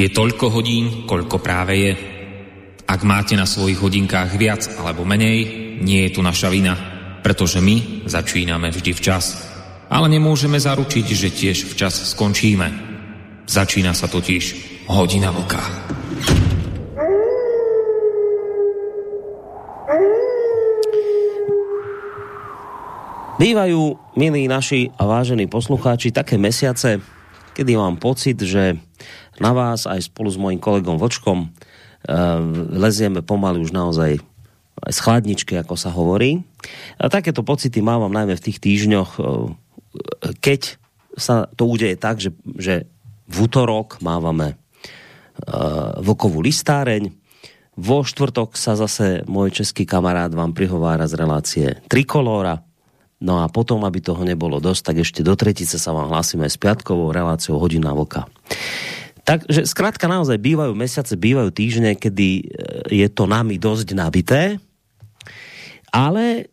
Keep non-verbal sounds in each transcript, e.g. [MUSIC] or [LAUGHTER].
Je toľko hodín, koľko práve je. Ak máte na svojich hodinkách viac alebo menej, nie je tu naša vina, pretože my začíname vždy včas. Ale nemôžeme zaručiť, že tiež včas skončíme. Začína sa totiž hodina vlka. Bývajú, milí naši a vážení poslucháči, také mesiace, kedy mám pocit, že na vás aj spolu s mojím kolegom Vočkom uh, lezieme pomaly už naozaj aj z chladničky, ako sa hovorí. A takéto pocity mávam najmä v tých týždňoch, uh, keď sa to udeje tak, že, že v útorok mávame uh, vlkovú listáreň, vo štvrtok sa zase môj český kamarát vám prihovára z relácie Trikolóra, No a potom, aby toho nebolo dosť, tak ešte do tretice sa vám hlásime s piatkovou reláciou Hodina vlka. Takže zkrátka naozaj bývajú mesiace, bývajú týždne, kedy e, je to nami dosť nabité, ale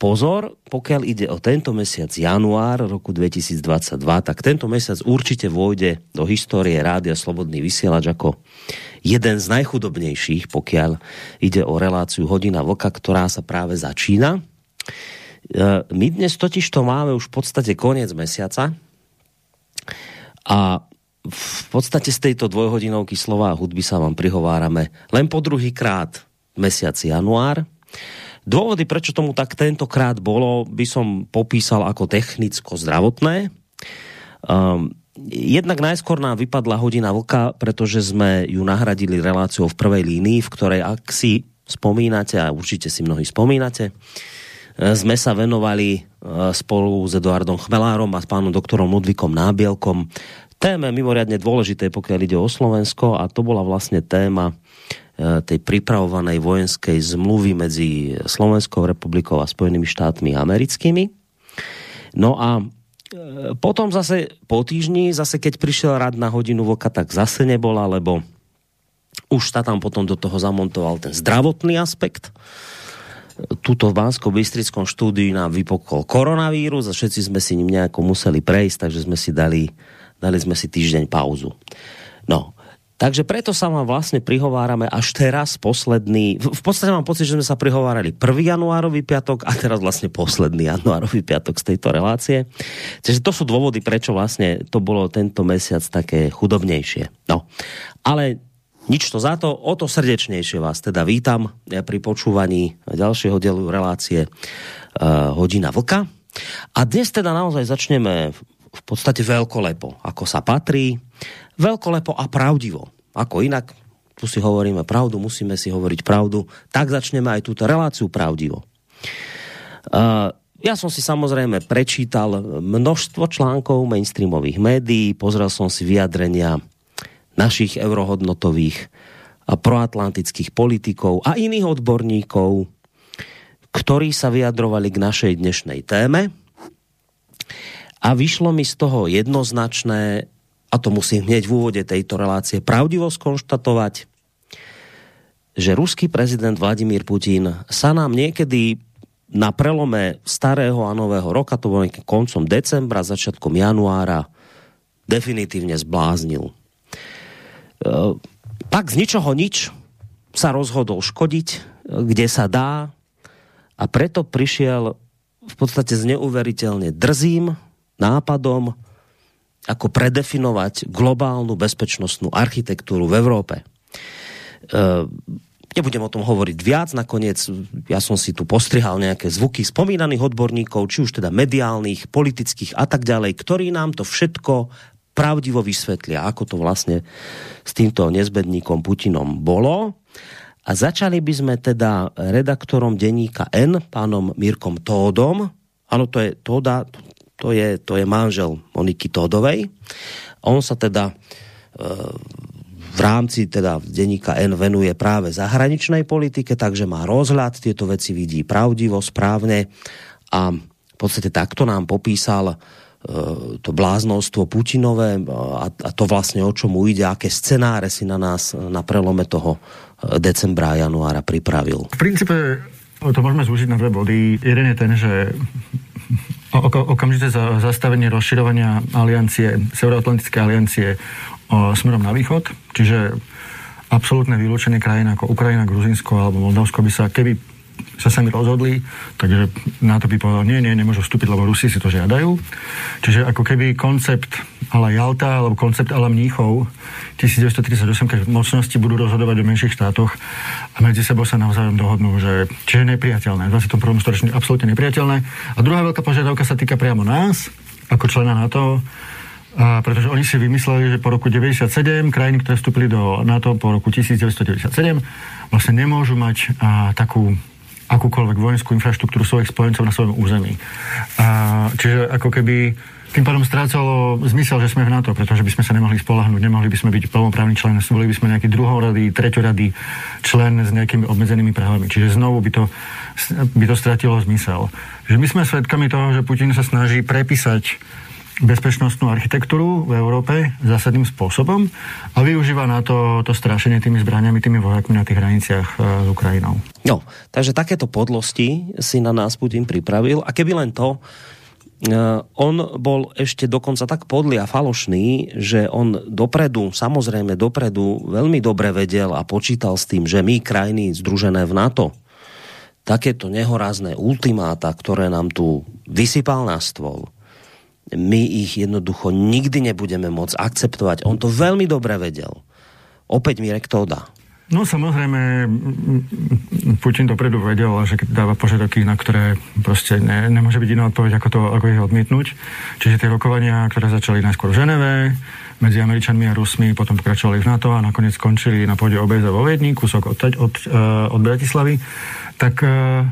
pozor, pokiaľ ide o tento mesiac január roku 2022, tak tento mesiac určite vôjde do histórie Rádia Slobodný vysielač ako jeden z najchudobnejších, pokiaľ ide o reláciu Hodina Vlka, ktorá sa práve začína. E, my dnes totiž to máme už v podstate koniec mesiaca a v podstate z tejto dvojhodinovky slova a hudby sa vám prihovárame len po druhý krát mesiac január. Dôvody, prečo tomu tak tentokrát bolo, by som popísal ako technicko-zdravotné. Um, jednak najskôr nám vypadla hodina vlka, pretože sme ju nahradili reláciou v prvej línii, v ktorej, ak si spomínate, a určite si mnohí spomínate, sme sa venovali uh, spolu s Eduardom Chmelárom a s pánom doktorom Ludvíkom Nábielkom téme mimoriadne dôležité, pokiaľ ide o Slovensko a to bola vlastne téma e, tej pripravovanej vojenskej zmluvy medzi Slovenskou republikou a Spojenými štátmi americkými. No a e, potom zase po týždni, zase keď prišiel rad na hodinu voka, tak zase nebola, lebo už sa tam potom do toho zamontoval ten zdravotný aspekt. Tuto v bansko bystrickom štúdiu nám vypokol koronavírus a všetci sme si ním nejako museli prejsť, takže sme si dali dali sme si týždeň pauzu. No, takže preto sa vám vlastne prihovárame až teraz posledný, v podstate mám pocit, že sme sa prihovárali 1. januárový piatok a teraz vlastne posledný januárový piatok z tejto relácie. Takže to sú dôvody, prečo vlastne to bolo tento mesiac také chudobnejšie. No, ale nič to za to, o to srdečnejšie vás teda vítam pri počúvaní ďalšieho dielu relácie uh, Hodina vlka. A dnes teda naozaj začneme v podstate veľkolepo, ako sa patrí, veľkolepo a pravdivo. Ako inak, tu si hovoríme pravdu, musíme si hovoriť pravdu, tak začneme aj túto reláciu pravdivo. Uh, ja som si samozrejme prečítal množstvo článkov mainstreamových médií, pozrel som si vyjadrenia našich eurohodnotových a proatlantických politikov a iných odborníkov, ktorí sa vyjadrovali k našej dnešnej téme a vyšlo mi z toho jednoznačné, a to musím hneď v úvode tejto relácie pravdivo skonštatovať, že ruský prezident Vladimír Putin sa nám niekedy na prelome starého a nového roka, to bolo koncom decembra, začiatkom januára, definitívne zbláznil. E, tak z ničoho nič sa rozhodol škodiť, kde sa dá a preto prišiel v podstate s neuveriteľne drzým nápadom, ako predefinovať globálnu bezpečnostnú architektúru v Európe. E, nebudem o tom hovoriť viac, nakoniec ja som si tu postrihal nejaké zvuky spomínaných odborníkov, či už teda mediálnych, politických a tak ďalej, ktorí nám to všetko pravdivo vysvetlia, ako to vlastne s týmto nezbedníkom Putinom bolo. A začali by sme teda redaktorom denníka N, pánom Mirkom Tódom, áno, to je Tóda, to je, to je manžel Moniky Todovej. On sa teda e, v rámci teda denníka N venuje práve zahraničnej politike, takže má rozhľad, tieto veci vidí pravdivo, správne a v podstate takto nám popísal e, to bláznostvo Putinové a, a to vlastne o čomu ide, aké scenáre si na nás na prelome toho e, decembra a januára pripravil. V princípe to môžeme zúžiť na dve body. Jeden je ten, že okamžité zastavenie rozširovania aliancie, Severoatlantické aliancie smerom na východ, čiže absolútne vylúčené krajiny ako Ukrajina, Gruzinsko alebo Moldavsko by sa, keby sa sami rozhodli, takže na to by povedal, nie, nie, nemôžu vstúpiť, lebo Rusi si to žiadajú. Čiže ako keby koncept ala Jalta, alebo koncept ala Mníchov 1938, keď mocnosti budú rozhodovať o menších štátoch a medzi sebou sa navzájom dohodnú, že čiže nepriateľné, v 21. storočí absolútne nepriateľné. A druhá veľká požiadavka sa týka priamo nás, ako člena NATO, a pretože oni si vymysleli, že po roku 97 krajiny, ktoré vstúpili do NATO po roku 1997, vlastne nemôžu mať a, takú akúkoľvek vojenskú infraštruktúru svojich spojencov na svojom území. A, čiže ako keby tým pádom strácalo zmysel, že sme v NATO, pretože by sme sa nemohli spolahnúť, nemohli by sme byť plnoprávny člen, boli by sme nejaký druhorady, treťorady člen s nejakými obmedzenými právami. Čiže znovu by to, by to stratilo zmysel. Že my sme svedkami toho, že Putin sa snaží prepísať bezpečnostnú architektúru v Európe zásadným spôsobom a využíva na to, to strašenie tými zbraniami, tými vojakmi na tých hraniciach e, s Ukrajinou. No, takže takéto podlosti si na nás Putin pripravil a keby len to, e, on bol ešte dokonca tak podlý a falošný, že on dopredu, samozrejme dopredu veľmi dobre vedel a počítal s tým, že my krajiny združené v NATO takéto nehorázne ultimáta, ktoré nám tu vysypal na stôl, my ich jednoducho nikdy nebudeme môcť akceptovať. On to veľmi dobre vedel. Opäť Mirek to dá. No samozrejme, Putin dopredu vedel, že dáva požiadavky, na ktoré proste ne, nemôže byť iná odpoveď, ako, to, ako ich odmietnúť. Čiže tie rokovania, ktoré začali najskôr v Ženeve, medzi Američanmi a Rusmi, potom pokračovali v NATO a nakoniec skončili na pôde OBZ vo Viedni, kúsok od, od, od, od Bratislavy, tak uh,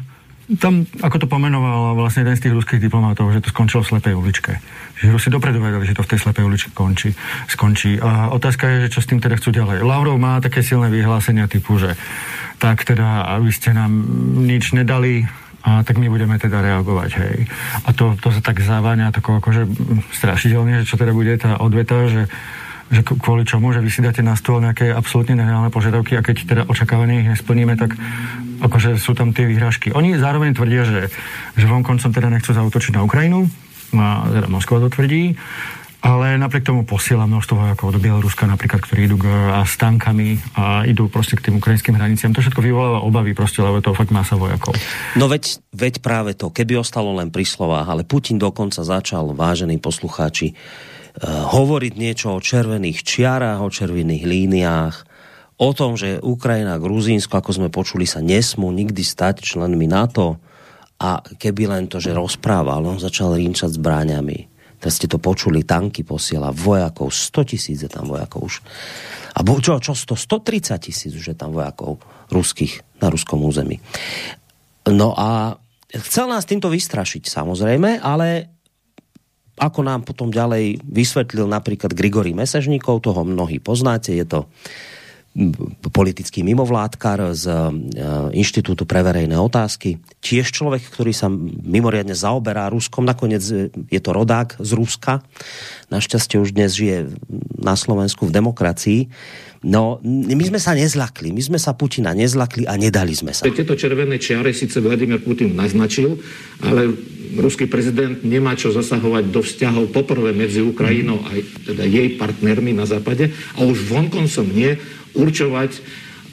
tam, ako to pomenoval vlastne jeden z tých ruských diplomatov, že to skončilo v slepej uličke. Že Rusi dopredu vedeli, že to v tej slepej uličke končí, skončí. A otázka je, že čo s tým teda chcú ďalej. Lavrov má také silné vyhlásenia typu, že tak teda, vy ste nám nič nedali, a tak my budeme teda reagovať, hej. A to, to sa tak záváňa tako akože strašidelne, že čo teda bude tá odveta, že že kvôli čomu, že vy si dáte na stôl nejaké absolútne nereálne požiadavky a keď teda očakávanie ich nesplníme, tak akože sú tam tie výhražky. Oni zároveň tvrdia, že, že vonkoncom teda nechcú zautočiť na Ukrajinu, a teda Moskva to tvrdí, ale napriek tomu posiela množstvo vojakov do Bieloruska napríklad, ktorí idú a s tankami a idú proste k tým ukrajinským hraniciam. To všetko vyvoláva obavy proste, lebo to fakt masa vojakov. No veď, veď práve to, keby ostalo len pri slovách, ale Putin dokonca začal, vážení poslucháči, Eh, hovoriť niečo o červených čiarách, o červených líniách, o tom, že Ukrajina a Gruzínsko, ako sme počuli, sa nesmú nikdy stať členmi NATO a keby len to, že rozprával, on začal rinčať zbráňami. Teraz ste to počuli, tanky posiela, vojakov, 100 tisíc je tam vojakov už. A čo, čo 100, 130 tisíc už je tam vojakov ruských na ruskom území. No a chcel nás týmto vystrašiť samozrejme, ale ako nám potom ďalej vysvetlil napríklad Grigory Mesežníkov, toho mnohí poznáte, je to politický mimovládkar z e, Inštitútu pre verejné otázky. Tiež človek, ktorý sa mimoriadne zaoberá Ruskom. Nakoniec e, je to rodák z Ruska. Našťastie už dnes žije na Slovensku v demokracii. No, my sme sa nezlakli, my sme sa Putina nezlakli a nedali sme sa. Tieto červené čiare síce Vladimír Putin naznačil, ale ruský prezident nemá čo zasahovať do vzťahov poprvé medzi Ukrajinou a teda jej partnermi na západe a už vonkoncom nie určovať,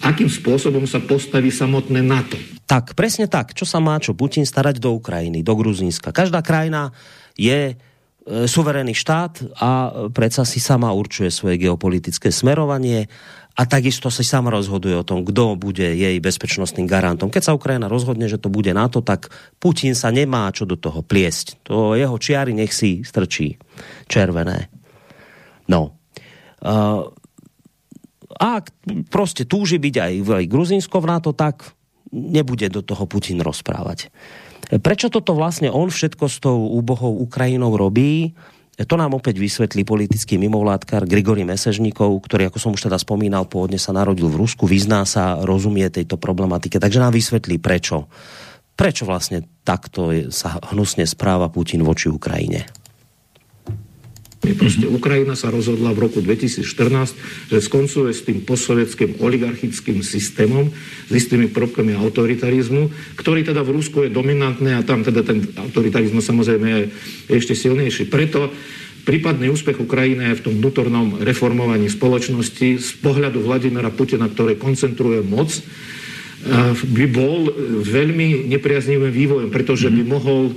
akým spôsobom sa postaví samotné NATO. Tak, presne tak. Čo sa má čo Putin starať do Ukrajiny, do Gruzínska? Každá krajina je E, suverénny štát a predsa si sama určuje svoje geopolitické smerovanie a takisto si sama rozhoduje o tom, kdo bude jej bezpečnostným garantom. Keď sa Ukrajina rozhodne, že to bude NATO, tak Putin sa nemá čo do toho pliesť. To jeho čiary nech si strčí červené. No. Uh, a proste túži byť aj, aj Gruzinsko v NATO, tak nebude do toho Putin rozprávať. Prečo toto vlastne on všetko s tou úbohou Ukrajinou robí? To nám opäť vysvetlí politický mimovládkar Grigory Mesežníkov, ktorý, ako som už teda spomínal, pôvodne sa narodil v Rusku, vyzná sa, rozumie tejto problematike, takže nám vysvetlí prečo. Prečo vlastne takto sa hnusne správa Putin voči Ukrajine? Proste Ukrajina sa rozhodla v roku 2014, že skoncuje s tým posovieckým oligarchickým systémom, s istými prvkami autoritarizmu, ktorý teda v Rusku je dominantný a tam teda ten autoritarizmus samozrejme je ešte silnejší. Preto prípadný úspech Ukrajiny v tom vnútornom reformovaní spoločnosti z pohľadu Vladimira Putina, ktorý koncentruje moc, by bol veľmi nepriaznivým vývojom, pretože by mohol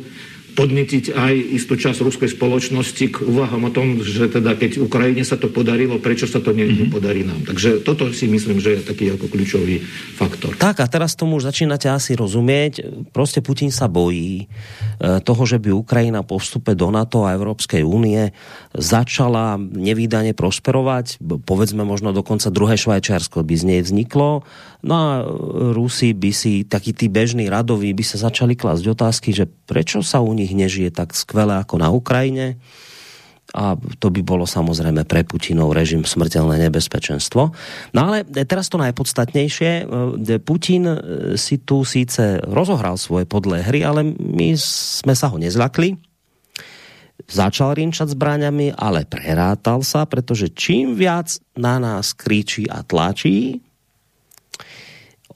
podnetiť aj istú časť ruskej spoločnosti k úvahom o tom, že teda keď Ukrajine sa to podarilo, prečo sa to mm-hmm. nepodarí nám. Takže toto si myslím, že je taký ako kľúčový faktor. Tak a teraz tomu už začínate asi rozumieť. Proste Putin sa bojí e, toho, že by Ukrajina po vstupe do NATO a Európskej únie začala nevýdane prosperovať. Povedzme možno dokonca druhé Švajčiarsko by z nej vzniklo No a Rusi by si, takí tí bežní radoví, by sa začali klásť otázky, že prečo sa u nich nežije tak skvele ako na Ukrajine? a to by bolo samozrejme pre Putinov režim smrteľné nebezpečenstvo. No ale teraz to najpodstatnejšie. Putin si tu síce rozohral svoje podlé hry, ale my sme sa ho nezlakli. Začal rinčať zbraňami, ale prerátal sa, pretože čím viac na nás kričí a tlačí,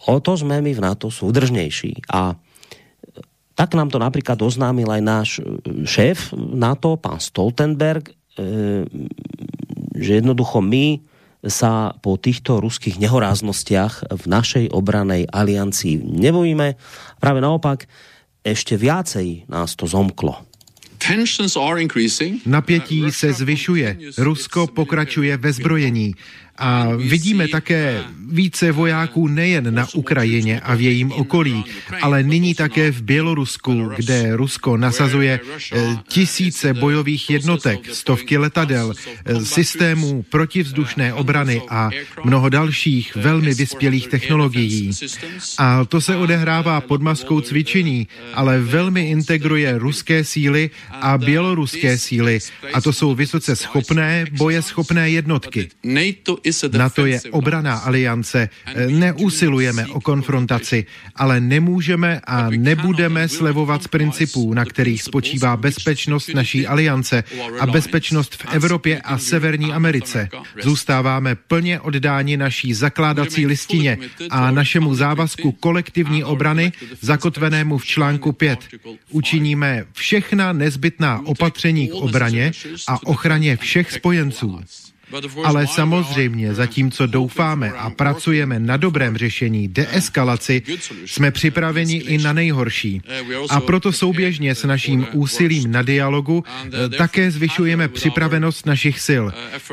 o to sme my v NATO súdržnejší. A tak nám to napríklad oznámil aj náš e, šéf NATO, pán Stoltenberg, e, že jednoducho my sa po týchto ruských nehoráznostiach v našej obranej aliancii nebojíme. Práve naopak, ešte viacej nás to zomklo. Napětí se zvyšuje. Rusko pokračuje ve zbrojení. A vidíme také více vojáků nejen na Ukrajině a v jejím okolí, ale nyní také v Bělorusku, kde Rusko nasazuje eh, tisíce bojových jednotek, stovky letadel, eh, systémů protivzdušné obrany a mnoho dalších velmi vyspělých technologií. A to se odehrává pod maskou cvičení, ale velmi integruje ruské síly a běloruské síly. A to jsou vysoce schopné, bojeschopné jednotky. NATO je obraná aliance. Neusilujeme o konfrontaci, ale nemůžeme a nebudeme slevovat z principů, na kterých spočívá bezpečnost naší aliance a bezpečnost v Evropě a Severní Americe. Zůstáváme plně oddáni naší zakládací listině a našemu závazku kolektivní obrany zakotvenému v článku 5. Učiníme všechna nezbytná opatření k obraně a ochraně všech spojenců. Ale samozřejmě, zatímco doufáme a pracujeme na dobrém řešení deeskalaci, jsme připraveni i na nejhorší. A proto souběžně s naším úsilím na dialogu eh, také zvyšujeme připravenost našich sil.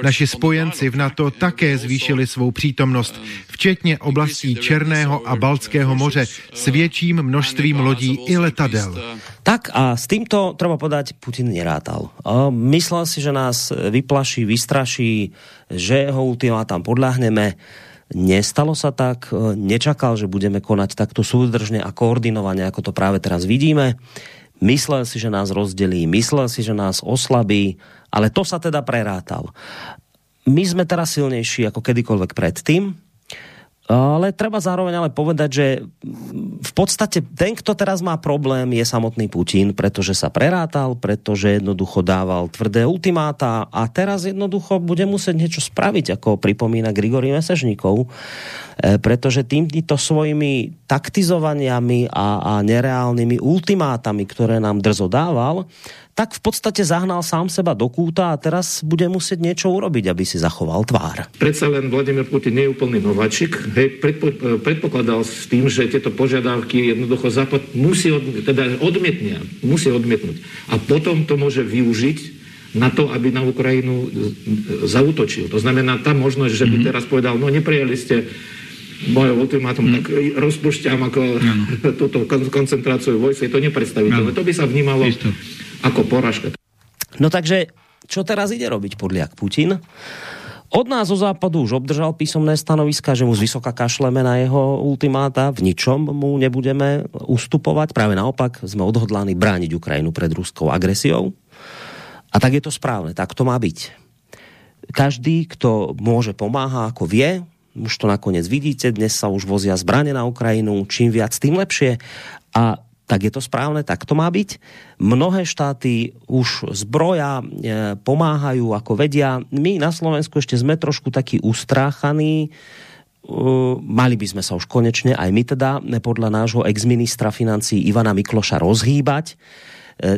Naši spojenci v NATO také zvýšili svou přítomnost, včetně oblastí Černého a Balckého moře s větším množstvím lodí i letadel. Tak a s týmto, treba povedať, Putin nerátal. Myslel si, že nás vyplaší, vystraší, že jeho ultimátam podľahneme. Nestalo sa tak, nečakal, že budeme konať takto súdržne a koordinovane, ako to práve teraz vidíme. Myslel si, že nás rozdelí, myslel si, že nás oslabí, ale to sa teda prerátal. My sme teraz silnejší ako kedykoľvek predtým, ale treba zároveň ale povedať, že v podstate ten, kto teraz má problém, je samotný Putin, pretože sa prerátal, pretože jednoducho dával tvrdé ultimáta a teraz jednoducho bude musieť niečo spraviť, ako pripomína Grigory Mesežníkov, e, pretože týmto svojimi taktizovaniami a, a nereálnymi ultimátami, ktoré nám drzo dával, tak v podstate zahnal sám seba do kúta a teraz bude musieť niečo urobiť, aby si zachoval tvár. Predsa len Vladimír Putin nie je úplný nováčik. Hej, predpo, predpokladal s tým, že tieto požiadavky jednoducho Západ musí od, teda odmietnia, musí odmietnúť. A potom to môže využiť na to, aby na Ukrajinu zautočil. To znamená, tá možnosť, že by mm-hmm. teraz povedal, no neprijali ste moje ultimátum, mm. tak rozpušťam ako [LAUGHS] túto koncentráciu vojsk, je to nepredstaviteľné. To by sa vnímalo Isto ako poražka. No takže, čo teraz ide robiť podliak Putin? Od nás zo západu už obdržal písomné stanoviska, že mu z vysoka kašleme na jeho ultimáta, v ničom mu nebudeme ustupovať, práve naopak sme odhodláni brániť Ukrajinu pred ruskou agresiou. A tak je to správne, tak to má byť. Každý, kto môže pomáha, ako vie, už to nakoniec vidíte, dnes sa už vozia zbrane na Ukrajinu, čím viac, tým lepšie. A tak je to správne, tak to má byť. Mnohé štáty už zbroja e, pomáhajú, ako vedia. My na Slovensku ešte sme trošku takí ustráchaní, Uh, mali by sme sa už konečne, aj my teda, podľa nášho exministra financí Ivana Mikloša rozhýbať.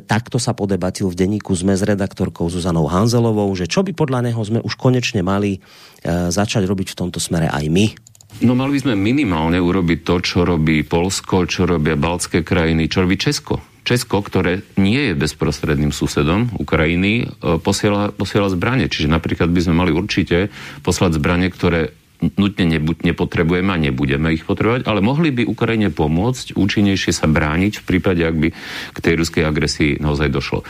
takto sa podebatil v denníku sme s redaktorkou Zuzanou Hanzelovou, že čo by podľa neho sme už konečne mali začať robiť v tomto smere aj my. No mali by sme minimálne urobiť to, čo robí Polsko, čo robia baltské krajiny, čo robí Česko. Česko, ktoré nie je bezprostredným susedom Ukrajiny, posiela, posiela zbranie. Čiže napríklad by sme mali určite poslať zbranie, ktoré nutne nepotrebujeme a nebudeme ich potrebovať, ale mohli by Ukrajine pomôcť účinnejšie sa brániť v prípade, ak by k tej ruskej agresii naozaj došlo.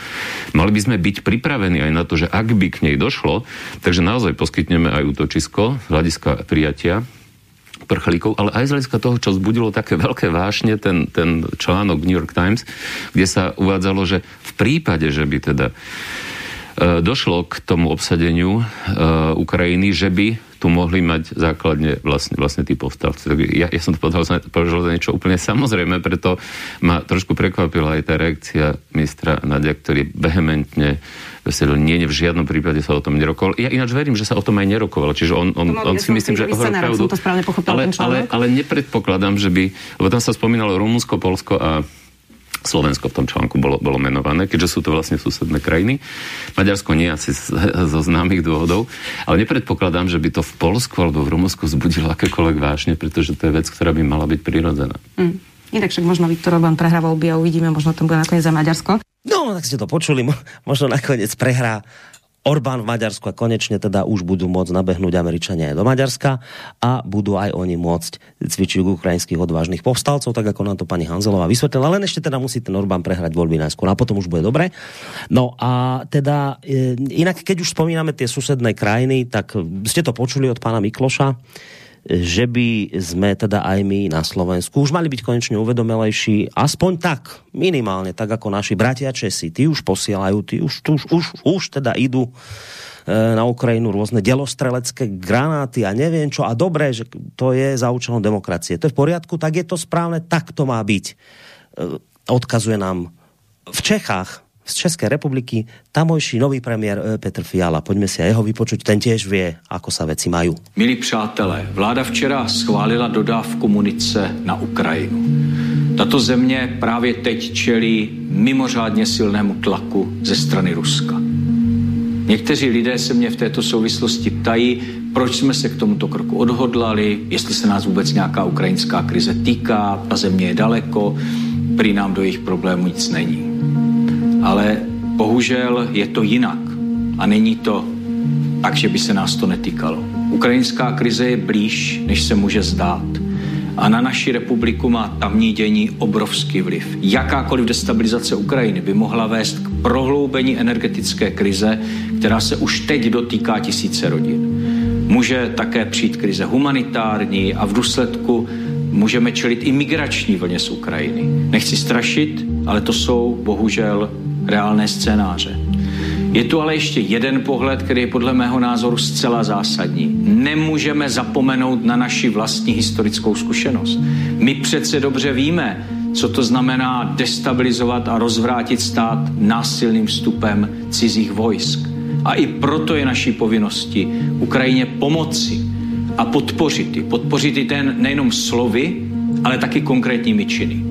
Mali by sme byť pripravení aj na to, že ak by k nej došlo, takže naozaj poskytneme aj útočisko z hľadiska prijatia prchlíkov, ale aj z hľadiska toho, čo zbudilo také veľké vášne, ten, ten článok New York Times, kde sa uvádzalo, že v prípade, že by teda E, došlo k tomu obsadeniu e, Ukrajiny, že by tu mohli mať základne vlastne, vlastne tí povstalci. Tak ja, ja som to povedal za niečo úplne samozrejme, preto ma trošku prekvapila aj tá reakcia ministra Nadia, ktorý vehementne veselil, nie, nie, v žiadnom prípade sa o tom nerokoval. Ja ináč verím, že sa o tom aj nerokovalo, čiže on, on, on si myslím, že hovoril pravdu. Ale, ale, ale nepredpokladám, že by, lebo tam sa spomínalo Rumunsko, Polsko a Slovensko v tom článku bolo, bolo menované, keďže sú to vlastne susedné krajiny. Maďarsko nie asi zo známych dôvodov, ale nepredpokladám, že by to v Polsku alebo v Rumunsku zbudilo akékoľvek vážne, pretože to je vec, ktorá by mala byť prirodzená. Mm. Inak však možno Viktor Orbán prehrá voľby a uvidíme, možno to bude nakoniec za Maďarsko. No, tak ste to počuli, možno nakoniec prehrá Orbán v Maďarsku a konečne teda už budú môcť nabehnúť Američania aj do Maďarska a budú aj oni môcť cvičiť ukrajinských odvážnych povstalcov, tak ako nám to pani Hanzelová vysvetlila. Len ešte teda musí ten Orbán prehrať voľby najskôr a potom už bude dobre. No a teda e, inak, keď už spomíname tie susedné krajiny, tak ste to počuli od pána Mikloša, že by sme teda aj my na Slovensku už mali byť konečne uvedomelejší, aspoň tak, minimálne, tak ako naši bratia Česi, tí už posielajú, tí už, už, už, už teda idú e, na Ukrajinu rôzne delostrelecké granáty a neviem čo. A dobré, že to je za účelom demokracie. To je v poriadku, tak je to správne, tak to má byť. E, odkazuje nám v Čechách z České republiky tamojší nový premiér eh, Petr Fiala. Pojďme si jeho vypočuť, ten těž vie, ako sa veci majú. Milí přátelé, vláda včera schválila dodávku munice na Ukrajinu. Tato země právě teď čelí mimořádně silnému tlaku ze strany Ruska. Někteří lidé se mě v této souvislosti ptají, proč jsme se k tomuto kroku odhodlali, jestli se nás vůbec nějaká ukrajinská krize týká, ta země je daleko, prý nám do jejich problémů nic není. Ale bohužel je to jinak a není to tak, že by se nás to netýkalo. Ukrajinská krize je blíž, než se může zdát. A na naši republiku má tamní dění obrovský vliv. Jakákoliv destabilizace Ukrajiny by mohla vést k prohloubení energetické krize, která se už teď dotýká tisíce rodin. Může také přijít krize humanitární a v důsledku můžeme čelit i migrační vlně z Ukrajiny. Nechci strašit, ale to jsou bohužel reálné scénáře. Je tu ale ještě jeden pohled, který je podle mého názoru zcela zásadní. Nemůžeme zapomenout na naši vlastní historickou zkušenost. My přece dobře víme, co to znamená destabilizovat a rozvrátit stát násilným vstupem cizích vojsk. A i proto je naší povinnosti Ukrajině pomoci a podpořit ji. Podpořit ji ten nejenom slovy, ale taky konkrétními činy.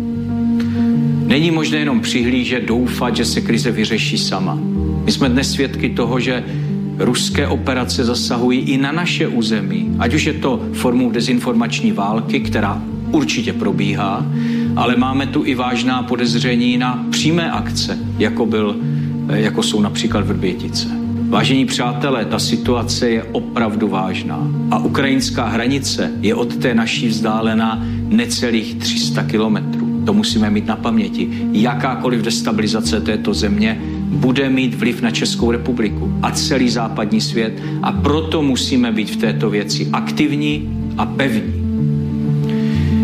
Není možné jenom přihlížet, doufat, že se krize vyřeší sama. My jsme dnes svědky toho, že ruské operace zasahují i na naše území, ať už je to formou dezinformační války, která určitě probíhá, ale máme tu i vážná podezření na přímé akce, jako, byl, jako jsou například Vrbětice. Vážení přátelé, ta situace je opravdu vážná a ukrajinská hranice je od té naší vzdálená necelých 300 kilometrů. To musíme mít na paměti. Jakákoliv destabilizace této země bude mít vliv na Českou republiku a celý západní svět a proto musíme být v této věci aktivní a pevní.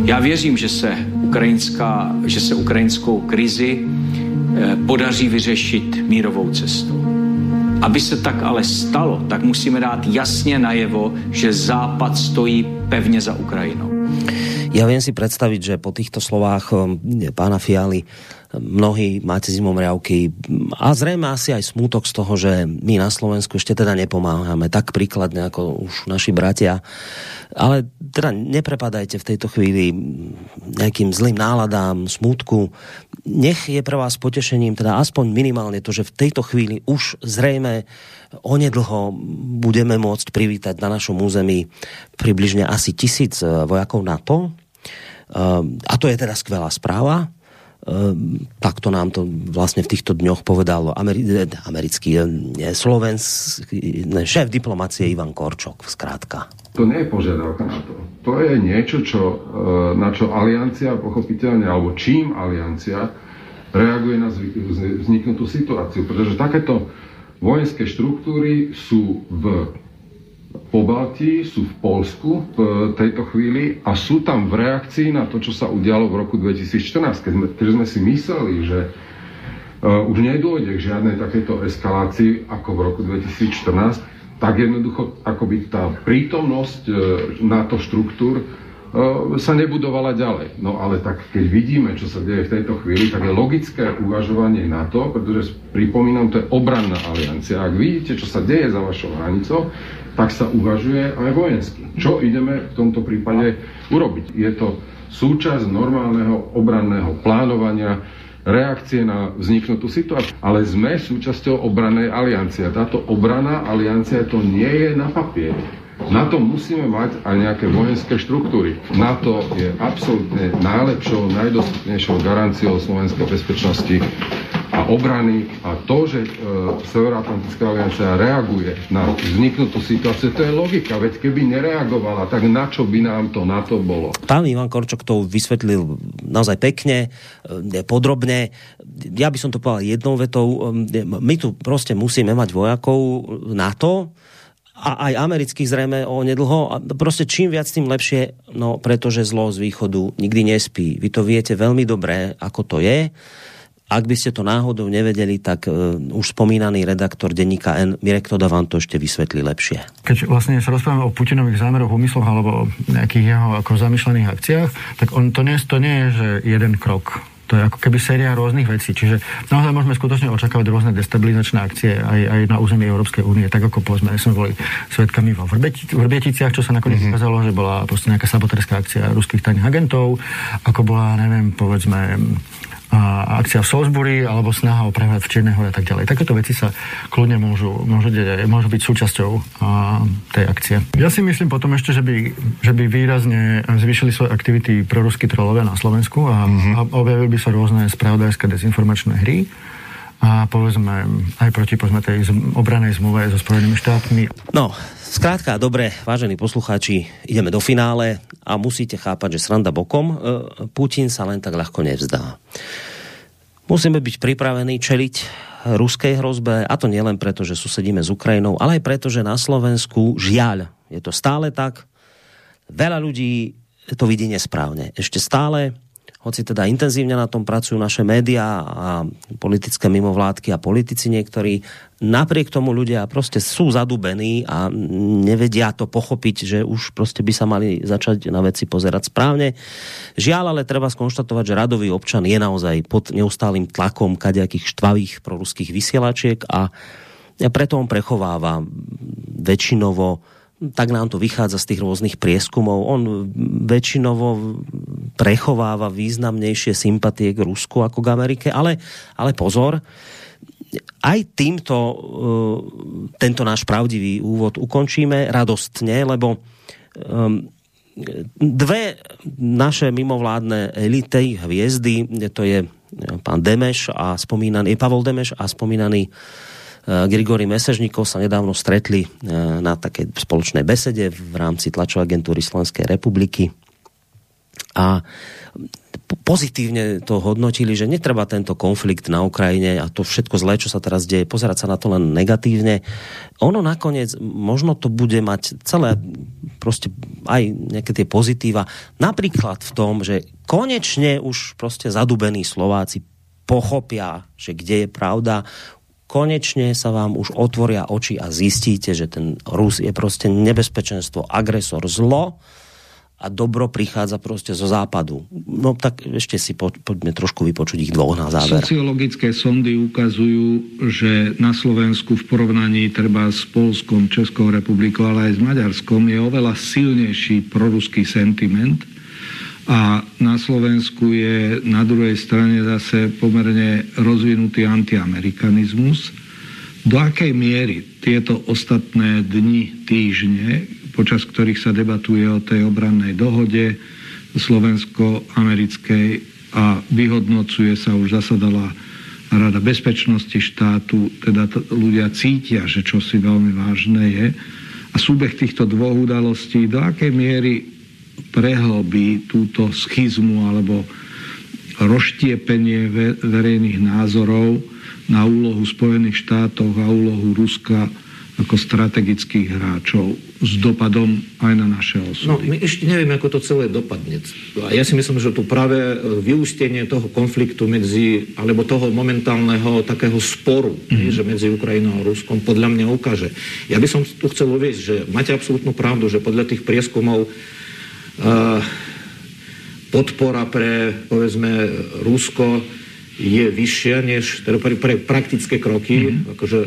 Já věřím, že se, ukrajinská, že se ukrajinskou krizi eh, podaří vyřešit mírovou cestou. Aby se tak ale stalo, tak musíme dát jasně najevo, že Západ stojí pevně za Ukrajinou. Ja viem si predstaviť, že po týchto slovách um, pána Fialy mnohí máte zimomriavky a zrejme asi aj smútok z toho, že my na Slovensku ešte teda nepomáhame tak príkladne ako už naši bratia. Ale teda neprepadajte v tejto chvíli nejakým zlým náladám, smútku. Nech je pre vás potešením teda aspoň minimálne to, že v tejto chvíli už zrejme onedlho budeme môcť privítať na našom území približne asi tisíc eh, vojakov NATO. Eh, a to je teda skvelá správa Ehm, takto nám to vlastne v týchto dňoch povedal eh, americký, eh, slovenský šéf diplomacie Ivan Korčok, zkrátka. To nie je požiadavka na to. To je niečo, čo, eh, na čo aliancia pochopiteľne, alebo čím aliancia reaguje na vzniknutú situáciu. Pretože takéto vojenské štruktúry sú v po Baltii, sú v Polsku v tejto chvíli a sú tam v reakcii na to, čo sa udialo v roku 2014, keď sme, keď sme si mysleli, že uh, už nedôjde k žiadnej takéto eskalácii ako v roku 2014, tak jednoducho akoby tá prítomnosť uh, NATO štruktúr sa nebudovala ďalej. No ale tak keď vidíme, čo sa deje v tejto chvíli, tak je logické uvažovanie na to, pretože pripomínam, to je obranná aliancia. Ak vidíte, čo sa deje za vašou hranicou, tak sa uvažuje aj vojensky. Čo ideme v tomto prípade urobiť? Je to súčasť normálneho obranného plánovania, reakcie na vzniknutú situáciu. Ale sme súčasťou obrannej aliancie. Táto obranná aliancia to nie je na papieri. Na to musíme mať aj nejaké vojenské štruktúry. NATO je absolútne najlepšou, najdostupnejšou garanciou slovenskej bezpečnosti a obrany a to, že e, Severoatlantická aliancia reaguje na vzniknutú situáciu, to je logika, veď keby nereagovala, tak na čo by nám to na to bolo? Pán Ivan Korčok to vysvetlil naozaj pekne, e, podrobne. Ja by som to povedal jednou vetou. E, my tu prostě musíme mať vojakov na to, a aj amerických zrejme o nedlho. A prostě čím viac, tým lepšie, no pretože zlo z východu nikdy nespí. Vy to viete veľmi dobré, ako to je. Ak by ste to náhodou nevedeli, tak uh, už spomínaný redaktor denníka N, Mirek Toda vám to ešte vysvetlí lepšie. Keď vlastne sa rozprávame o Putinových zámeroch, úmysloch alebo o nejakých jeho ako zamýšlených akciách, tak on to nie, to nie je, že jeden krok to je ako keby séria rôznych vecí. Čiže naozaj môžeme skutočne očakávať rôzne destabilizačné akcie aj, aj na území Európskej únie, tak ako povedzme, sme boli svetkami vo Vrbieticiach, čo sa nakoniec mm-hmm. ukázalo, že bola proste nejaká sabotérská akcia ruských tajných agentov, ako bola, neviem, povedzme, a akcia v Salisbury alebo snaha o prehľad v Čiernej hore a tak ďalej. Takéto veci sa kľudne môžu, môžu, deť, môžu byť súčasťou a, tej akcie. Ja si myslím potom ešte, že by, že by výrazne zvýšili svoje aktivity proruskí trolovia na Slovensku a, mm-hmm. a objavili by sa rôzne spravodajské dezinformačné hry a povedzme aj proti povedzme tej obranej zmluve so Spojenými štátmi. No, Skrátka, dobre, vážení poslucháči, ideme do finále a musíte chápať, že sranda bokom, e, Putin sa len tak ľahko nevzdá. Musíme byť pripravení čeliť ruskej hrozbe, a to nielen preto, že susedíme s Ukrajinou, ale aj preto, že na Slovensku, žiaľ, je to stále tak, veľa ľudí to vidí nesprávne. Ešte stále hoci teda intenzívne na tom pracujú naše média a politické mimovládky a politici niektorí, napriek tomu ľudia prostě sú zadubení a nevedia to pochopiť, že už prostě by sa mali začať na veci pozerať správne. Žiaľ, ale treba skonštatovať, že radový občan je naozaj pod neustálým tlakom kadejakých štvavých proruských vysielačiek a preto on prechováva väčšinovo tak nám to vychádza z tých rôznych prieskumov. On väčšinovo prechováva významnejšie sympatie k Rusku ako k Amerike, ale, ale pozor, aj týmto uh, tento náš pravdivý úvod ukončíme radostne, lebo dve naše mimovládne elity, hviezdy, to je pán Demeš a spomínaný, Pavol Demeš a spomínaný Grigory Mesežníkov sa nedávno stretli eh, na také spoločnej besede v rámci tlačovej agentúry Slovenskej republiky a pozitívne to hodnotili, že netreba tento konflikt na Ukrajine a to všetko zlé, čo sa teraz deje, pozerať sa na to len negatívne. Ono nakoniec, možno to bude mať celé prostě aj nejaké tie pozitíva. Napríklad v tom, že konečne už prostě zadubení Slováci pochopia, že kde je pravda, konečne sa vám už otvoria oči a zistíte, že ten Rus je prostě nebezpečenstvo, agresor, zlo a dobro prichádza prostě zo západu. No tak ešte si po, poďme trošku vypočuť ich dvoch na záver. Sociologické sondy ukazujú, že na Slovensku v porovnaní treba s Polskom, Českou republikou, ale aj s Maďarskom je oveľa silnejší proruský sentiment a na Slovensku je na druhej strane zase pomerne rozvinutý antiamerikanizmus. Do akej miery tieto ostatné dni, týždne počas ktorých sa debatuje o tej obrannej dohode slovensko-americkej a vyhodnocuje sa, už zasadala Rada bezpečnosti štátu, teda ľudia cítia, že čo si veľmi vážne je. A súbeh týchto dvoch udalostí do akej miery prehlbí túto schizmu alebo rozštiepenie verejných názorov na úlohu Spojených štátov a úlohu Ruska ako strategických hráčov s dopadom aj na naše osudy. No, my ešte nevieme, ako to celé dopadne. A ja si myslím, že tu práve e, vyústenie toho konfliktu medzi, alebo toho momentálneho takého sporu, mm. že medzi Ukrajinou a Ruskom, podľa mňa ukáže. Ja by som tu chcel uvieť, že máte absolútnu pravdu, že podľa tých prieskumov podpora pre, povedzme, Rusko je vyššia než teda pre, pre praktické kroky, mm. akože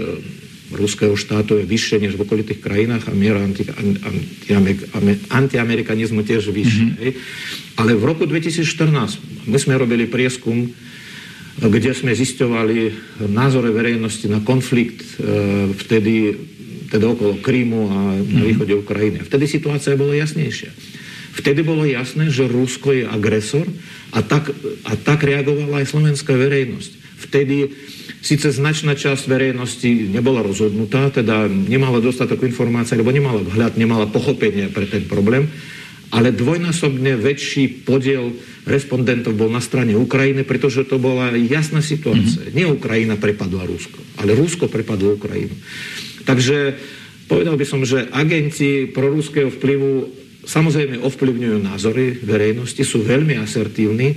ruského štátu je vyššie než v okolitých krajinách a miera anti, anti, antiamerikanizmu tiež vyššie. Mm-hmm. Ale v roku 2014 my sme robili prieskum, kde sme zisťovali názory verejnosti na konflikt e, vtedy, teda okolo Krymu a na mm-hmm. východe Ukrajiny. Vtedy situácia bola jasnejšia. Vtedy bolo jasné, že Rusko je agresor a tak, a tak reagovala aj slovenská verejnosť. Vtedy Sice značná časť verejnosti nebola rozhodnutá, teda nemala dostatok informácií, alebo nemala vhľad, nemala pochopenie pre ten problém, ale dvojnásobne väčší podiel respondentov bol na strane Ukrajiny, pretože to bola jasná situácia. Mm-hmm. Nie Ukrajina prepadla Rusko, ale Rusko prepadlo Ukrajinu. Takže povedal by som, že agenti proruského vplyvu samozrejme ovplyvňujú názory verejnosti, sú veľmi asertívni,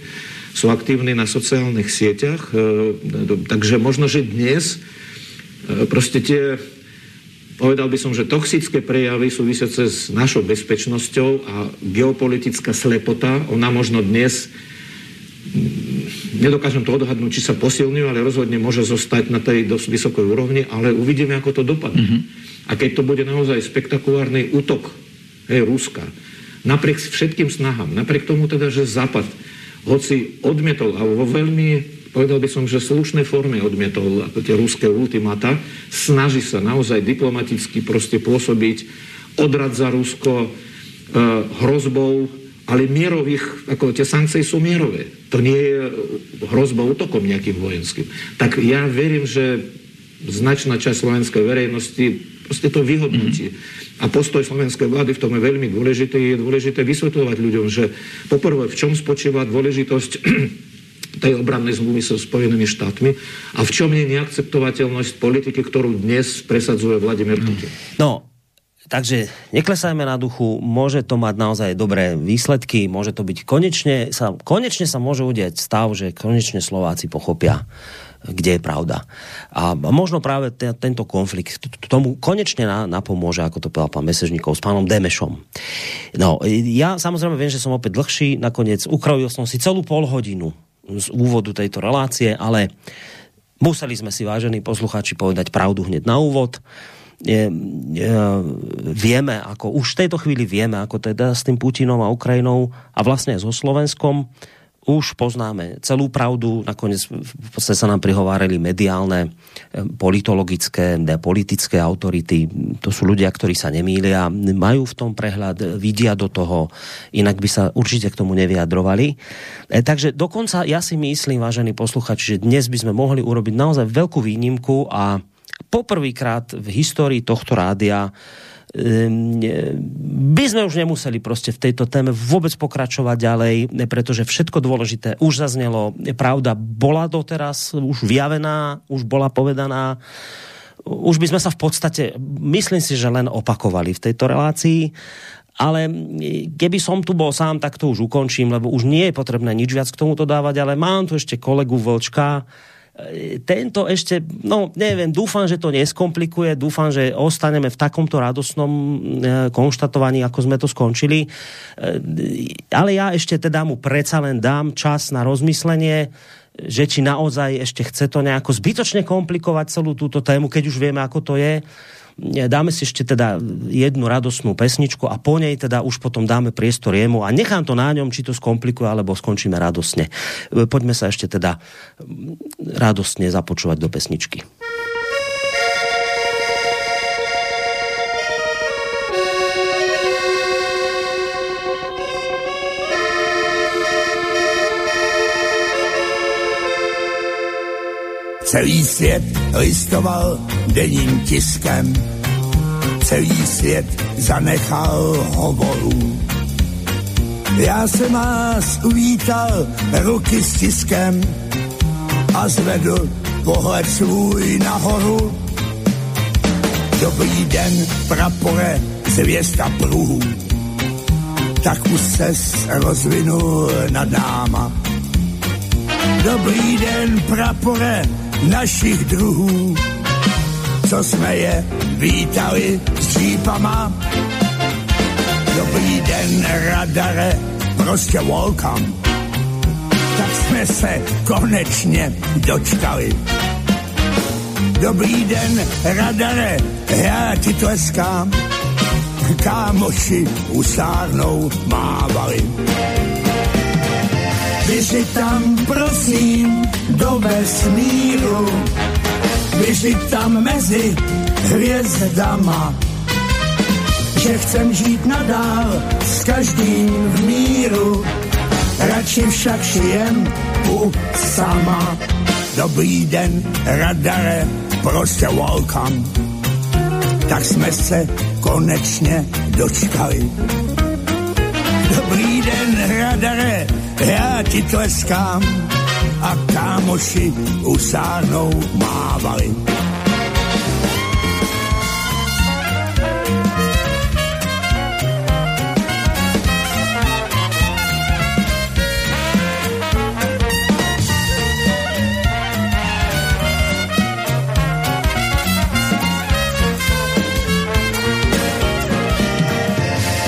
sú aktívni na sociálnych sieťach, e, takže možno, že dnes e, proste tie, povedal by som, že toxické prejavy súvisiace s našou bezpečnosťou a geopolitická slepota, ona možno dnes mm, nedokážem to odhadnúť, či sa posilňujú, ale rozhodne môže zostať na tej dosť vysokej úrovni, ale uvidíme, ako to dopadne. Mm-hmm. A keď to bude naozaj spektakulárny útok hej, Ruska, napriek všetkým snahám, napriek tomu teda, že Západ hoci odmietol, alebo vo veľmi, povedal by som, že slušnej forme odmietol ako tie ruské ultimata, snaží sa naozaj diplomaticky proste pôsobiť, odrad za Rusko e, hrozbou, ale mierových, ako tie sankcie sú mierové. To nie je hrozba útokom nejakým vojenským. Tak ja verím, že značná časť slovenskej verejnosti proste to vyhodnotí. Mm-hmm. A postoj slovenskej vlády v tom je veľmi dôležitý. Je dôležité vysvetľovať ľuďom, že poprvé, v čom spočíva dôležitosť [CLEARS THROAT] tej obrannej zmluvy so Spojenými štátmi a v čom je neakceptovateľnosť politiky, ktorú dnes presadzuje Vladimír Putin. No, Takže neklesajme na duchu, môže to mať naozaj dobré výsledky, môže to byť konečne sa, konečne sa môže udiať stav, že konečne Slováci pochopia, kde je pravda. A možno práve tento konflikt tomu konečne napomôže, ako to povedal pán Mesežníkov, s pánom Demešom. No, ja samozrejme viem, že som opäť dlhší, nakoniec ukrojil som si celú pol hodinu z úvodu tejto relácie, ale museli sme si, vážení posluchači, povedať pravdu hneď na úvod. Je, je, vieme, ako už v tejto chvíli vieme, ako teda s tým Putinom a Ukrajinou a vlastne so Slovenskom už poznáme celú pravdu, nakoniec v podstate sa nám prihovárali mediálne, eh, politologické, politické autority. To sú ľudia, ktorí sa nemýlia, majú v tom prehľad, vidia do toho, inak by sa určite k tomu nevyjadrovali. E, takže dokonca ja si myslím, vážení posluchači, že dnes by sme mohli urobiť naozaj veľkú výnimku a poprvýkrát v histórii tohto rádia by sme už nemuseli prostě v tejto téme vůbec pokračovat ďalej, pretože všetko dôležité už zaznelo. Pravda bola doteraz už vyjavená, už bola povedaná. Už by sme sa v podstate, myslím si, že len opakovali v tejto relácii. Ale keby som tu bol sám, tak to už ukončím, lebo už nie je potrebné nič viac k tomuto dávať, ale mám tu ešte kolegu Vlčka, tento ešte, no neviem, dúfam, že to neskomplikuje, dúfam, že ostaneme v takomto radosnom e, konštatovaní, ako sme to skončili. E, ale ja ešte teda mu predsa len dám čas na rozmyslenie, že či naozaj ešte chce to nejako zbytočne komplikovať celú túto tému, keď už vieme, ako to je dáme si ešte teda jednu radosnú pesničku a po nej teda už potom dáme priestor jemu a nechám to na ňom, či to skomplikuje, alebo skončíme radosne. Poďme sa ešte teda radostne započúvať do pesničky. Celý svět listoval denním tiskem, celý svět zanechal hovorů. Já jsem vás uvítal ruky s tiskem a zvedl pohled svůj nahoru. Dobrý den, prapore, zvěsta pruhů, tak už ses rozvinul nad náma. Dobrý den, prapore, našich druhů, co jsme je vítali s džípama. Dobrý den, radare, prostě welcome. Tak jsme se konečně dočkali. Dobrý den, radare, já ti tleskám. Kámoši usárnou mávali. Běži tam, prosím, do vesmíru, běži tam mezi hvězdama, že chcem žít nadál s každým v míru, radši však šijem u sama. Dobrý den, radare, prostě welcome. Tak jsme se konečně dočkali. Dobrý den, radare, já ti tleskám a kámoši usárnou mávali.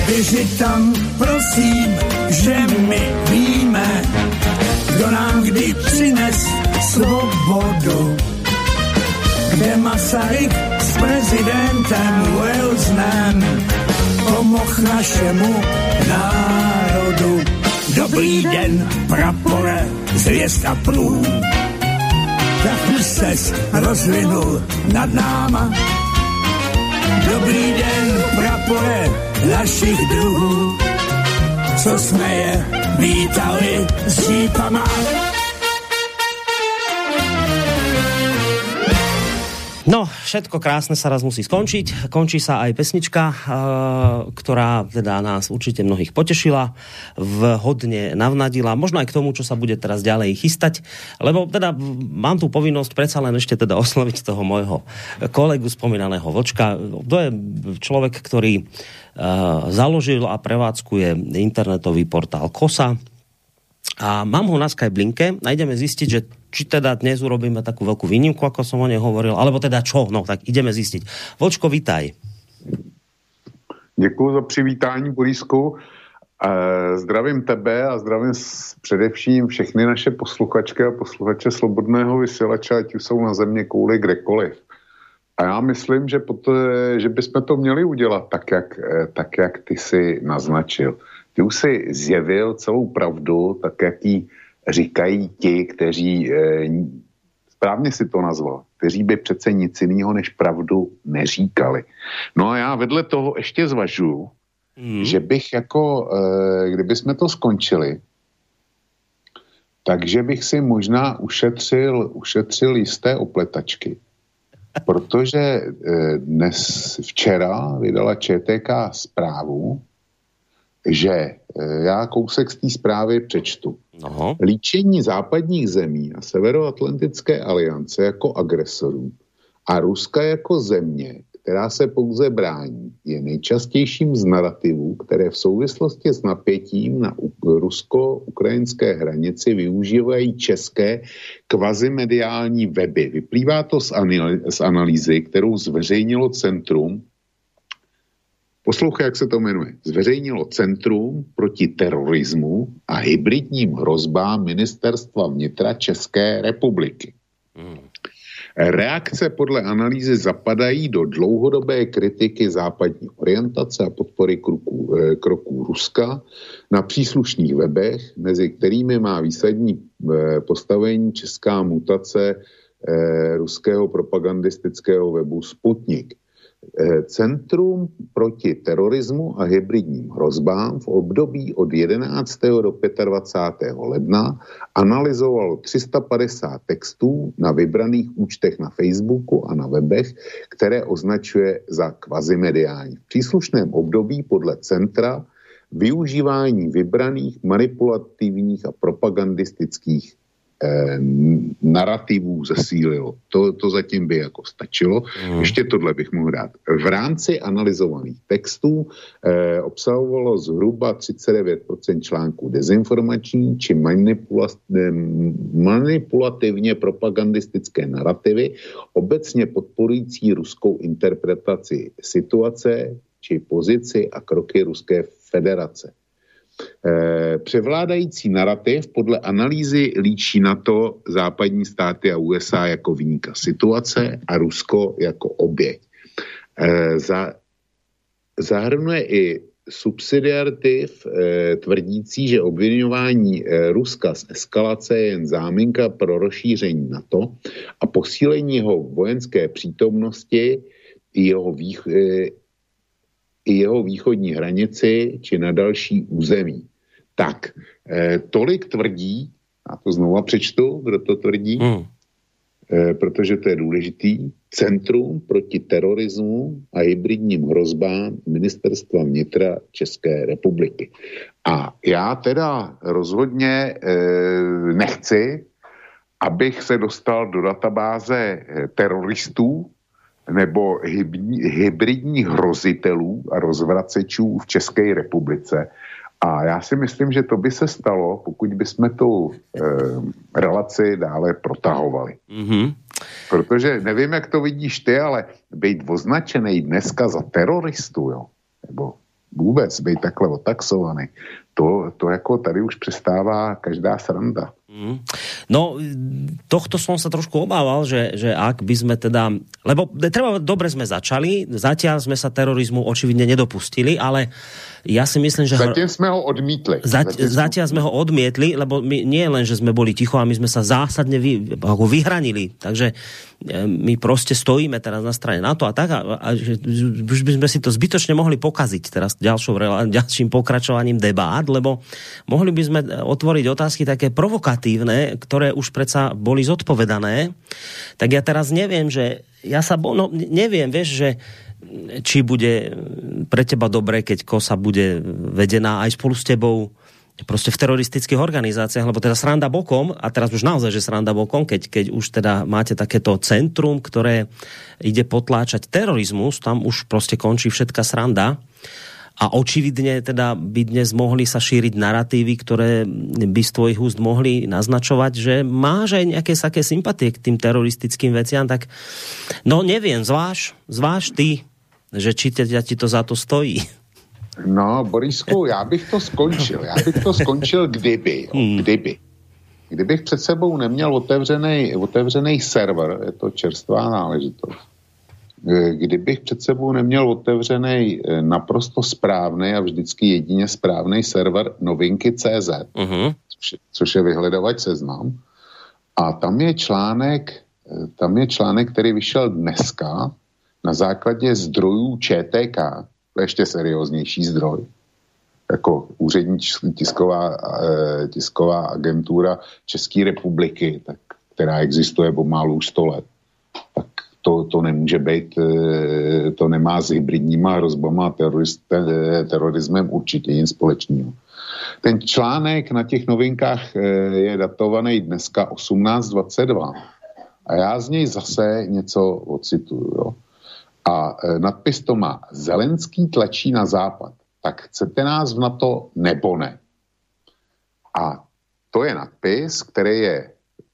Běži tam, prosím, že víme, kdo nám kdy přines svobodu. Kde Masaryk s prezidentem Wilsonem pomoh našemu národu. Dobrý den, prapore, zvězda prů. Tak už ses rozvinul nad náma. Dobrý den, prapore našich druhů, co jsme je vítali s žípama. No, všetko krásne sa raz musí skončiť. Končí sa aj pesnička, uh, ktorá teda nás určite mnohých potešila, vhodne navnadila, možno aj k tomu, čo sa bude teraz ďalej chystať, lebo teda mám tu povinnosť predsa len ešte teda [LAUGHS] osloviť toho môjho kolegu spomínaného Vočka. To je človek, ktorý uh, založil a prevádzkuje internetový portál KOSA, a mám ho na Skype linke a ideme zistiť, že či teda dnes urobíme takú veľkú výnimku, ako som o nej hovoril, alebo teda čo, no tak ideme zistiť. Vočko, vitaj. Děkuji za přivítání, Borisku. Zdravím tebe a zdravím především všechny naše posluchačky a posluchače Slobodného vysílače, ať už jsou na země kouli kdekoliv. A já myslím, že, pot, že bychom to měli udělat tak jak, tak, jak ty si naznačil. Ty už si zjevil celou pravdu, tak jak ji říkají ti, kteří, eh, správně si to nazval, kteří by přece nic jiného než pravdu neříkali. No a já vedle toho ještě zvažuji, mm. že bych jako, eh, kdyby jsme to skončili, takže bych si možná ušetřil, ušetřil jisté opletačky. Protože eh, dnes, včera vydala ČTK zprávu, že e, já kousek z té zprávy přečtu. Aha. Líčení západních zemí a Severoatlantické aliance jako agresorů a Ruska jako země, která se pouze brání, je nejčastějším z narrativů, které v souvislosti s napětím na rusko-ukrajinské hranici využívají české kvazimediální weby. Vyplývá to z analýzy, kterou zveřejnilo Centrum Poslouchej, jak se to jmenuje. Zveřejnilo Centrum proti terorismu a hybridním hrozbám Ministerstva vnitra České republiky. Hmm. Reakce podle analýzy zapadají do dlouhodobé kritiky západní orientace a podpory kroků, eh, kroků Ruska na příslušných webech, mezi kterými má výsadní eh, postavení česká mutace eh, ruského propagandistického webu Sputnik. Eh, Centrum proti terorismu a hybridním hrozbám v období od 11. do 25. ledna analyzovalo 350 textů na vybraných účtech na Facebooku a na webech, které označuje za kvazimediální. V příslušném období podle centra využívání vybraných manipulativních a propagandistických eh, narrativů zesílilo. To, to zatím by jako stačilo. Mm. Ještě tohle bych mohl dát. V rámci analyzovaných textů eh, obsahovalo zhruba 39% článků dezinformační či eh, manipulativně propagandistické narrativy, obecně podporující ruskou interpretaci situace či pozici a kroky Ruské federace. Eh, převládající narrativ podle analýzy líčí na to západní státy a USA jako výnika situace a Rusko jako oběť. Eh, za, zahrnuje i subsidiaritiv eh, tvrdící, že obvinování Ruska z eskalace je jen záminka pro rozšíření NATO a posílení jeho vojenské přítomnosti jeho, i jeho východní hranici či na další území. Tak, eh, tolik tvrdí, a to znova přečtu, kdo to tvrdí, hmm. eh, protože to je důležitý, Centrum proti terorismu a hybridním hrozbám Ministerstva vnitra České republiky. A já teda rozhodně eh, nechci, abych se dostal do databáze eh, teroristů, nebo hybridních hrozitelů a rozvracečů v České republice. A já si myslím, že to by se stalo, pokud bychom tu e, relaci dále protahovali. Mm-hmm. Protože nevím, jak to vidíš ty, ale být označený dneska za teroristu, jo, nebo vůbec být takhle otaxovaný, to, to jako tady už přestává každá sranda. Mm. No, tohto som sa trošku obával, že, že ak by sme teda... Lebo treba, dobre sme začali, zatiaľ sme sa terorizmu očividne nedopustili, ale ja si myslím, že... Zatiaľ sme ho odmietli. Zati, zatiaľ sme ho odmietli, lebo my nie len, že sme boli ticho, a my sme sa zásadne vy, ako vyhranili. Takže e, my proste stojíme teraz na strane NATO a tak a, a že už by sme si to zbytočne mohli pokaziť teraz ďalšou, ďalším pokračovaním debát, lebo mohli by sme otvoriť otázky také provokatívne, ktoré už predsa boli zodpovedané. Tak ja teraz neviem, že ja sa, no, neviem, vieš, že či bude pre teba dobré, keď kosa bude vedená aj spolu s tebou prostě v teroristických organizáciách, lebo teda sranda bokom, a teraz už naozaj, že sranda bokom, keď, keď už teda máte takéto centrum, ktoré ide potláčať terorizmus, tam už prostě končí všetka sranda. A očividně teda by dnes mohli sa šíriť narratívy, ktoré by z tvojich úst mohli naznačovať, že máš aj nejaké saké sympatie k tým teroristickým veciam, tak no neviem, zváš, zváš ty, že či teda ti to za to stojí. No, Borisku, já bych to skončil. Já bych to skončil kdyby. Jo, hmm. kdyby. Kdybych před sebou neměl otevřený, otevřený server, je to čerstvá náležitost, e, kdybych před sebou neměl otevřený e, naprosto správný a vždycky jedině správný server novinky.cz, uh-huh. což, což je vyhledovač seznam, a tam je článek, e, tam je článek, který vyšel dneska, na základě zdrojů ČTK, to je ještě serióznější zdroj, jako úřední tisková, eh, tisková agentura České republiky, tak, která existuje pomalu už 100 let, tak to, to nemůže být, eh, to nemá s hybridníma hrozbama a eh, terorismem určitě nic společného. Ten článek na těch novinkách je datovaný dneska 18.22 a já z něj zase něco ocituju. Jo. A e, nadpis to má Zelenský tlačí na západ. Tak chcete nás v NATO nebo ne? A to je nadpis, který je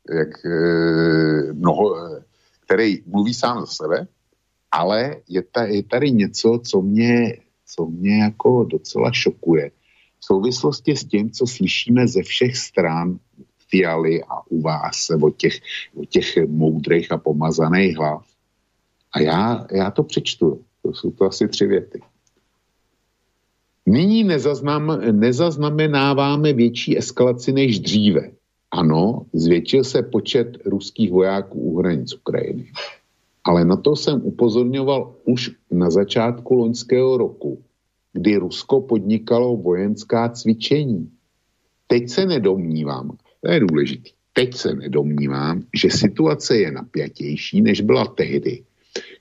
jak, e, mnoho, e, který mluví sám za sebe, ale je, ta, je tady něco, co mě, co mě jako docela šokuje. V souvislosti s tím, co slyšíme ze všech stran Fialy a u vás, o těch, o těch moudrých a pomazaných hlav. A já, já to přečtu. To jsou to asi tři věty. Nyní nezaznam, nezaznamenáváme větší eskalaci než dříve. Ano, zvětšil se počet ruských vojáků u hranic Ukrajiny. Ale na to jsem upozorňoval už na začátku loňského roku, kdy Rusko podnikalo vojenská cvičení. Teď se nedomnívám, to je důležité, teď se nedomnívám, že situace je napjatější, než byla tehdy,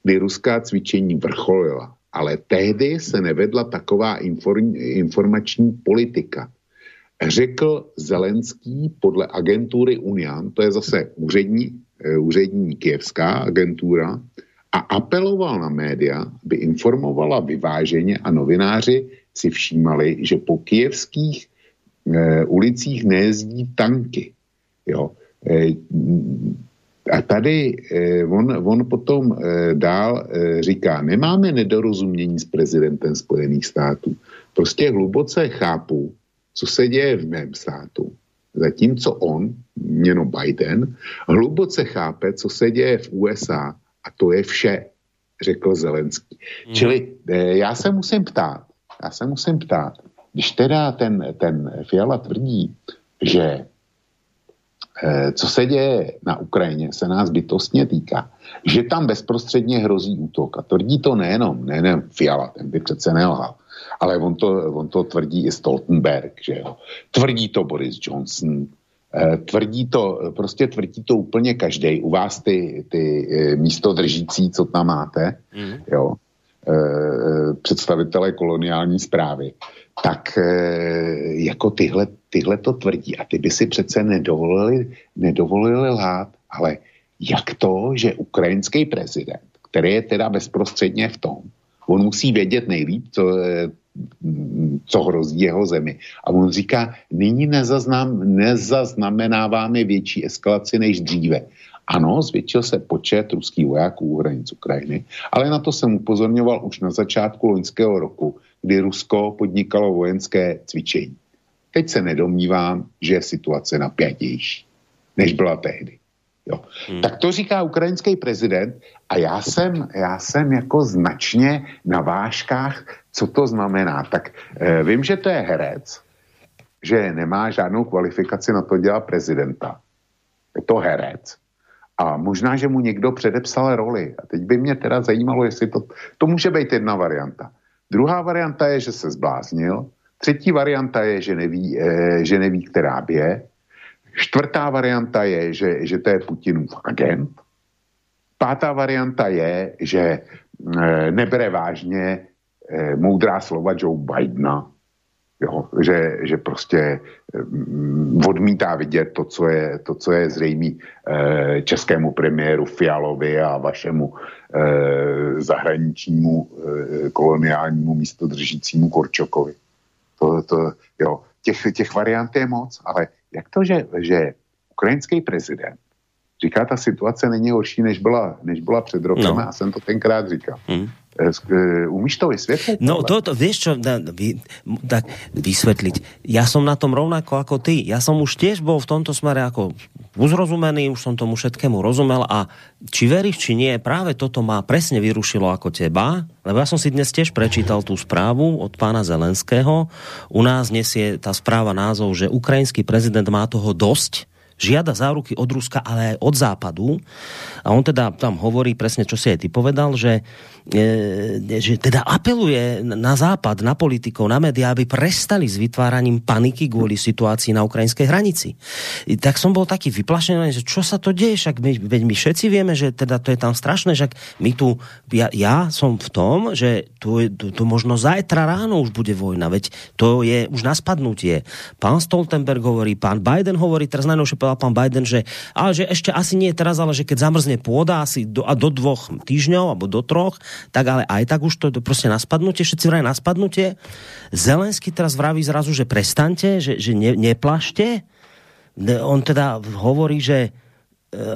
kdy ruská cvičení vrcholila. Ale tehdy se nevedla taková inform, informační politika. Řekl Zelenský podle agentury Unian, to je zase úřední, eh, úřední kievská agentura, a apeloval na média, aby informovala vyváženě a novináři si všímali, že po kievských e, ulicích nejezdí tanky. Jo. E, a tady eh, on, on potom eh, dál eh, říká, nemáme nedorozumění s prezidentem Spojených států. Prostě hluboce chápu, co se děje v mém státu. Zatímco on, měno Biden, hluboce chápe, co se děje v USA a to je vše, řekl Zelenský. Hmm. Čili já se musím ptát, já se musím ptát, když teda ten, ten Fiala tvrdí, že co se děje na Ukrajině, se nás bytostně týká, že tam bezprostředně hrozí útok. A tvrdí to nejenom, nejenom Fiala, ten by přece nelhal, ale on to, on to tvrdí i Stoltenberg, že jo. Tvrdí to Boris Johnson, eh, tvrdí to, prostě tvrdí to úplně každý. U vás ty, ty eh, místo držící, co tam máte, mm. jo, představitelé koloniální zprávy, tak jako tyhle tyhle to tvrdí a ty by si přece nedovolili, nedovolili lhát, ale jak to, že ukrajinský prezident, který je teda bezprostředně v tom, on musí vědět nejlíp, co, co hrozí jeho zemi. A on říká, nyní nezaznám, nezaznamenáváme větší eskalaci než dříve. Ano, zvětšil se počet ruských vojáků u hranic Ukrajiny, ale na to jsem upozorňoval už na začátku loňského roku, kdy Rusko podnikalo vojenské cvičení. Teď se nedomnívám, že je situace napjatější, než byla tehdy. Jo. Hmm. Tak to říká ukrajinský prezident a já jsem, já jsem jako značně na vážkách, co to znamená. Tak eh, vím, že to je herec, že nemá žádnou kvalifikaci na to dělat prezidenta. Je to herec. A možná, že mu někdo předepsal roli. A teď by mě teda zajímalo, jestli to... To může být jedna varianta. Druhá varianta je, že se zbláznil Třetí varianta je, že neví, eh, že neví která bě. Čtvrtá varianta je, že, že to je Putinův agent. Pátá varianta je, že eh, nebere vážně eh, moudrá slova Joe Bidena, jo, že, že prostě odmítá vidět to, co je, to, co je zřejmý českému premiéru Fialovi a vašemu zahraničnímu koloniálnímu místodržícímu Korčokovi. To, to, jo, těch, těch variant je moc, ale jak to, že, že ukrajinský prezident říká, ta situace není horší, než byla, než byla před rokem, no. a jsem to tenkrát říkal. Hmm. Umíš to vysvětlit? No to, to vieš čo, da, vy, tak vysvetliť. Ja som na tom rovnako ako ty. Ja som už tiež bol v tomto smere ako uzrozumený, už som tomu všetkému rozumel a či veríš, či nie, práve toto má presne vyrušilo ako teba, lebo ja som si dnes tiež prečítal tú správu od pána Zelenského. U nás nesie tá správa názov, že ukrajinský prezident má toho dosť, žiada záruky od Ruska, ale aj od západu. A on teda tam hovorí presne, čo si aj ty povedal, že E, že teda apeluje na západ, na politikov, na médiá, aby prestali s vytváraním paniky kvôli situácii na ukrajinskej hranici. Tak som bol taký vyplašený, že čo sa to deje, však my, my všetci vieme, že teda to je tam strašné, že my tu, ja, ja som v tom, že tu, tu, tu možno zajtra ráno už bude vojna, veď to je už na spadnutie. Pán Stoltenberg hovorí, pán Biden hovorí, teraz najnovšie povedal pán Biden, že, ale že ešte asi nie teraz, ale že keď zamrzne pôda asi do, a do dvoch týždňov alebo do troch, tak ale aj tak už to, proste na spadnutie, všetci vraj na spadnutie. Zelensky teraz vraví zrazu, že prestante, že, že ne, neplašte. On teda hovorí, že e,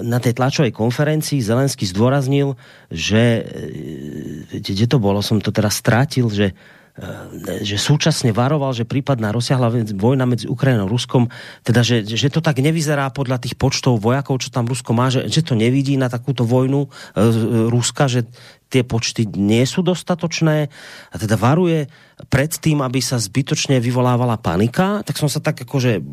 na tej tlačovej konferencii Zelenský zdôraznil, že e, kde to bolo, som to teraz strátil, že Eh, že súčasne varoval, že prípadná rozsiahla vojna medzi Ukrajinou a Ruskom, teda že, že to tak nevyzerá podľa tých počtov vojakov, čo tam Rusko má, že, že to nevidí na takúto vojnu e, Ruska, že tie počty nie sú dostatočné a teda varuje pred tým, aby sa zbytočne vyvolávala panika, tak som sa tak akože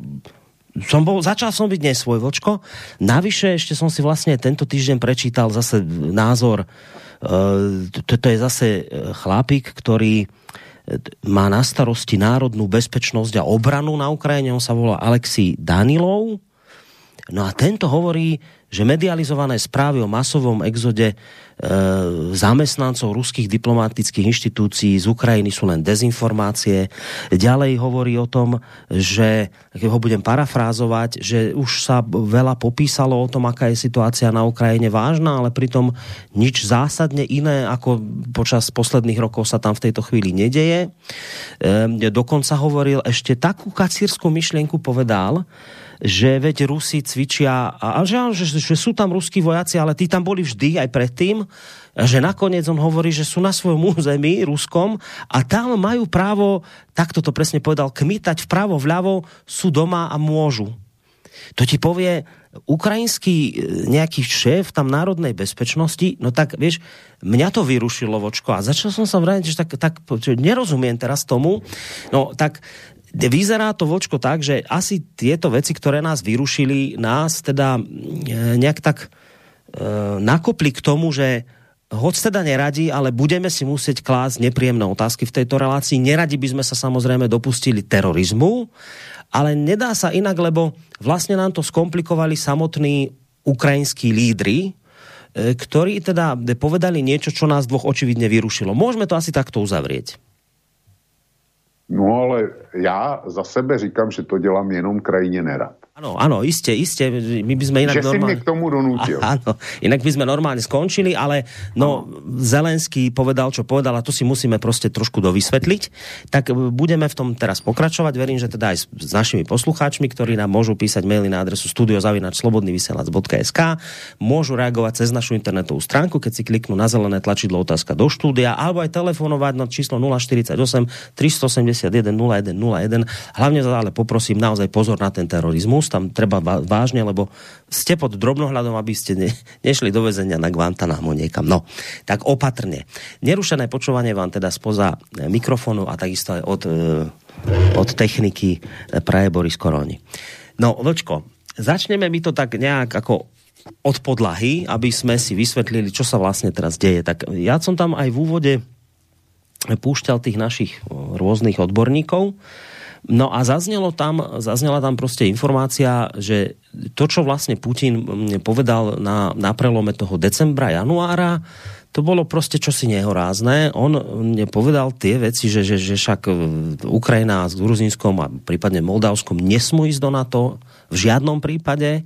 som bol, začal som byť nesvoj vočko. Navyše ešte som si vlastne tento týždeň prečítal zase názor, e, to, je zase chlapík, ktorý má na starosti národnú bezpečnosť a obranu na Ukrajine. On sa volá Alexi Danilov. No a tento hovorí, že medializované správy o masovom exode E, zamestnancov ruských diplomatických inštitúcií z Ukrajiny sú len dezinformácie. Ďalej hovorí o tom, že, keď ho budem parafrázovať, že už sa veľa popísalo o tom, aká je situácia na Ukrajine vážna, ale pritom nič zásadne iné, ako počas posledných rokov sa tam v tejto chvíli nedeje. E, dokonca hovoril ešte takú kacírskú myšlienku povedal, že veď Rusi cvičia, a, a že, že, že sú tam ruskí vojaci, ale tí tam boli vždy aj predtým, že nakoniec on hovorí, že sú na svojom [LAUGHS] území ruskom a tam majú právo, takto to presne povedal, kmitať vpravo, vľavo, sú doma a môžu. To ti povie ukrajinský e, nejaký šéf tam národnej bezpečnosti, no tak vieš, mňa to vyrušilo vočko a začal som sa vrátiť, že tak, tak nerozumiem teraz tomu, no tak vyzerá to vočko tak, že asi tieto veci, ktoré nás vyrušili, nás teda e, nejak tak e, nakopli k tomu, že hoď teda neradi, ale budeme si musieť klásť nepríjemné otázky v tejto relácii. Neradi by sme sa samozrejme dopustili terorizmu, ale nedá sa inak, lebo vlastne nám to skomplikovali samotní ukrajinskí lídry, e, ktorí teda povedali niečo, čo nás dvoch očividne vyrušilo. Môžeme to asi takto uzavrieť. No ale já za sebe říkám, že to dělám jenom krajině nerad. Áno, áno, iste, iste. My by sme inak že normálne... si k tomu donútil. Áno, [LAUGHS] inak by sme normálne skončili, ale no, Zelenský povedal, čo povedal, a to si musíme proste trošku dovysvetliť. Tak budeme v tom teraz pokračovať. Verím, že teda aj s, s našimi poslucháčmi, ktorí nám môžu písať maily na adresu studiozavinačslobodnyvysielac.sk môžu reagovať cez našu internetovú stránku, keď si kliknú na zelené tlačidlo otázka do štúdia, alebo aj telefonovať na číslo 048 381 0101. Hlavne ale poprosím naozaj pozor na ten terorizmus Plus tam treba vážne, lebo ste pod drobnohľadom, aby ste ne, nešli do vezenia na Guantanamo niekam. No, tak opatrne. Nerušené počúvanie vám teda spoza e, mikrofonu a takisto aj od, e, od techniky e, praje Boris Koroni. No, Vlčko, začneme mi to tak nejak ako od podlahy, aby sme si vysvetlili, čo sa vlastne teraz deje. Tak ja som tam aj v úvode púšťal tých našich rôznych odborníkov, No a zaznelo tam, zaznela tam prostě informácia, že to, čo vlastne Putin povedal na, na prelome toho decembra, januára, to bolo prostě čosi nehorázné. On povedal tie veci, že, že, že však Ukrajina s Gruzínskom a prípadne Moldavskom nesmú ísť do NATO v žiadnom prípade.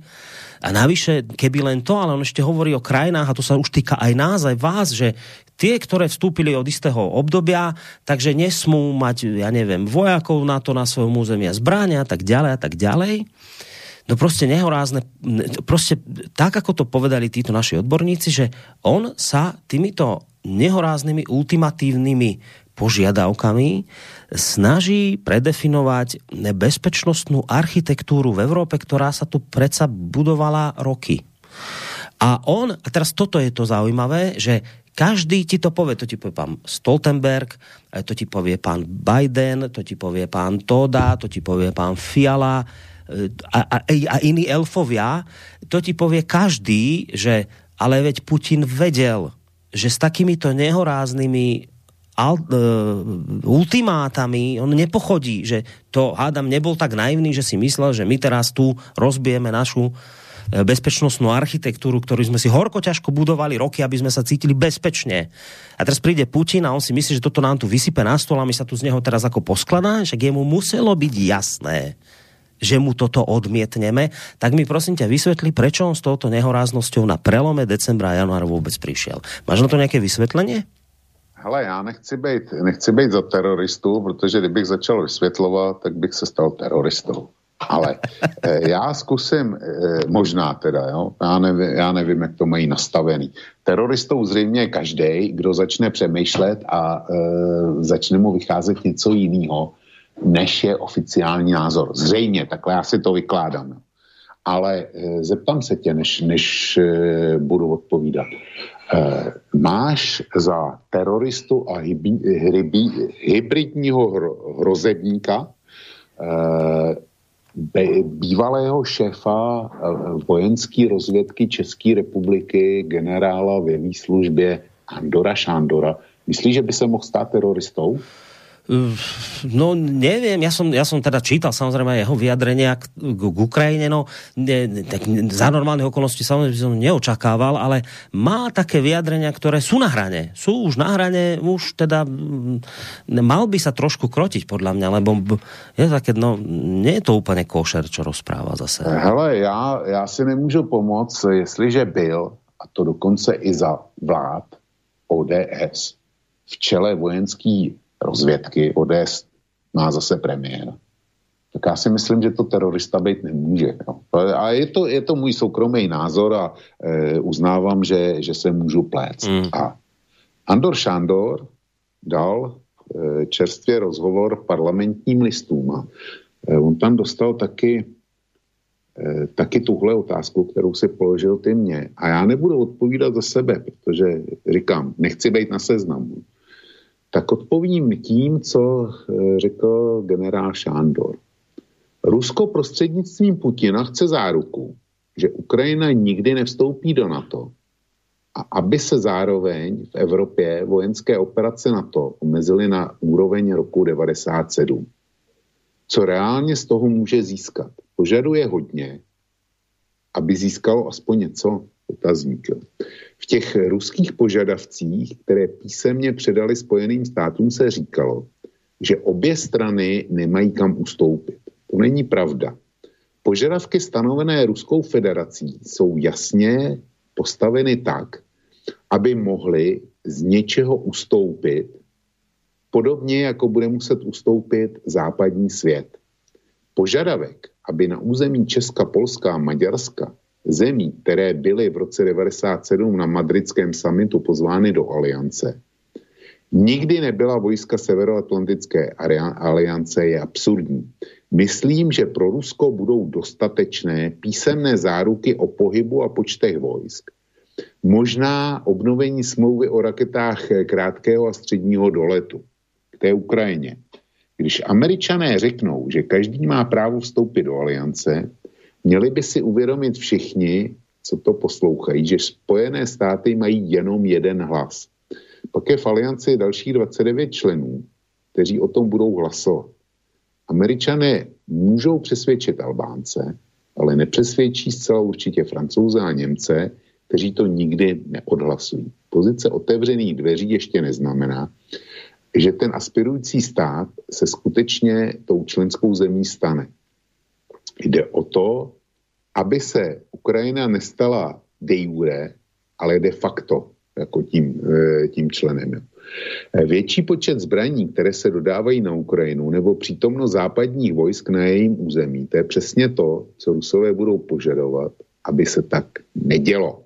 A navyše, keby len to, ale on ešte hovorí o krajinách, a to sa už týka aj nás, aj vás, že tie, ktoré vstúpili od istého obdobia, takže nesmú mať, ja neviem, vojakov na to na svojom území a zbráňa a tak ďalej a tak ďalej. No prostě nehorázne, prostě tak, ako to povedali títo naši odborníci, že on sa týmito nehoráznými ultimatívnymi požiadavkami snaží predefinovať bezpečnostnú architektúru v Európe, ktorá sa tu predsa budovala roky. A on, a teraz toto je to zaujímavé, že každý ti to povie, to ti povie pán Stoltenberg, to ti povie pán Biden, to ti povie pán Toda, to ti povie pán Fiala e, a, a, a iní elfovia, to ti povie každý, že ale veď Putin vedel, že s takýmito nehoráznými ultimátami on nepochodí, že to hádam nebol tak naivný, že si myslel, že my teraz tu rozbijeme našu Eh, bezpečnostnú architektúru, ktorú sme si horko ťažko budovali roky, aby sme sa cítili bezpečne. A teraz príde Putin a on si myslí, že toto nám tu vysype na stôl a my sa tu z neho teraz ako poskladá, že jemu muselo byť jasné, že mu toto odmietneme, tak mi prosím ťa vysvetli, prečo on s touto nehoráznosťou na prelome decembra a januára vůbec přišel. Máš na to nějaké vysvětlení? Hele, já nechci být, nechci být za teroristu, protože kdybych začal vysvětlovat, tak bych se stal teroristou. Ale [LAUGHS] eh, já zkusím, eh, možná teda, jo, já nevím, já nevím, jak to mají nastavený. Teroristou zřejmě každý, kdo začne přemýšlet a e, začne mu vycházet něco jiného, než je oficiální názor. Zřejmě, takhle já si to vykládám. Ale e, zeptám se tě, než, než e, budu odpovídat. E, máš za teroristu a hybi, hybi, hybridního hro, hrozebníka e, bývalého šéfa e, vojenské rozvědky České republiky, generála ve výslužbě Andora Šándora. Myslíš, že by se mohl stát teroristou? No neviem, ja som, ja som teda čítal samozrejme jeho vyjadrenia k, k, k Ukrajine, no ne, tak za normálnych okolností samozrejme som neočakával, ale má také vyjadrenia, ktoré sú na hrane. Sú už na hrane, už teda mal by sa trošku krotiť podľa mňa, lebo je také, no nie je to úplne košer, čo rozpráva zase. Hele, já, já si nemůžu pomoct, jestliže byl, a to dokonce i za vlád ODS, v čele vojenský rozvědky, ODS má zase premiér, tak já si myslím, že to terorista být nemůže. Jo. A je to, je to můj soukromý názor a e, uznávám, že, že se můžu pléct. Mm. A Andor Šandor dal e, čerstvě rozhovor parlamentním listům a e, on tam dostal taky e, taky tuhle otázku, kterou si položil ty mě. A já nebudu odpovídat za sebe, protože říkám, nechci být na seznamu tak odpovím tím, co eh, řekl generál Šándor. Rusko prostřednictvím Putina chce záruku, že Ukrajina nikdy nevstoupí do NATO a aby se zároveň v Evropě vojenské operace NATO omezily na úroveň roku 97. Co reálně z toho může získat? Požaduje hodně, aby získalo aspoň něco otazník. V těch ruských požadavcích, které písemně předali Spojeným státům, se říkalo, že obě strany nemají kam ustoupit. To není pravda. Požadavky stanovené Ruskou federací jsou jasně postaveny tak, aby mohly z něčeho ustoupit, podobně jako bude muset ustoupit západní svět. Požadavek, aby na území Česka, Polska a Maďarska zemí, které byly v roce 97 na madridském summitu pozvány do aliance, nikdy nebyla vojska Severoatlantické aliance, je absurdní. Myslím, že pro Rusko budou dostatečné písemné záruky o pohybu a počtech vojsk. Možná obnovení smlouvy o raketách krátkého a středního doletu k té Ukrajině. Když američané řeknou, že každý má právo vstoupit do aliance, Měli by si uvědomit všichni, co to poslouchají, že Spojené státy mají jenom jeden hlas. Pak je v alianci dalších 29 členů, kteří o tom budou hlasovat. Američané můžou přesvědčit Albánce, ale nepřesvědčí zcela určitě Francouze a Němce, kteří to nikdy neodhlasují. Pozice otevřených dveří ještě neznamená, že ten aspirující stát se skutečně tou členskou zemí stane. Jde o to, aby se Ukrajina nestala de jure, ale de facto jako tím, e, tím členem. E, větší počet zbraní, které se dodávají na Ukrajinu, nebo přítomnost západních vojsk na jejím území, to je přesně to, co Rusové budou požadovat, aby se tak nedělo.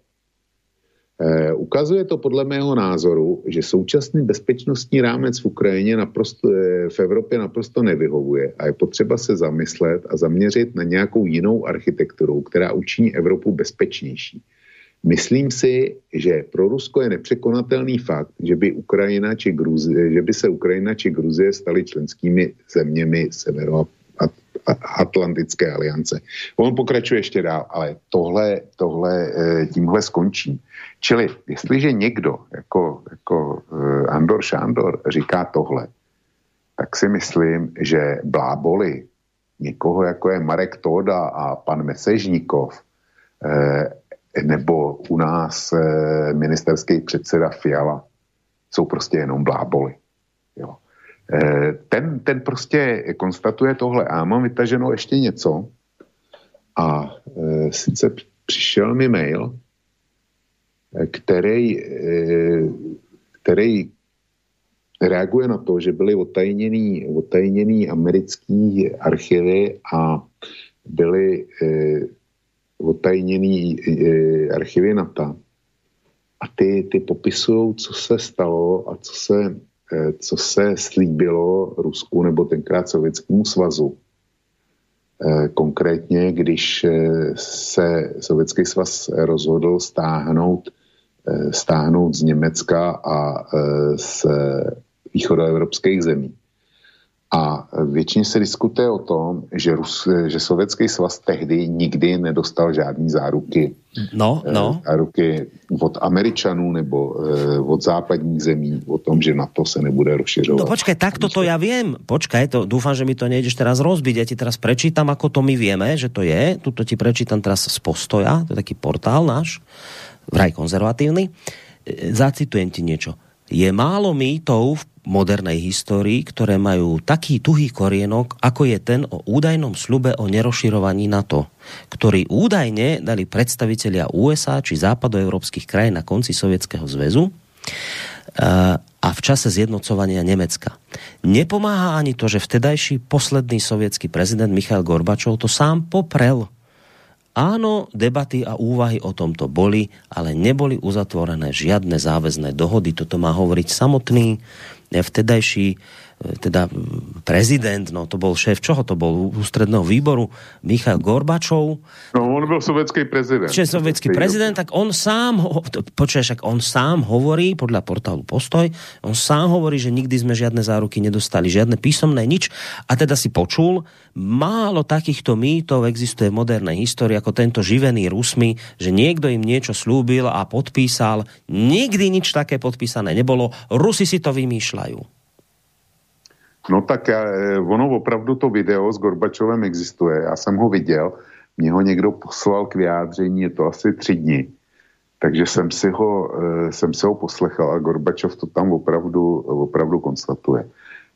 E, ukazuje to podle mého názoru, že současný bezpečnostní rámec v Ukrajině naprosto, e, v Evropě naprosto nevyhovuje a je potřeba se zamyslet a zaměřit na nějakou jinou architekturu, která učiní Evropu bezpečnější. Myslím si, že pro Rusko je nepřekonatelný fakt, že by, Ukrajina či Gruzie, že by se Ukrajina či Gruzie staly členskými zeměmi Severo Atlantické aliance. On pokračuje ještě dál, ale tohle, tohle e, tímhle skončím. Čili jestliže někdo jako, jako eh, Andor Šándor říká tohle, tak si myslím, že bláboli někoho, jako je Marek Toda a pan Mesežníkov, eh, nebo u nás eh, ministerský předseda Fiala, jsou prostě jenom bláboli. Jo. Ten, ten prostě konstatuje tohle. A mám vytaženo ještě něco. A sice přišel mi mail, který, který reaguje na to, že byly otajněný, otajněný americký archivy a byly eh, otajněný eh, archivy NATO. A ty, ty popisují, co se stalo a co se, eh, co se slíbilo Rusku nebo tenkrát Sovětskému svazu. Eh, konkrétně, když eh, se Sovětský svaz rozhodl stáhnout, eh, stáhnout z Německa a z východoevropských zemí. A většině se diskutuje o tom, že, Rus, že Sovětský svaz tehdy nikdy nedostal žádný záruky. No, no. Záruky od Američanů nebo e, od západních zemí o tom, že na to se nebude rozšiřovat. No počkaj, takto to ja viem. Počkaj, to, dúfam, že mi to nejdeš teraz rozbiť. Ja ti teraz prečítam, ako to my vieme, že to je. Tuto ti prečítam teraz z postoja, to je taký portál náš, vraj konzervatívny. E, zacitujem ti niečo. Je málo mýtov v modernej histórii, ktoré majú taký tuhý korienok, ako je ten o údajnom slube o nerozširovaní NATO, ktorý údajne dali predstavitelia USA či západoeurópskych krajín na konci Sovietskeho zväzu eh, a v čase zjednocovania Nemecka. Nepomáha ani to, že vtedajší posledný sovětský prezident Michail Gorbačov to sám poprel. Áno, debaty a úvahy o tomto boli, ale neboli uzatvorené žiadne záväzné dohody. Toto má hovoriť samotný vtedajší teda prezident, no to bol šéf, čoho to bol, ústredného výboru, Michal Gorbačov. No on byl sovětský prezident. Čiže sovětský prezident, tak on sám, počuješ, však on sám hovorí, podľa portálu Postoj, on sám hovorí, že nikdy sme žiadne záruky nedostali, žiadne písomné, nič. A teda si počul, málo takýchto mýtov existuje v modernej histórii, ako tento živený Rusmi, že niekto im niečo slúbil a podpísal. Nikdy nič také podpísané nebolo. Rusi si to vymýšľajú. No tak já, eh, ono opravdu to video s Gorbačovem existuje. Já jsem ho viděl, mě ho někdo poslal k vyjádření, je to asi tři dny. Takže jsem si ho, eh, jsem si ho poslechal a Gorbačov to tam opravdu, opravdu konstatuje.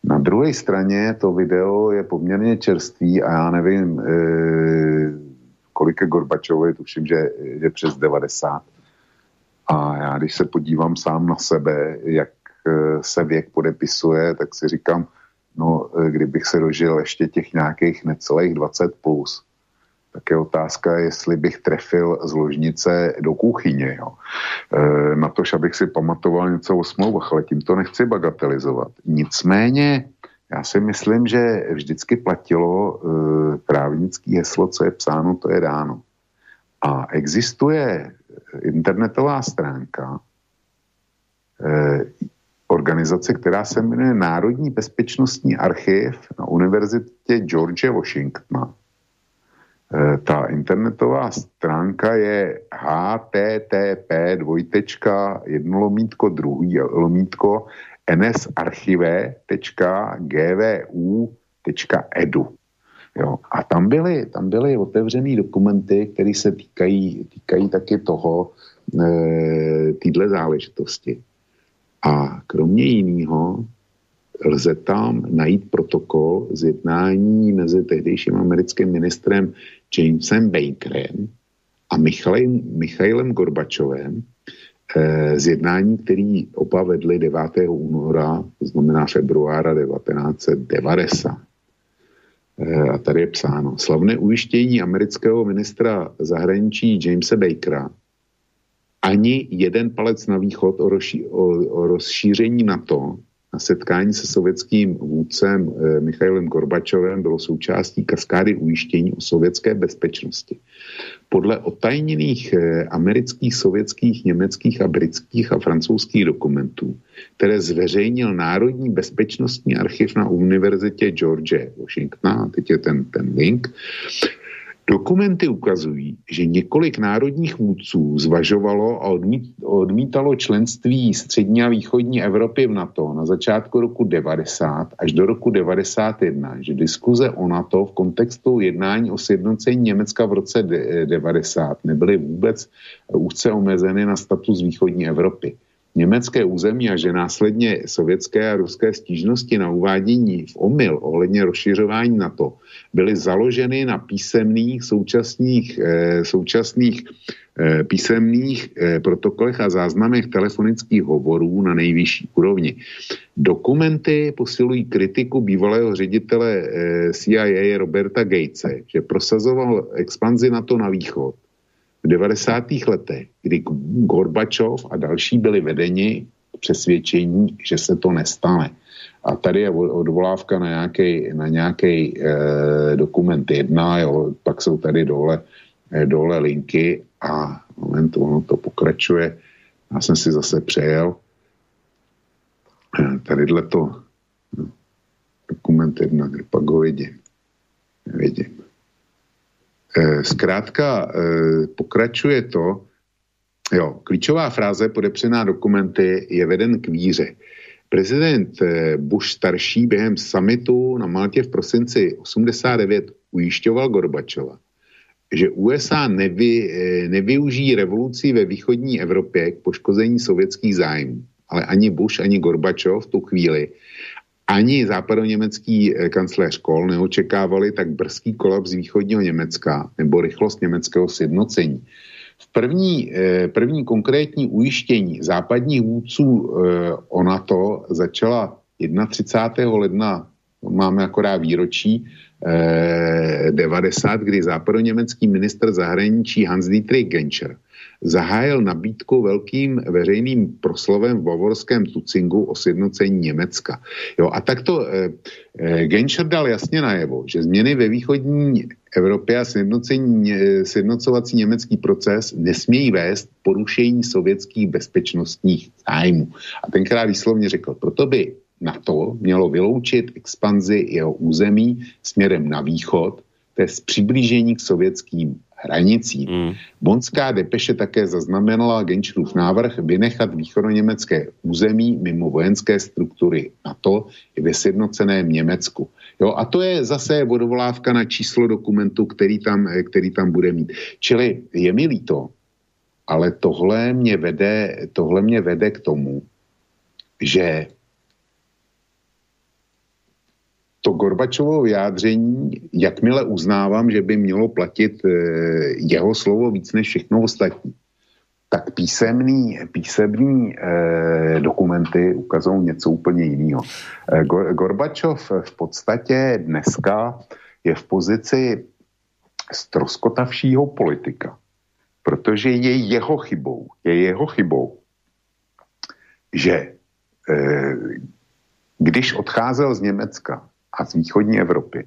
Na druhé straně to video je poměrně čerstvý a já nevím, eh, kolik je Gorbačovi, tuším, že je přes 90. A já, když se podívám sám na sebe, jak se věk podepisuje, tak si říkám, No, e, kdybych se dožil ještě těch nějakých necelých 20 plus, tak je otázka, jestli bych trefil z ložnice do kuchyně. Jo. E, na to, abych si pamatoval něco o smlouvách, ale tím to nechci bagatelizovat. Nicméně, já si myslím, že vždycky platilo e, právnický heslo, co je psáno, to je dáno. A existuje internetová stránka, e, organizace, která se jmenuje Národní bezpečnostní archiv na Univerzitě George Washingtona. E, ta internetová stránka je http dvojtečka jednolomítko druhý lomítko nsarchive.gvu.edu. Jo. A tam byly, tam byly otevřené dokumenty, které se týkají, týkají taky toho, e, týhle záležitosti. A kromě jiného lze tam najít protokol z jednání mezi tehdejším americkým ministrem Jamesem Bakerem a Michailem, Michailem Gorbačovem eh, z jednání, který oba vedli 9. února, to znamená februára 1990. Eh, a tady je psáno. Slavné ujištění amerického ministra zahraničí Jamesa Bakera ani jeden palec na východ o, rozší, o, o rozšíření NATO na setkání se sovětským vůdcem e, Michailem Gorbačovem bylo součástí kaskády ujištění o sovětské bezpečnosti. Podle otajněných e, amerických, sovětských, německých a britských a francouzských dokumentů, které zveřejnil Národní bezpečnostní archiv na univerzitě George Washingtona, teď je ten, ten link, Dokumenty ukazují, že několik národních vůdců zvažovalo a odmít, odmítalo členství střední a východní Evropy v NATO na začátku roku 90 až do roku 91, že diskuze o NATO v kontextu jednání o sjednocení Německa v roce 90 nebyly vůbec úzce omezeny na status východní Evropy. Německé území a že následně sovětské a ruské stížnosti na uvádění v omyl ohledně rozšiřování NATO byly založeny na písemných současných, eh, současných eh, písemných eh, protokolech a záznamech telefonických hovorů na nejvyšší úrovni. Dokumenty posilují kritiku bývalého ředitele CIA Roberta Gatese, že prosazoval expanzi NATO na východ v 90. letech, kdy Gorbačov a další byli vedeni přesvědčení, že se to nestane. A tady je odvolávka na nějaký, na nějaký eh, dokument jedna, jo, pak jsou tady dole, eh, dole linky a moment, ono to pokračuje. Já jsem si zase přejel. Eh, tadyhle to no, dokument jedna, kde pak ho vidím. Vidím. Eh, zkrátka eh, pokračuje to, jo, klíčová fráze podepřená dokumenty je veden k víře. Prezident eh, Bush starší během summitu na Maltě v prosinci 89 ujišťoval Gorbačova, že USA nevy, nevyužijí revoluci ve východní Evropě k poškození sovětských zájmů. Ale ani Bush, ani Gorbačov v tu chvíli ani západoněmecký eh, kancléř Kohl neočekávali tak brzký kolaps východního Německa nebo rychlost německého sjednocení. V první, eh, první konkrétní ujištění západních vůdců eh, o NATO začala 31. ledna, máme akorát výročí, 90, kdy západoněmecký minister zahraničí Hans-Dietrich Genscher zahájil nabídku velkým veřejným proslovem v bavorském Tucingu o sjednocení Německa. Jo, a takto eh, eh, Genscher dal jasně najevo, že změny ve východní Evropě a sjednocení, eh, sjednocovací německý proces nesmějí vést porušení sovětských bezpečnostních zájmů. A tenkrát výslovně řekl, proto by na to mělo vyloučit expanzi jeho území směrem na východ, to je přiblížení k sovětským hranicí. Mm. Bonská depeše také zaznamenala Genčrův návrh vynechat východoněmecké území mimo vojenské struktury NATO i ve sjednoceném Německu. Jo, a to je zase vodovolávka na číslo dokumentu, který tam, který tam bude mít. Čili je mi líto, ale tohle mě vede, tohle mě vede k tomu, že to Gorbačovo vyjádření, jakmile uznávám, že by mělo platit eh, jeho slovo víc než všechno ostatní, tak písemný, písemný eh, dokumenty ukazují něco úplně jiného. Eh, Gorbačov v podstatě dneska je v pozici stroskotavšího politika, protože je jeho chybou, je jeho chybou, že eh, když odcházel z Německa, a z východní Evropy.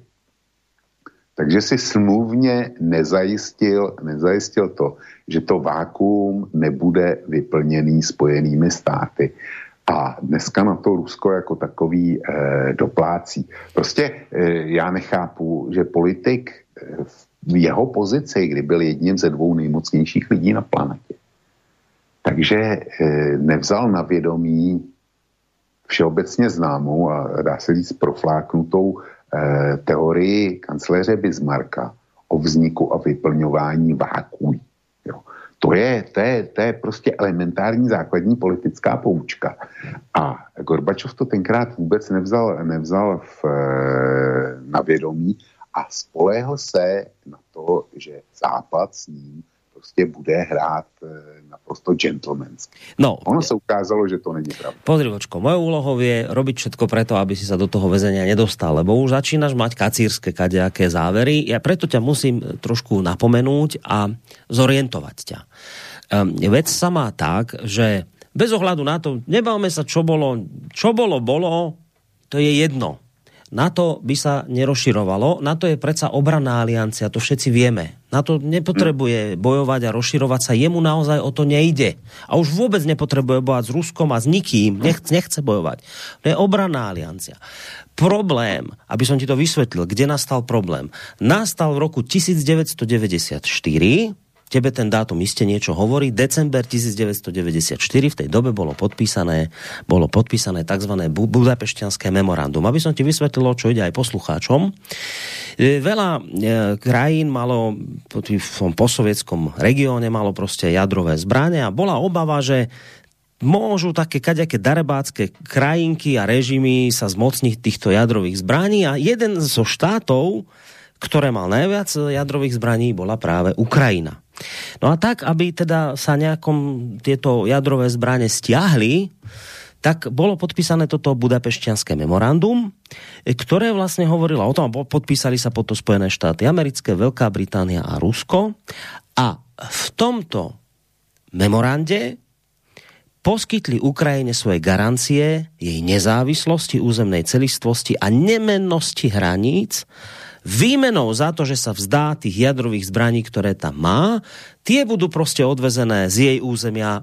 Takže si smluvně nezajistil, nezajistil to, že to vákuum nebude vyplněný spojenými státy. A dneska na to Rusko jako takový e, doplácí. Prostě e, já nechápu, že politik e, v jeho pozici, kdy byl jedním ze dvou nejmocnějších lidí na planetě, takže e, nevzal na vědomí všeobecně známou a dá se říct profláknutou eh, teorii kancléře Bismarcka o vzniku a vyplňování vákuí. To je, to, je, to je prostě elementární základní politická poučka. A Gorbačov to tenkrát vůbec nevzal, nevzal v, eh, na vědomí a spolehl se na to, že Západ s ním prostě bude hrát eh, naprosto gentlemansky. No, ono se ukázalo, že to není pravda. Pozri, vočko, mojou úlohou je robiť všetko preto, aby si sa do toho väzenia nedostal, lebo už začínaš mať kacírske kadejaké závery. Ja preto ťa musím trošku napomenúť a zorientovať ťa. Um, vec sa má tak, že bez ohľadu na to, nebavme sa, čo bolo, čo bolo, bolo, to je jedno na to by sa nerozširovalo. Na to je predsa obraná aliancia, to všetci vieme. Na to nepotrebuje bojovať a rozširovať sa. Jemu naozaj o to nejde. A už vôbec nepotrebuje bojovať s Ruskom a s nikým. Nechce, nechce bojovať. To je obraná aliancia. Problém, aby som ti to vysvetlil, kde nastal problém. Nastal v roku 1994, tebe ten dátum iste niečo hovorí. December 1994 v tej dobe bolo podpísané, bolo podpísané tzv. budapešťanské memorandum. Aby som ti vysvetlil, čo ide aj poslucháčom. E, veľa e, krajín malo v tom posovietskom regióne malo prostě jadrové zbraně a bola obava, že môžu také kaďaké darebácké krajinky a režimy sa zmocniť týchto jadrových zbraní a jeden zo štátov, ktoré mal najviac jadrových zbraní, bola práve Ukrajina. No a tak, aby teda sa nejakom tieto jadrové zbranie stiahli, tak bolo podpísané toto budapešťanské memorandum, ktoré vlastne hovorilo o tom, podpísali sa potom Spojené štáty americké, Veľká Británia a Rusko. A v tomto memorande poskytli Ukrajine svoje garancie jej nezávislosti, územnej celistvosti a nemennosti hraníc výmenou za to, že sa vzdá tých jadrových zbraní, ktoré tam má, tie budú prostě odvezené z jej územia e,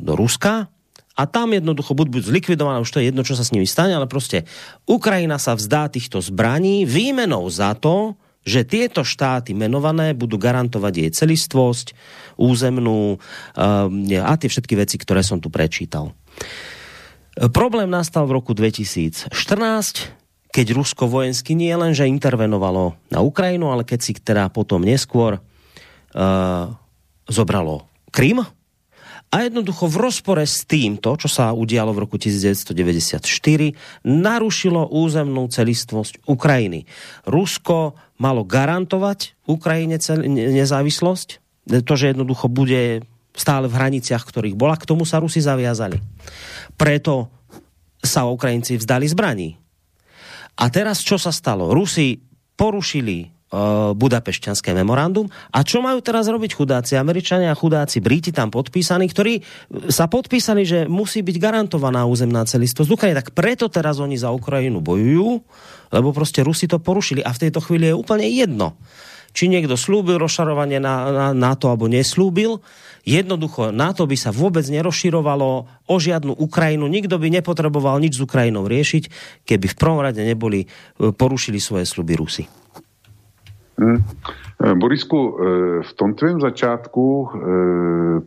do Ruska. A tam jednoducho buď budú zlikvidované, už to je jedno, čo sa s nimi stane, ale prostě Ukrajina sa vzdá týchto zbraní výmenou za to, že tieto štáty menované budú garantovať jej celistvosť, územnú um, a tie všetky veci, ktoré som tu prečítal. Problém nastal v roku 2014, keď Rusko vojensky nie len, že intervenovalo na Ukrajinu, ale keď si teda potom neskôr uh, zobralo Krym, a jednoducho v rozpore s týmto, čo sa udialo v roku 1994, narušilo územnú celistvosť Ukrajiny. Rusko malo garantovať Ukrajine nezávislosť, to, že jednoducho bude stále v hraniciach, ktorých bola, k tomu sa Rusi zaviazali. Preto sa Ukrajinci vzdali zbraní. A teraz čo sa stalo? Rusi porušili Eh, budapešťanské memorandum. A čo majú teraz robiť chudáci Američania a chudáci Briti tam podpísaní, ktorí sa podpísali, že musí byť garantovaná územná celistvosť Ukrajiny. Tak preto teraz oni za Ukrajinu bojujú, lebo prostě Rusi to porušili. A v tejto chvíli je úplne jedno, či niekto slúbil rozšarovanie na, na NATO alebo neslúbil. Jednoducho NATO by sa vôbec nerozširovalo o žiadnu Ukrajinu. Nikto by nepotreboval nič s Ukrajinou riešiť, keby v prvom rade neboli eh, porušili svoje sluby Rusy. Hmm. Borisku, eh, v tom tvém začátku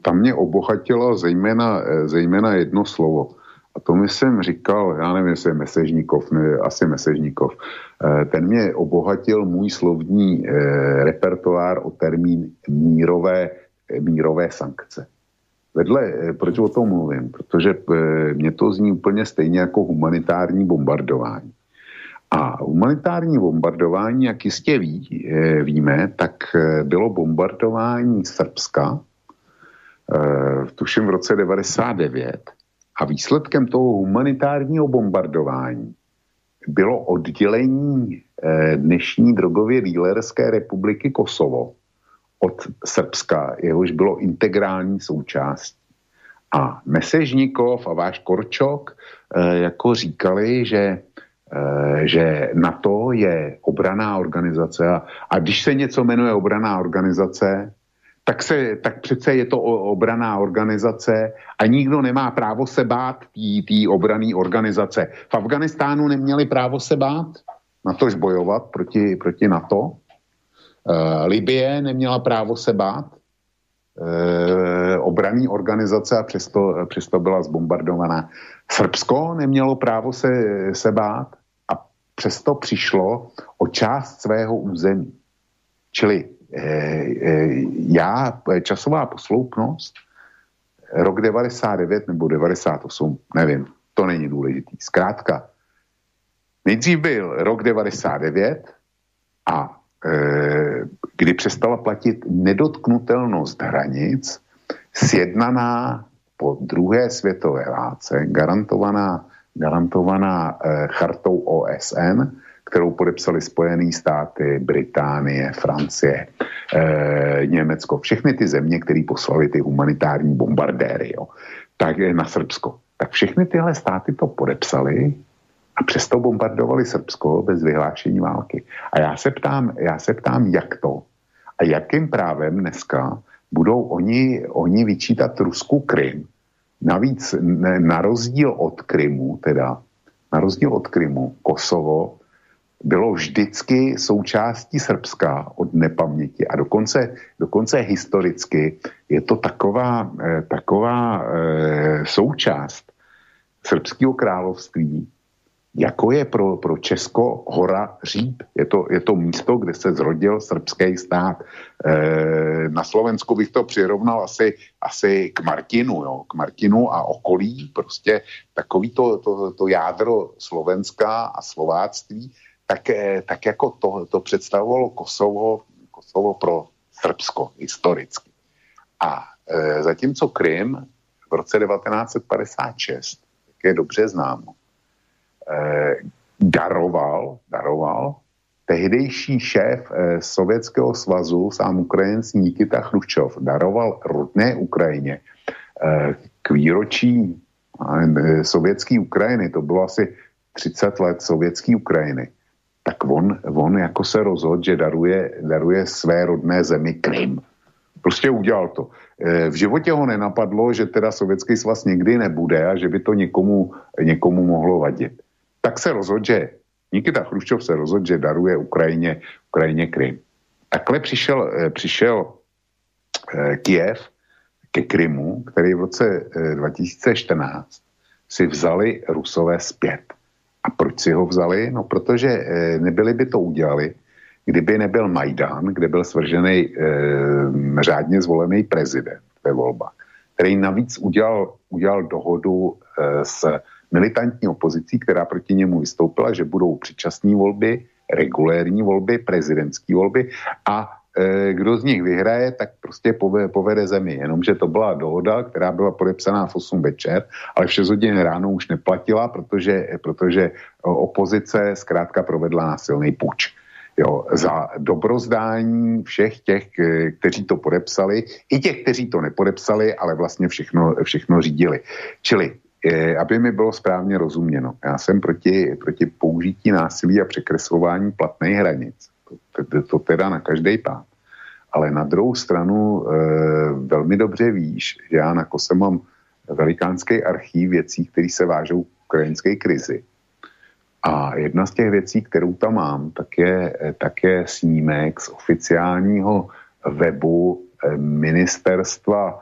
tam mě obohatilo zejména, zejména jedno slovo. A to mi jsem říkal, já nevím, jestli je Mesežníkov, ne, asi Mesežníkov. Ten mě obohatil můj slovní repertoár o termín mírové, mírové sankce. Vedle, proč o tom mluvím? Protože mě to zní úplně stejně jako humanitární bombardování. A humanitární bombardování, jak jistě ví, eh, víme, tak eh, bylo bombardování Srbska, eh, tuším v roce 99, a výsledkem toho humanitárního bombardování bylo oddělení dnešní drogově dílerské republiky Kosovo od Srbska, jehož bylo integrální součástí. A Mesežnikov a váš Korčok jako říkali, že Eh, že NATO je obraná organizace a, a když se něco jmenuje obraná organizace, tak, se, tak přece je to obraná organizace a nikdo nemá právo se bát té obrané organizace. V Afganistánu neměli právo se bát, na tož bojovat proti, proti NATO. Uh, Libie neměla právo se bát, uh, obraný organizace a přesto, přesto byla zbombardovaná. Srbsko nemělo právo se, se bát a přesto přišlo o část svého území. Čili eh, eh, já, časová posloupnost, rok 99 nebo 98, nevím, to není důležitý. Zkrátka, nejdřív byl rok 99 a eh, kdy přestala platit nedotknutelnost hranic, sjednaná po druhé světové válce, garantovaná, garantovaná eh, chartou OSN, kterou podepsali Spojené státy, Británie, Francie, eh, Německo, všechny ty země, které poslali ty humanitární bombardéry, jo, tak na Srbsko. Tak všechny tyhle státy to podepsali a přesto bombardovali Srbsko bez vyhlášení války. A já se ptám, já se ptám, jak to a jakým právem dneska budou oni, oni vyčítat Rusku Krym. Navíc ne, na rozdíl od Krymu, teda na rozdíl od Krymu, Kosovo bylo vždycky součástí Srbska od nepaměti a dokonce, dokonce historicky je to taková, eh, taková eh, součást srbského království, jako je pro, pro Česko hora Říp. Je to, je to místo, kde se zrodil srbský stát. E, na Slovensku bych to přirovnal asi, asi k Martinu, jo, k Martinu a okolí, prostě takový to, to, to jádro Slovenska a Slováctví, tak, e, tak jako to, to představovalo Kosovo, Kosovo pro Srbsko historicky. A e, zatímco Krym v roce 1956, jak je dobře známo, daroval, daroval tehdejší šéf eh, Sovětského svazu, sám Ukrajinec Nikita Chruščov, daroval rodné Ukrajině eh, k výročí sovětské Ukrajiny, to bylo asi 30 let sovětské Ukrajiny, tak on, on jako se rozhodl, že daruje, daruje své rodné zemi Krym. Prostě udělal to. V životě ho nenapadlo, že teda sovětský svaz nikdy nebude a že by to někomu, někomu mohlo vadit tak se rozhodl, že Nikita Chruščov se rozhodl, že daruje Ukrajině, Ukrajině Krym. Takhle přišel, eh, přišel eh, Kiev ke Krymu, který v roce 2014 eh, si vzali Rusové zpět. A proč si ho vzali? No, protože nebyli by to udělali, kdyby nebyl Majdan, kde byl svržený řádně zvolený prezident ve volbách, který navíc udělal, udělal dohodu s militantní opozicí, která proti němu vystoupila, že budou předčasné volby, regulérní volby, prezidentské volby a e, kdo z nich vyhraje, tak prostě povede, zemi. Jenomže to byla dohoda, která byla podepsaná v 8 večer, ale v 6 hodin ráno už neplatila, protože, protože opozice zkrátka provedla násilný puč. Jo, za dobrozdání všech těch, e, kteří to podepsali, i těch, kteří to nepodepsali, ale vlastně všechno, všechno řídili. Čili aby mi bylo správně rozuměno, já jsem proti, proti použití násilí a překreslování platných hranic. To, to, to teda na každý pán. Ale na druhou stranu e, velmi dobře víš, že já na kose mám velikánský archív věcí, které se vážou k ukrajinské krizi. A jedna z těch věcí, kterou tam mám, tak je, tak je snímek z oficiálního webu eh, ministerstva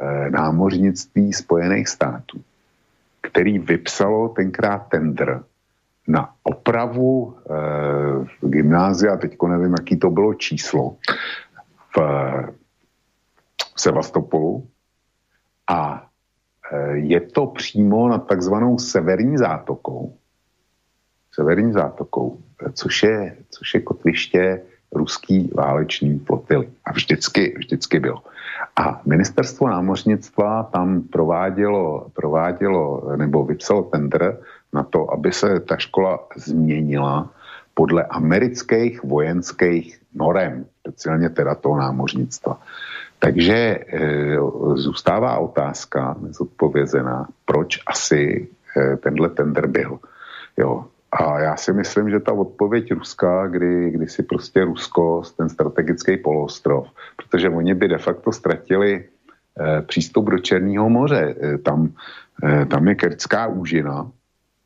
eh, námořnictví Spojených států který vypsalo tenkrát tender na opravu e, gymnázia, teďko nevím, jaký to bylo číslo, v, v Sevastopolu a e, je to přímo na takzvanou severní zátokou, severní zátokou, což je, což je kotviště ruský válečný flotily. A vždycky, vždycky bylo. A ministerstvo námořnictva tam provádělo, provádělo nebo vypsalo tender na to, aby se ta škola změnila podle amerických vojenských norem, speciálně teda toho námořnictva. Takže e, zůstává otázka nezodpovězená, proč asi e, tenhle tender byl. Jo, a já si myslím, že ta odpověď Ruska, kdy, kdy si prostě Rusko, ten strategický poloostrov, protože oni by de facto ztratili eh, přístup do Černého moře. Eh, tam, eh, tam je Kerčská úžina.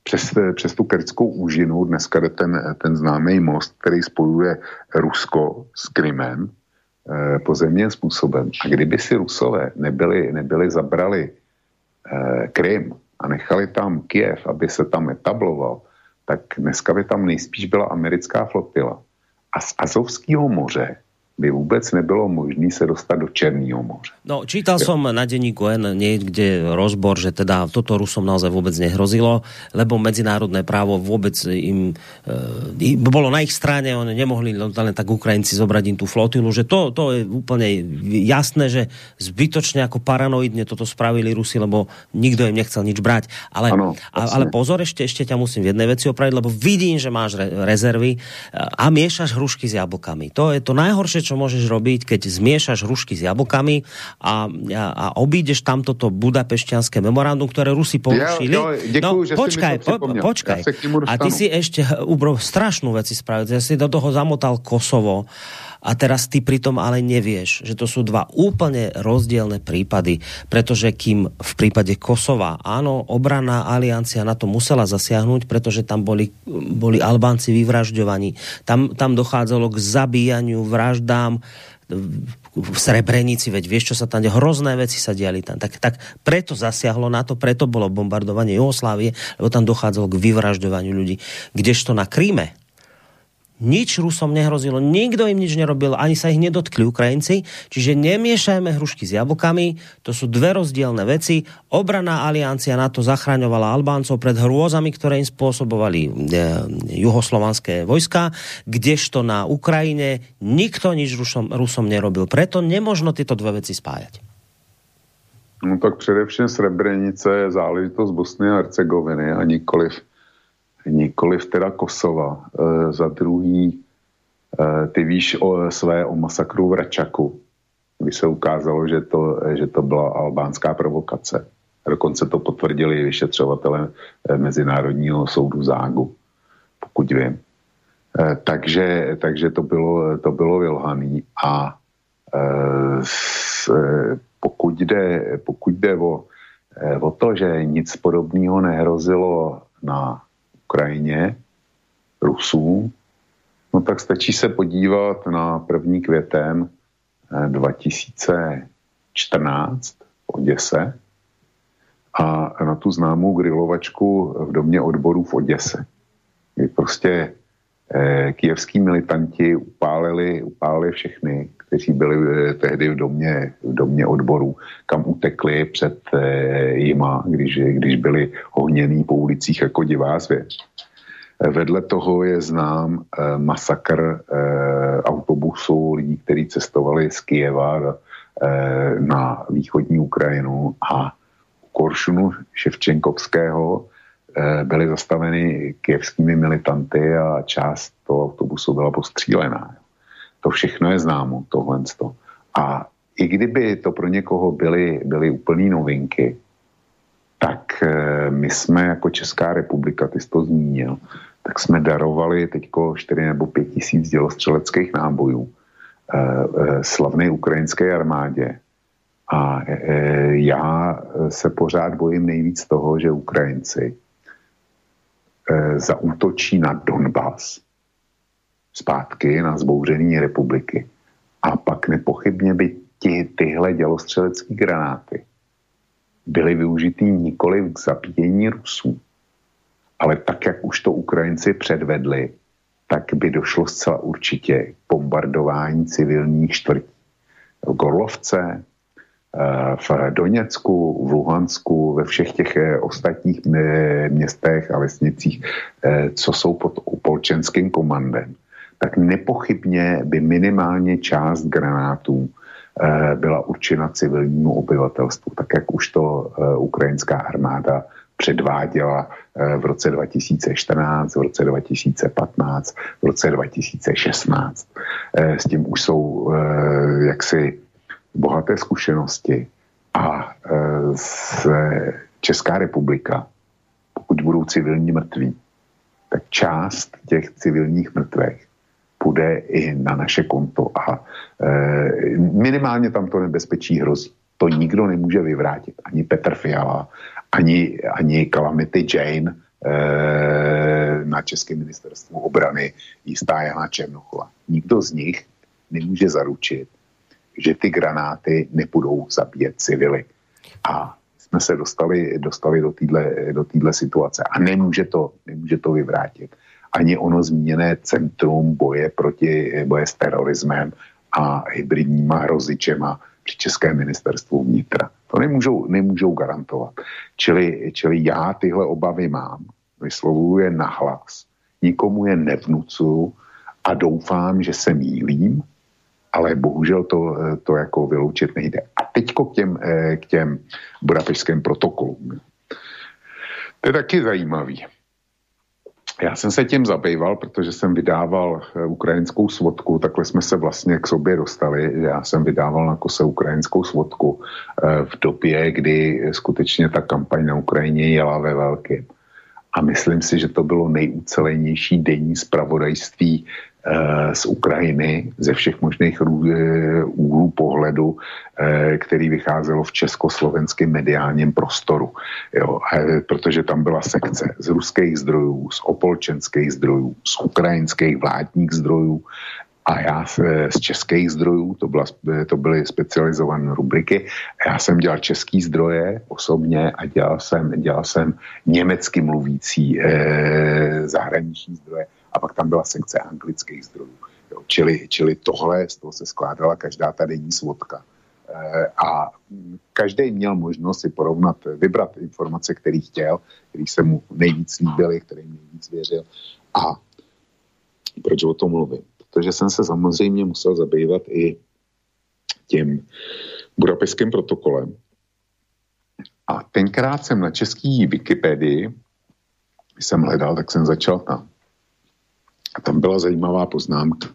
Přes, eh, přes tu Kerčskou úžinu dneska jde ten, ten známý most, který spojuje Rusko s Krymem eh, pozemním způsobem. A kdyby si Rusové nebyli, nebyli zabrali eh, Krym a nechali tam Kiev, aby se tam etabloval, tak dneska by tam nejspíš byla americká flotila. A z Azovského moře by vůbec nebylo možné se dostat do Černého moře. No, čítal jo. som na denníku N niekde rozbor, že teda toto Rusom naozaj vôbec nehrozilo, lebo medzinárodné právo vôbec im e, bolo na ich strane, oni nemohli len tak Ukrajinci zobrať im tú flotilu, že to, to je úplne jasné, že zbytočne ako paranoidne toto spravili Rusi, lebo nikto im nechcel nič brať. Ale, ano, a, ale pozor, ešte, ešte ťa musím v jednej veci opraviť, lebo vidím, že máš re, rezervy a miešaš hrušky s jablkami. To je to najhoršie, čo môžeš robiť, keď zmiešaš hrušky s jablkami a, a, a obídeš tamto to budapešťanské memorandum, ktoré Rusi porušili. Ja, ja, děkuju, no, počkaj, po, počkaj. Ja a ty si ešte ubro strašnú veci spravil. Ja si do toho zamotal Kosovo a teraz ty pritom ale nevieš, že to sú dva úplne rozdielne prípady, pretože kým v prípade Kosova, áno, obraná aliancia na to musela zasiahnuť, pretože tam boli, boli Albánci vyvražďovaní, tam, tam dochádzalo k zabíjaniu, vraždám, v Srebrenici, veď vieš, čo sa tam, hrozné veci sa diali tam. Tak, tak preto zasiahlo na to, preto bolo bombardovanie Jugoslávie, lebo tam dochádzalo k vyvražďovaniu ľudí. Kdežto na Kríme, nič Rusom nehrozilo, nikto im nič nerobil, ani sa ich nedotkli Ukrajinci, čiže nemiešajme hrušky s jablkami, to sú dve rozdielne veci. Obraná aliancia na to zachraňovala Albáncov pred hrôzami, ktoré im spôsobovali e, juhoslovanské vojska, kdežto na Ukrajine nikto nič Rusom, Rusom nerobil. Preto nemožno tyto dve veci spájať. No tak především Srebrenice je záležitost Bosny a Hercegoviny a nikoliv nikoliv teda Kosova. E, za druhý, e, ty víš o, své o masakru v Račaku, kdy se ukázalo, že to, že to byla albánská provokace. Dokonce to potvrdili vyšetřovatele Mezinárodního soudu Zágu, pokud vím. E, takže, takže to bylo, to bylo vylhaný a pokud jde, pokud jde o, o to, že nic podobného nehrozilo na Ukrajině, Rusům, no tak stačí se podívat na první květen 2014 v Oděse a na tu známou grilovačku v domě odborů v Oděse. Kdy prostě eh, kijevský militanti upálili, upálili všechny, kteří byli eh, tehdy v domě, v domě odborů, kam utekli před eh, jima, když, když byli ohněný po ulicích jako divá zvěř. Vedle toho je znám eh, masakr autobusu lidí, kteří cestovali z Kijeva na východní Ukrajinu a u Koršunu Ševčenkovského byly zastaveny kijevskými militanty a část toho autobusu byla postřílená. To všechno je známo, tohle. A i kdyby to pro někoho byly, byly úplné novinky, tak eh, my jsme jako Česká republika, ty jsi to zmínil, tak jsme darovali teďko 4 nebo 5 tisíc dělostřeleckých nábojů eh, eh, slavné ukrajinské armádě. A já se pořád bojím nejvíc toho, že Ukrajinci zaútočí na Donbass, zpátky na zbouření republiky. A pak nepochybně by ti, tyhle dělostřelecké granáty byly využitý nikoli k zabíjení Rusů, ale tak, jak už to Ukrajinci předvedli, tak by došlo zcela určitě k bombardování civilních čtvrtí. V Gorlovce, eh, v Doněcku, v Luhansku, ve všech těch eh, ostatních eh, městech a vesnicích, co jsou pod upolčenským komandem tak nepochybně by minimálně část granátů eh, byla určena civilnímu obyvatelstvu, tak jak už to eh, ukrajinská armáda předváděla eh, v roce 2014, v roce 2015, v roce 2016. S tím už jsou jaksi bohaté zkušenosti a Česká republika, pokud budou civilní mrtví, tak část těch civilních mrtvých půjde i na naše konto a e, minimálně tam to nebezpečí hrozí. To nikdo nemůže vyvrátit. Ani Petr Fiala, ani, ani Calamity Jane e, na Českém ministerstvu obrany, jistá Jana Černochová. Nikdo z nich nemůže zaručit, že ty granáty nebudou zabíjet civily. A jsme se dostali, dostali do téhle do situace. A nemůže to, nemůže to vyvrátit ani ono zmíněné centrum boje proti boje s terorismem a hybridníma hrozičema při Českém ministerstvu vnitra. To nemůžou, nemůžou garantovat. Čili, čili já tyhle obavy mám, vyslovuju je nahlas, nikomu je nevnucuju a doufám, že se mýlím, ale bohužel to, to jako vyloučit nejde. A teďko k těm, eh, k těm budapešským protokolům. To je taky zajímavý. Já jsem se tím zabýval, protože jsem vydával eh, ukrajinskou svodku, takhle jsme se vlastně k sobě dostali. Já jsem vydával na kose ukrajinskou svodku eh, v době, kdy skutečně ta kampaň na Ukrajině jela ve velkém. A myslím si, že to bylo nejúcelenější denní zpravodajství z Ukrajiny, ze všech možných eh, úhlů pohledu, eh, který vycházelo v československém mediálním prostoru. Jo, protože tam byla sekce z ruských zdrojů, z opolčenských zdrojů, z ukrajinských vládních zdrojů a já z českých zdrojů, to, byla, to byly specializované rubriky, já jsem dělal český zdroje osobně a dělal jsem, dělal jsem německy mluvící e, zahraniční zdroje a pak tam byla sekce anglických zdrojů. Jo, čili, čili tohle, z toho se skládala každá ta denní svodka. E, a každý měl možnost si porovnat, vybrat informace, který chtěl, který se mu nejvíc líbily, který nejvíc věřil. A proč o tom mluvím? protože jsem se samozřejmě musel zabývat i tím budapeským protokolem. A tenkrát jsem na český Wikipedii, když jsem hledal, tak jsem začal tam. A tam byla zajímavá poznámka.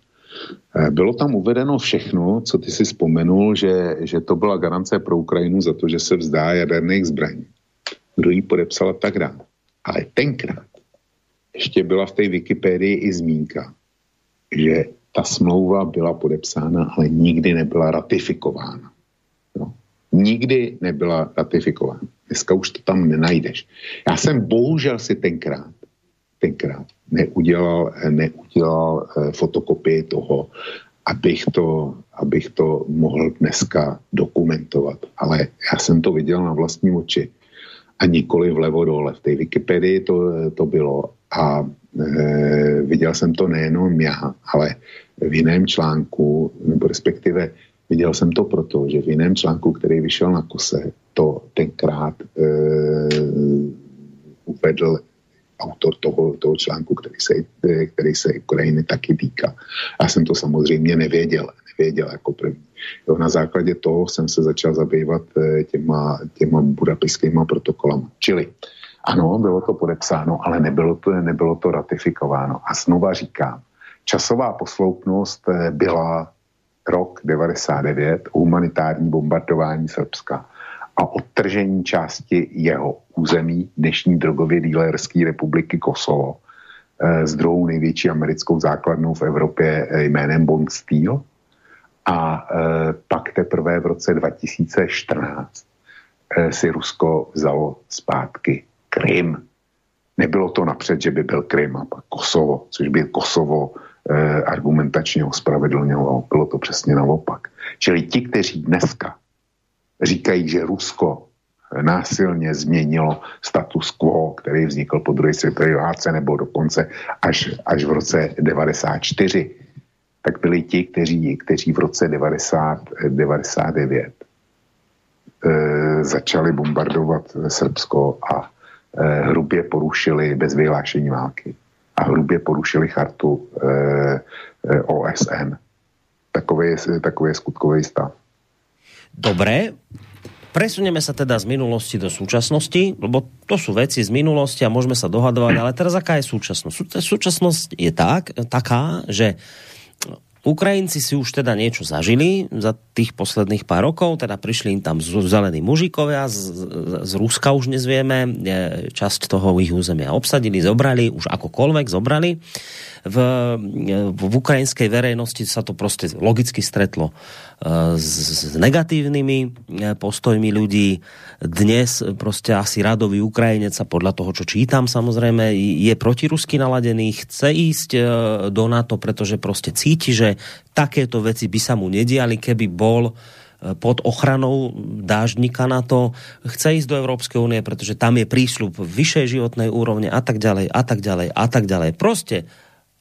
Eh, bylo tam uvedeno všechno, co ty si vzpomenul, že, že to byla garance pro Ukrajinu za to, že se vzdá jaderných zbraní. Kdo ji podepsal tak dále. Ale tenkrát ještě byla v té Wikipedii i zmínka, že ta smlouva byla podepsána, ale nikdy nebyla ratifikována. No. Nikdy nebyla ratifikována. Dneska už to tam nenajdeš. Já jsem bohužel si tenkrát, tenkrát neudělal, neudělal eh, fotokopii toho, abych to, abych to mohl dneska dokumentovat. Ale já jsem to viděl na vlastní oči a nikoli vlevo dole. V té Wikipedii to, to bylo a e, viděl jsem to nejenom já, ale v jiném článku, nebo respektive viděl jsem to proto, že v jiném článku, který vyšel na kose, to tenkrát e, uvedl autor toho, toho článku, který se, který se Ukrajiny taky týká. Já jsem to samozřejmě nevěděl, nevěděl jako první. Jo, na základě toho jsem se začal zabývat e, těma, těma budapeskýma protokolama. Čili ano, bylo to podepsáno, ale nebylo to, nebylo to ratifikováno. A znova říkám, časová posloupnost eh, byla rok 99, humanitární bombardování Srbska a odtržení části jeho území dnešní drogově dílerské republiky Kosovo s eh, druhou největší americkou základnou v Evropě eh, jménem Bond Steel. A pak teprve v roce 2014 si Rusko vzalo zpátky Krym. Nebylo to napřed, že by byl Krym a pak Kosovo, což by Kosovo eh, argumentačně ospravedlňovalo. Bylo to přesně naopak. Čili ti, kteří dneska říkají, že Rusko násilně změnilo status quo, který vznikl po druhé světové válce nebo dokonce až, až v roce 94, tak byli ti, kteří, kteří v roce 90, 99 e, začali bombardovat Srbsko a Eh, hrubě porušili bez vyhlášení války a hrubě porušili chartu eh, eh, OSN. Takový je skutkový stav. Dobré, Presuneme sa teda z minulosti do súčasnosti, lebo to sú veci z minulosti a môžeme sa dohadovať, ale teraz aká je súčasnosť? Súčasnosť je tak, taká, že Ukrajinci si už teda niečo zažili za tých posledných pár rokov, teda prišli im tam zelení mužikovia, z, z Ruska už nezvieme, časť toho ich územia obsadili, zobrali, už akokoľvek zobrali. V, v ukrajinskej verejnosti sa to prostě logicky stretlo s, negatívnymi eh, postojmi ľudí. Dnes prostě asi radový Ukrajinec a podľa toho, čo čítam samozrejme, je protirusky naladený, chce ísť eh, do NATO, pretože prostě cíti, že takéto veci by sa mu nediali, keby bol pod ochranou dáždníka na to, chce ísť do Európskej únie, pretože tam je prísľub vyššej životnej úrovne a tak ďalej, a tak ďalej, a tak ďalej. Prostě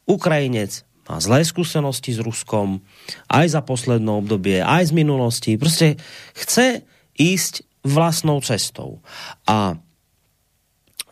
Ukrajinec má zlé skúsenosti s Ruskom, aj za poslednou obdobie, aj z minulosti. Prostě chce ísť vlastnou cestou. A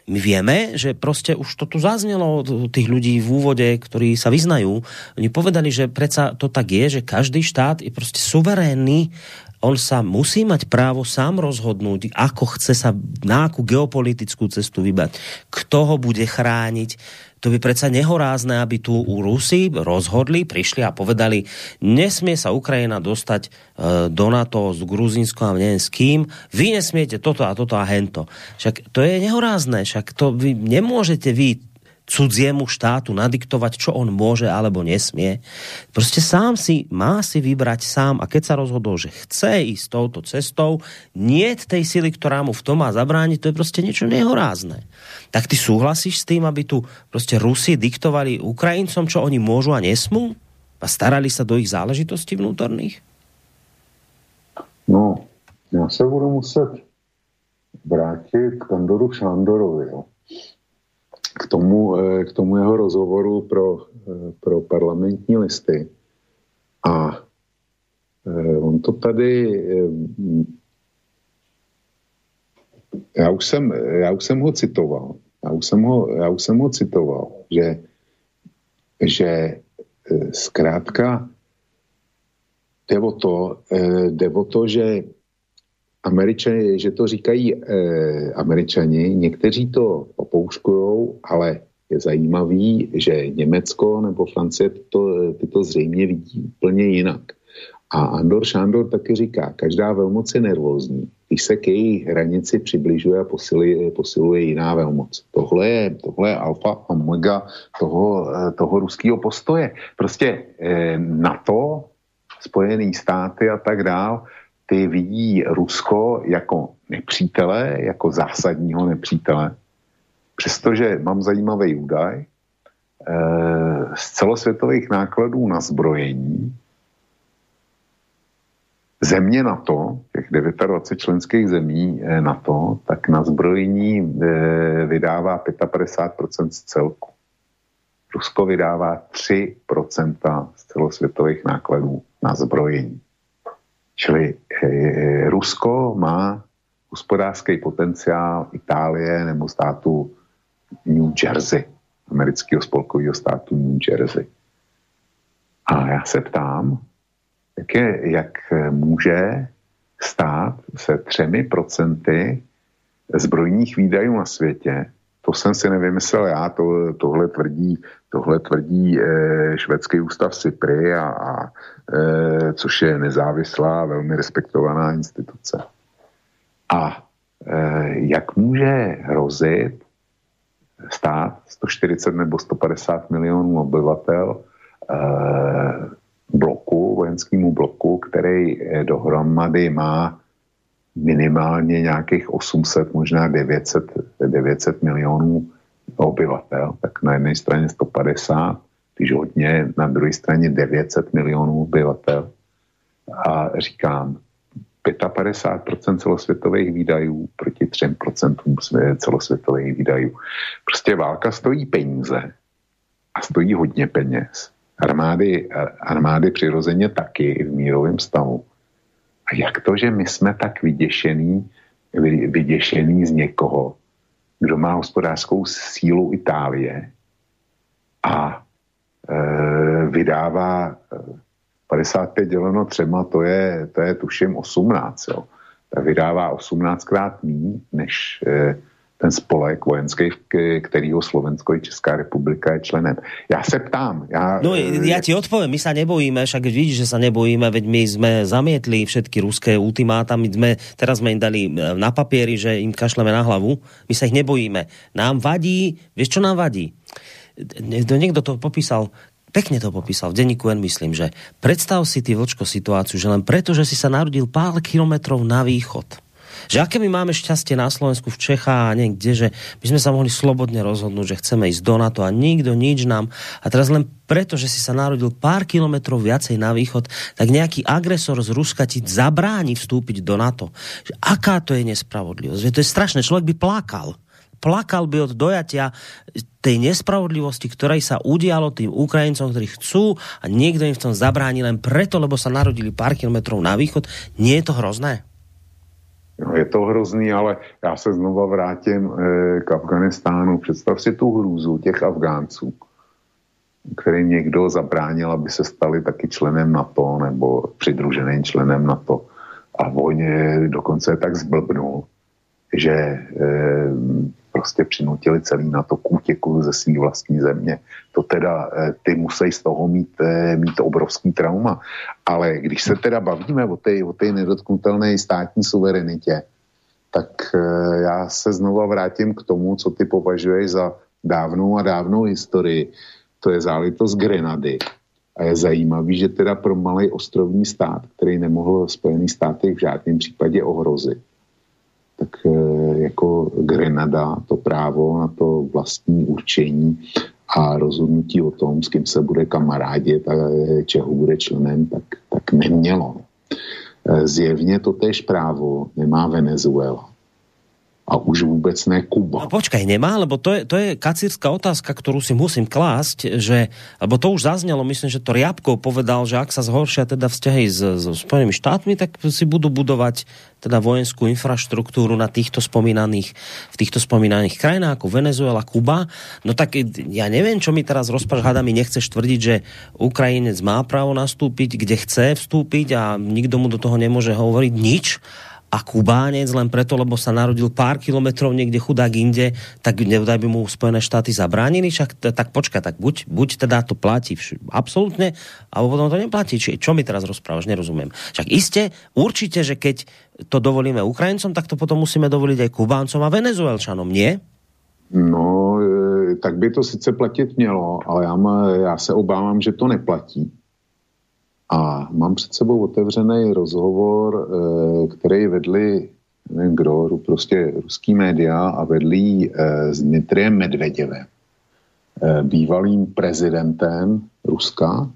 my vieme, že prostě už to tu zaznělo od tých ľudí v úvode, ktorí sa vyznajú. Oni povedali, že predsa to tak je, že každý štát je prostě suverénny on sa musí mať právo sám rozhodnúť, ako chce sa, na akú geopolitickú cestu vybať, kto ho bude chrániť, to by predsa nehorázne, aby tu u Rusy rozhodli, prišli a povedali, nesmie sa Ukrajina dostať e, do NATO s Gruzínskom a neviem s kým, vy nesmiete toto a toto a hento. Však to je nehorázne, však to vy nemôžete vy cudziemu štátu nadiktovať, čo on môže alebo nesmie. Prostě sám si, má si vybrať sám a keď sa rozhodol, že chce ísť touto cestou, nie tej sily, ktorá mu v tom má zabrániť, to je prostě niečo nehorázne. Tak ty súhlasíš s tým, aby tu prostě Rusi diktovali Ukrajincom, čo oni môžu a nesmú? A starali sa do ich záležitostí vnútorných? No, já se budu muset vrátit k Andoru Šandorovi. Jo. K, tomu, eh, k tomu jeho rozhovoru pro, eh, pro parlamentní listy. A eh, on to tady já už jsem, já už jsem ho citoval. Já už jsem ho, já už jsem ho citoval, že, že zkrátka jde o to, jde o to že Američani, že to říkají eh, američani, někteří to opouškují, ale je zajímavý, že Německo nebo Francie to, ty to zřejmě vidí úplně jinak. A Andor Šándor taky říká, každá velmoc je nervózní, když se k její hranici přibližuje a posiluje, posiluje jiná velmoc. Tohle je, tohle je alfa a omega toho, eh, toho ruského postoje. Prostě eh, NATO, Spojené státy a tak dál, ty vidí Rusko jako nepřítele, jako zásadního nepřítele. Přestože mám zajímavý údaj, eh, z celosvětových nákladů na zbrojení země NATO, těch 29 členských zemí eh, NATO, tak na zbrojení eh, vydává 55% z celku. Rusko vydává 3% z celosvětových nákladů na zbrojení. Čili e, Rusko má hospodářský potenciál Itálie nebo státu New Jersey, amerického spolkového státu New Jersey. A já se ptám, jak, je, jak může stát se třemi procenty zbrojních výdajů na světě to jsem si nevymyslel já, to, tohle tvrdí, tohle tvrdí e, švédský ústav SIPRI, a, a e, což je nezávislá, velmi respektovaná instituce. A e, jak může hrozit stát 140 nebo 150 milionů obyvatel e, bloku, vojenskému bloku, který dohromady má minimálně nějakých 800, možná 900, 900 milionů obyvatel, tak na jedné straně 150, když hodně, na druhé straně 900 milionů obyvatel. A říkám, 55% celosvětových výdajů proti 3% celosvětových výdajů. Prostě válka stojí peníze a stojí hodně peněz. Armády, armády přirozeně taky v mírovém stavu. A jak to, že my jsme tak vyděšený, vyděšený z někoho, kdo má hospodářskou sílu Itálie a e, vydává 55 e, děleno třema, to je, to je tuším 18, jo. Tak vydává 18krát méně než e, ten spolek vojenský, kterýho Slovensko i Česká republika je členem. Já se ptám. Já, no ja ti odpoviem, my sa nebojíme, však vidíš, že sa nebojíme, veď my sme zamietli všetky ruské ultimáta, my sme, teraz sme im dali e, na papieri, že im kašleme na hlavu, my sa ich nebojíme. Nám vadí, vieš čo nám vadí? Niekto to popísal, pekne to popísal v denníku N, myslím, že predstav si ty vlčko situáciu, že len preto, že si sa narodil pár kilometrov na východ, že aké my máme šťastie na Slovensku, v Čechách a niekde, že my sme sa mohli slobodne rozhodnúť, že chceme ísť do NATO a nikto nič nám. A teraz len preto, že si sa narodil pár kilometrov viacej na východ, tak nejaký agresor z Ruska ti zabráni vstúpiť do NATO. Že aká to je nespravodlivosť? Že to je strašné. Človek by plakal plakal by od dojatia tej nespravodlivosti, ktorej sa udialo tým Ukrajincom, ktorí chcú a niekto im v tom zabráni len preto, lebo sa narodili pár kilometrov na východ. Nie je to hrozné? No, je to hrozný, ale já se znova vrátím e, k Afganistánu. Představ si tu hrůzu těch Afgánců, který někdo zabránil, aby se stali taky členem NATO nebo přidruženým členem NATO. A on dokonce tak zblbnul, že e, prostě přinutili celý na to kůtěku ze své vlastní země. To teda eh, ty musí z toho mít, eh, mít obrovský trauma. Ale když se teda bavíme o té o nedotknutelné státní suverenitě, tak eh, já se znova vrátím k tomu, co ty považuješ za dávnou a dávnou historii. To je zálitost Grenady. A je zajímavý, že teda pro malý ostrovní stát, který nemohl Spojený státy v žádném případě ohrozit, tak eh, jako Grenada to právo na to vlastní určení a rozhodnutí o tom, s kým se bude kamarádit a čeho bude členem, tak, tak nemělo. Zjevně to též právo nemá Venezuela a už vůbec ne Kuba. No počkaj, nemá, lebo to je, to je kacírska otázka, ktorú si musím klásť, že, lebo to už zaznelo, myslím, že to Riabkov povedal, že ak sa zhoršia teda vzťahy s, s Spojenými štátmi, tak si budú budovať teda vojenskú infraštruktúru na týchto spomínaných, v týchto spomínaných krajinách ako Venezuela, Kuba. No tak ja neviem, čo mi teraz rozprávaš, hada mi nechceš tvrdiť, že Ukrajinec má právo nastúpiť, kde chce vstúpiť a nikto mu do toho nemôže hovoriť nič a Kubánec len preto, lebo sa narodil pár kilometrov niekde chudák inde, tak nevodaj by mu Spojené štáty zabránili, však tak počka, tak buď, buď teda to platí absolútne, alebo potom to neplatí. Či, čo mi teraz rozprávaš, nerozumiem. Však iste, určite, že keď to dovolíme Ukrajincom, tak to potom musíme dovoliť aj Kubáncom a Venezuelčanom, nie? No, e, tak by to sice platit mělo, ale já, má, já se obávám, že to neplatí a mám před sebou otevřený rozhovor, eh, který vedli, nevím kdo, prostě ruský média a vedli eh, s Dmitriem Medvedevem, eh, bývalým prezidentem Ruska,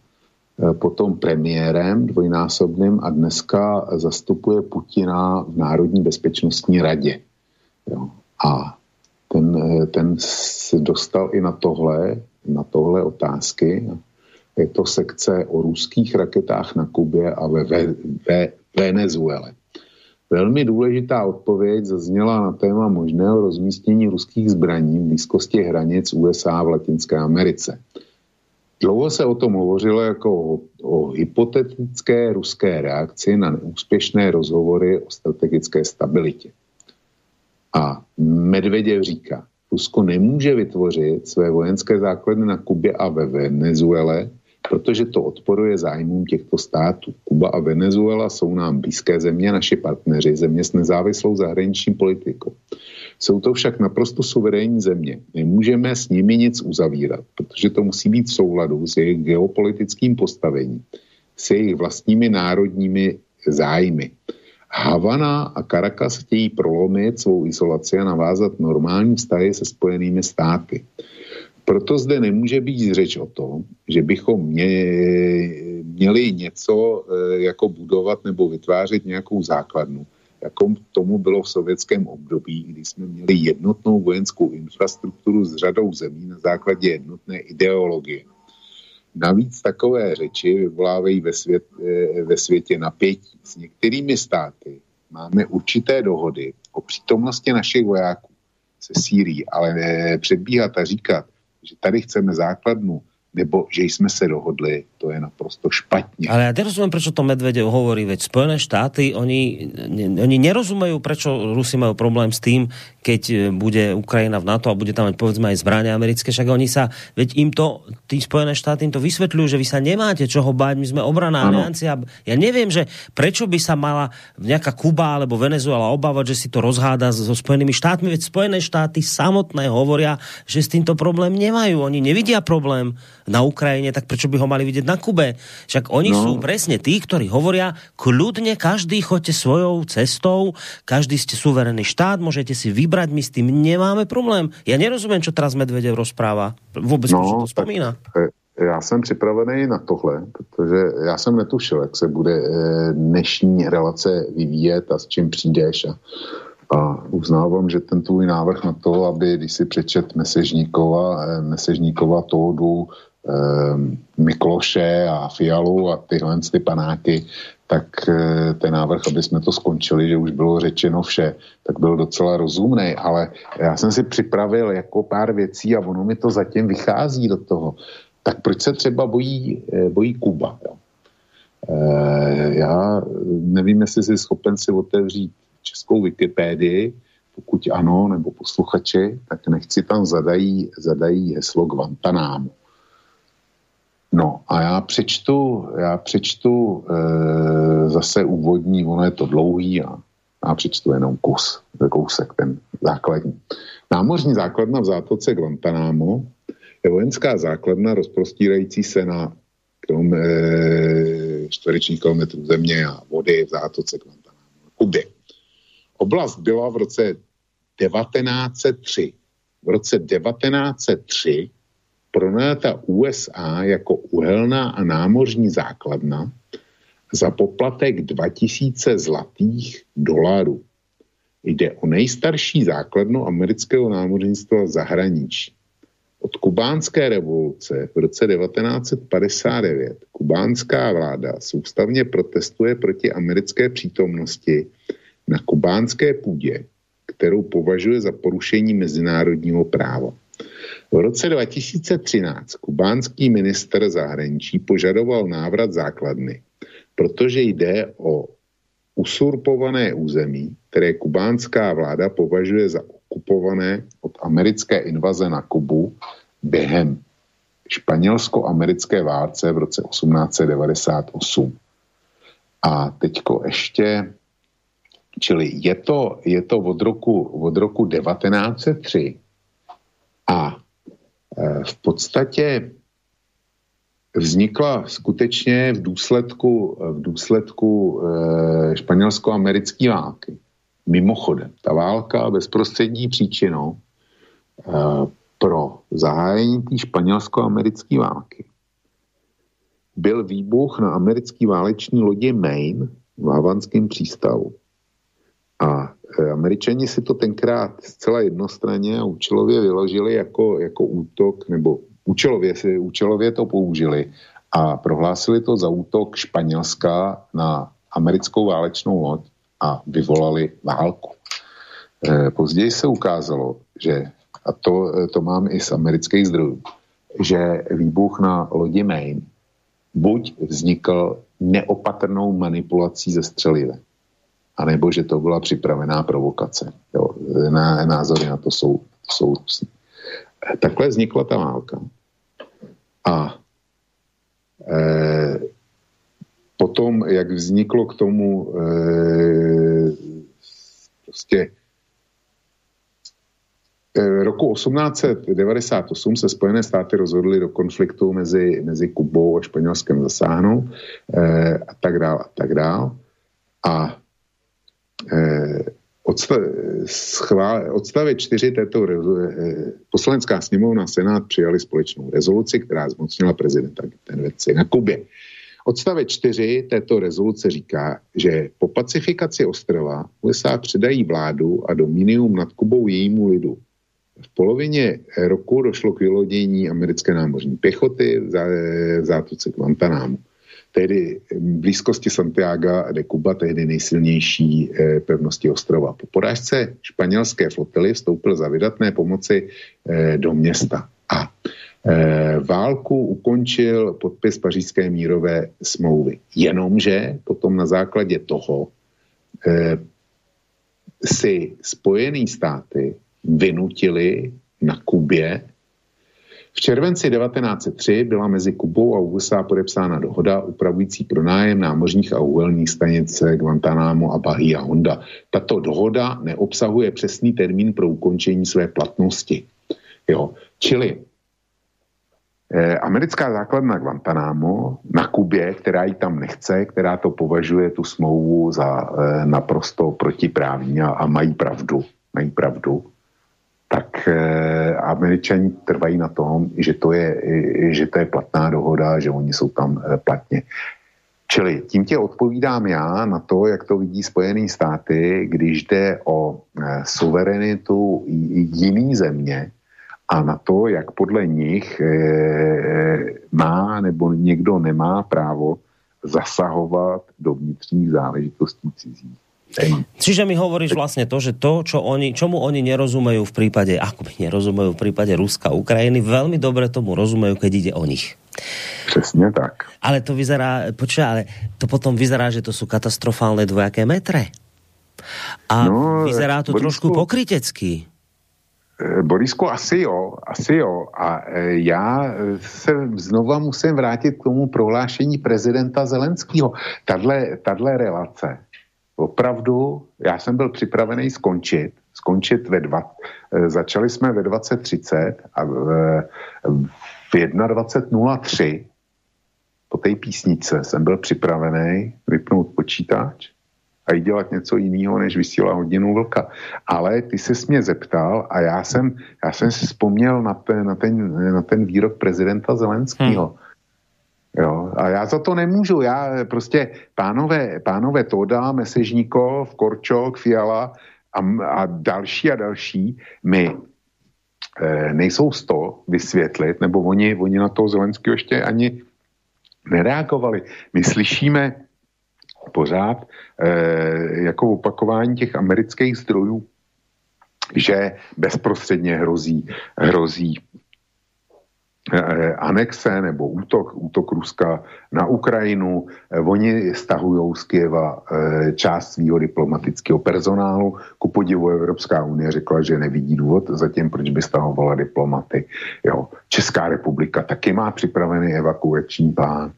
potom premiérem dvojnásobným a dneska zastupuje Putina v Národní bezpečnostní radě. Jo. A ten, ten se dostal i na tohle, na tohle otázky je to sekce o ruských raketách na Kubě a ve, ve, ve Venezuele. Velmi důležitá odpověď zazněla na téma možného rozmístění ruských zbraní v blízkosti hranic USA v Latinské Americe. Dlouho se o tom hovořilo jako o, o hypotetické ruské reakci na neúspěšné rozhovory o strategické stabilitě. A Medveděv říká, Rusko nemůže vytvořit své vojenské základny na Kubě a ve Venezuele, protože to odporuje zájmům těchto států. Kuba a Venezuela jsou nám blízké země, naši partneři, země s nezávislou zahraniční politikou. Jsou to však naprosto suverénní země. Nemůžeme s nimi nic uzavírat, protože to musí být v souladu s jejich geopolitickým postavením, s jejich vlastními národními zájmy. Havana a Caracas chtějí prolomit svou izolaci a navázat normální vztahy se spojenými státy. Proto zde nemůže být řeč o tom, že bychom mě, měli něco e, jako budovat nebo vytvářet nějakou základnu, jako tomu bylo v sovětském období, kdy jsme měli jednotnou vojenskou infrastrukturu s řadou zemí na základě jednotné ideologie. Navíc takové řeči vyvolávají ve, svět, e, ve světě napětí. S některými státy máme určité dohody o přítomnosti našich vojáků se Sýrií, ale předbíhat a říkat, že tady chceme základnu, nebo že jsme se dohodli, to je naprosto špatně. Ale ja nerozumiem, prečo to Medvedev hovorí, veď Spojené štáty, oni, oni nerozumejú, prečo Rusi majú problém s tým, keď e, bude Ukrajina v NATO a bude tam mať povedzme aj zbrania americké, však oni sa, veď im to, tí Spojené štáty im to vysvetľujú, že vy sa nemáte čoho báť, my sme obraná aliancia. Ja neviem, že prečo by sa mala nejaká Kuba alebo Venezuela obávať, že si to rozháda so Spojenými štátmi, veď Spojené štáty samotné hovoria, že s týmto problém nemajú. Oni nevidia problém na Ukrajine, tak prečo by ho mali vidieť na Kube? Však oni no. sú presne tí, ktorí hovoria, kľudne každý choďte svojou cestou, každý ste suverený štát, môžete si vybrať, my s tým nemáme problém. Ja nerozumiem, čo teraz Medvedev rozpráva. Vôbec no, to spomína. Tak, já jsem připravený na tohle, protože já jsem netušil, jak se bude eh, dnešní relace vyvíjet a s čím přijdeš a, a uznávám, že ten tvůj návrh na to, aby když si přečet Mesežníkova, eh, Mesežníkova Tódu, Mikloše a Fialu a tyhle ty panáky, tak eh, ten návrh, aby jsme to skončili, že už bylo řečeno vše, tak byl docela rozumný, ale já jsem si připravil jako pár věcí a ono mi to zatím vychází do toho. Tak proč se třeba bojí, eh, bojí Kuba? Jo? Eh, já nevím, jestli jsi schopen si otevřít českou Wikipédii, pokud ano, nebo posluchači, tak nechci tam zadají, zadají heslo Guantanamo. No a já přečtu, já přečtu e, zase úvodní, ono je to dlouhý a já přečtu jenom kus, kousek, ten základní. Námořní základna v zátoce Guantanamo je vojenská základna rozprostírající se na kilom, e, čtvereční kilometrů země a vody v zátoce Guantanamo. Kubě. Oblast byla v roce 1903. V roce 1903 pronajata USA jako uhelná a námořní základna za poplatek 2000 zlatých dolarů. Jde o nejstarší základnu amerického námořnictva v zahraničí. Od kubánské revoluce v roce 1959 kubánská vláda soustavně protestuje proti americké přítomnosti na kubánské půdě, kterou považuje za porušení mezinárodního práva. V roce 2013 kubánský minister zahraničí požadoval návrat základny, protože jde o usurpované území, které kubánská vláda považuje za okupované od americké invaze na Kubu během španělsko-americké válce v roce 1898. A teďko ještě, čili je to, je to od, roku, od roku 1903 a v podstatě vznikla skutečně v důsledku, v důsledku e, španělsko-americké války. Mimochodem, ta válka bezprostřední příčinou pro zahájení té španělsko-americké války byl výbuch na americký váleční lodi Maine v Havanském přístavu. A američani si to tenkrát zcela jednostranně a účelově vyložili jako, jako útok, nebo účelově, si, účelově to použili a prohlásili to za útok Španělska na americkou válečnou loď a vyvolali válku. E, později se ukázalo, že a to, to mám i z amerických zdrojů, že výbuch na lodi Maine buď vznikl neopatrnou manipulací ze střelive, anebo že to byla připravená provokace. Jo, názory na to jsou, jsou různé. Takhle vznikla ta válka. A e, potom, jak vzniklo k tomu e, prostě Eh, roku 1898 se Spojené státy rozhodly do konfliktu mezi, mezi Kubou a Španělskem zasáhnout eh, a tak dál a tak dál. A odstavě čtyři této eh, poslanecká sněmovna Senát přijali společnou rezoluci, která zmocnila prezidenta intervenci na Kubě. Odstave čtyři této rezoluce říká, že po pacifikaci ostrova USA předají vládu a dominium nad Kubou jejímu lidu v polovině roku došlo k vylodění americké námořní pěchoty v zátoce Guantanamo. Tedy v blízkosti Santiago de Cuba, tehdy nejsilnější eh, pevnosti ostrova. Po porážce španělské flotily vstoupil za vydatné pomoci eh, do města. A eh, válku ukončil podpis pařížské mírové smlouvy. Jenomže potom na základě toho si Spojené státy vynutili na Kubě. V červenci 1903 byla mezi Kubou a USA podepsána dohoda upravující pronájem námořních a uhelných stanic Guantanamo a Bahia Honda. Tato dohoda neobsahuje přesný termín pro ukončení své platnosti. Jo. Čili eh, americká základna Guantanamo na Kubě, která ji tam nechce, která to považuje tu smlouvu za eh, naprosto protiprávní a, a mají pravdu, mají pravdu, tak eh, američani trvají na tom, že to, je, že to je platná dohoda, že oni jsou tam eh, platně. Čili tím tě odpovídám já na to, jak to vidí Spojené státy, když jde o eh, suverenitu jiný země a na to, jak podle nich má nebo někdo nemá právo zasahovat do vnitřních záležitostí cizích. Čiže mi hovoríš vlastne to, že to, čo oni, čomu oni nerozumejú v prípade, ako by nerozumejú v prípade Ruska, Ukrajiny, veľmi dobre tomu rozumejú, keď ide o nich. Přesně tak. Ale to vyzerá, počuj, ale to potom vyzerá, že to sú katastrofálne dvojaké metre. A no, vyzerá to Borisku, trošku pokrytecky. Eh, Borisko, asi jo, asi jo. A eh, já se znova musím vrátit k tomu prohlášení prezidenta Zelenského. Tadle, tadle relace opravdu, já jsem byl připravený skončit, skončit ve dva, eh, začali jsme ve 20.30 a v, v 21.03 po té písnice jsem byl připravený vypnout počítač a jít dělat něco jiného, než vysílá hodinu vlka. Ale ty se mě zeptal a já jsem, já jsem si vzpomněl na ten, na ten, na ten výrok prezidenta Zelenského. Hmm. Jo, a já za to nemůžu. Já prostě, pánové, pánové Toda, Mesežníkov, Korčok, Fiala a, a další a další mi e, nejsou z to vysvětlit, nebo oni, oni na toho Zelenského ještě ani nereagovali. My slyšíme pořád e, jako opakování těch amerických zdrojů, že bezprostředně hrozí, hrozí Eh, anexe nebo útok, útok Ruska na Ukrajinu. Eh, oni stahují z Kieva eh, část svého diplomatického personálu. Ku podivu Evropská unie řekla, že nevidí důvod zatím, proč by stahovala diplomaty. Jo. Česká republika taky má připravený evakuační plán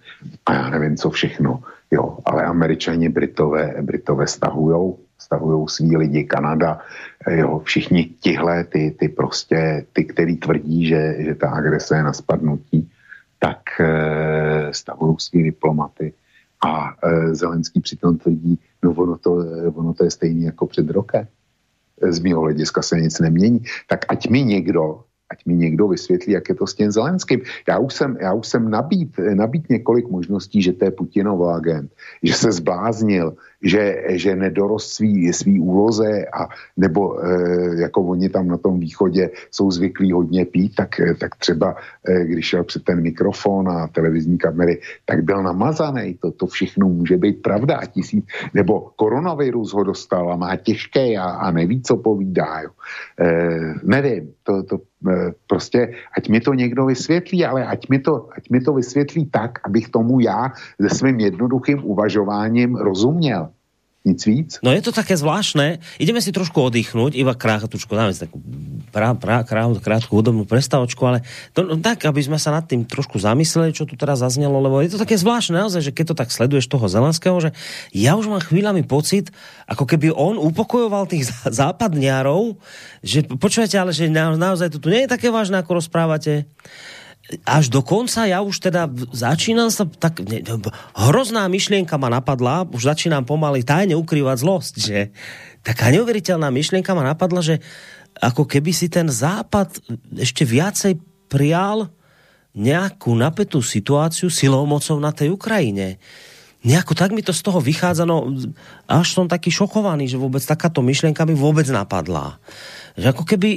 a já nevím, co všechno. Jo, ale američani, Britové, Britové stahujou stahují svý lidi, Kanada, eh, jo, všichni tihle, ty, ty prostě, ty, který tvrdí, že, že ta agrese je na spadnutí, tak e, stahují svý diplomaty. A e, Zelenský přitom tvrdí, no ono to, ono to je stejný jako před rokem. Z mého hlediska se nic nemění. Tak ať mi někdo ať mi někdo vysvětlí, jak je to s tím Zelenským. Já už jsem, já už jsem nabít, nabít několik možností, že to je Putinov agent, že se zbláznil, že, že nedorost svý, svý úloze a nebo e, jako oni tam na tom východě jsou zvyklí hodně pít, tak, tak třeba e, když šel před ten mikrofon a televizní kamery, tak byl namazaný. To, to všechno může být pravda a tisíc, nebo koronavirus ho dostal a má těžké a, a neví, co povídá. Jo. E, nevím, to, to e, prostě, ať mi to někdo vysvětlí, ale ať mi to, ať mi to vysvětlí tak, abych tomu já se svým jednoduchým uvažováním rozuměl nic víc. No je to také zvláštne. Ideme si trošku oddychnúť, iba krátko, dáme si takú pra, pra, krát, krátku hudobnú prestavočku, ale to, no, tak, aby sme sa nad tým trošku zamysleli, čo tu teraz zaznelo, lebo je to také zvláštne naozaj, že keď to tak sleduješ toho Zelenského, že ja už mám chvíľami pocit, ako keby on upokojoval tých západniarov, že počujete, ale že na, naozaj to tu nie je také vážne, ako rozprávate až do konca ja už teda začínam sa tak, ne, hrozná myšlienka ma napadla, už začínam pomaly tajne ukrývať zlosť, že taká neuveriteľná myšlienka ma napadla, že ako keby si ten západ ešte viacej prijal nejakú napätú situáciu silou mocou na tej Ukrajine. Nejako tak mi to z toho vychádza, no až som taký šokovaný, že vôbec takáto myšlienka mi vôbec napadla že ako keby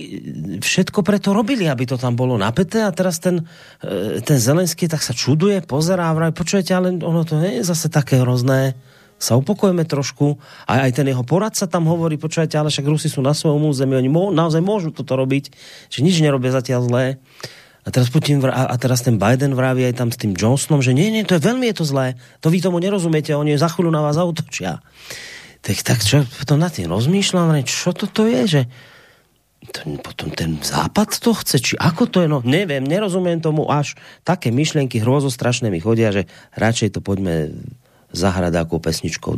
všetko preto robili, aby to tam bolo napäté a teraz ten, e, ten Zelenský tak sa čuduje, pozerá a vraj, počujete, ale ono to nie je zase také hrozné sa upokojeme trošku. A aj ten jeho poradca tam hovorí, počujete, ale však Rusi sú na svojom území, oni mô, naozaj môžu toto robiť, že nič nerobia zatiaľ zlé. A teraz, Putin a teraz ten Biden vraví aj tam s tým Johnsonom, že nie, nie, to je veľmi je to zlé. To vy tomu nerozumiete, oni za chvíľu na vás zautočia. Tak, tak čo potom na tým rozmýšľam, čo toto je, že ten, potom ten západ to chce, či ako to je, no neviem, nerozumiem tomu, až také myšlienky hrozostrašné mi chodia, že radšej to poďme zahrať ako pesničkou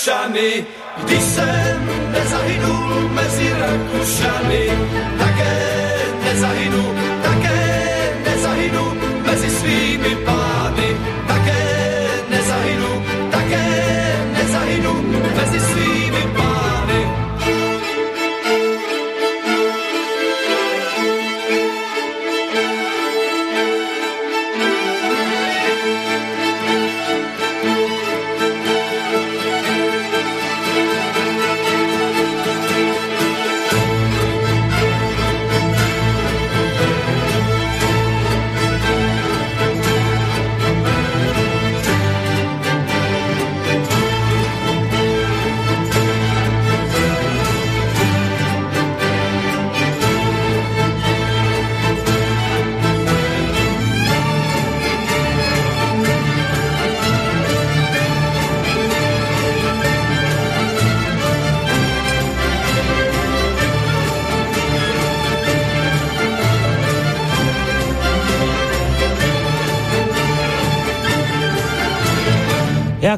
Rakušany, když jsem nezahynul mezi Rakušany, také nezahynu, také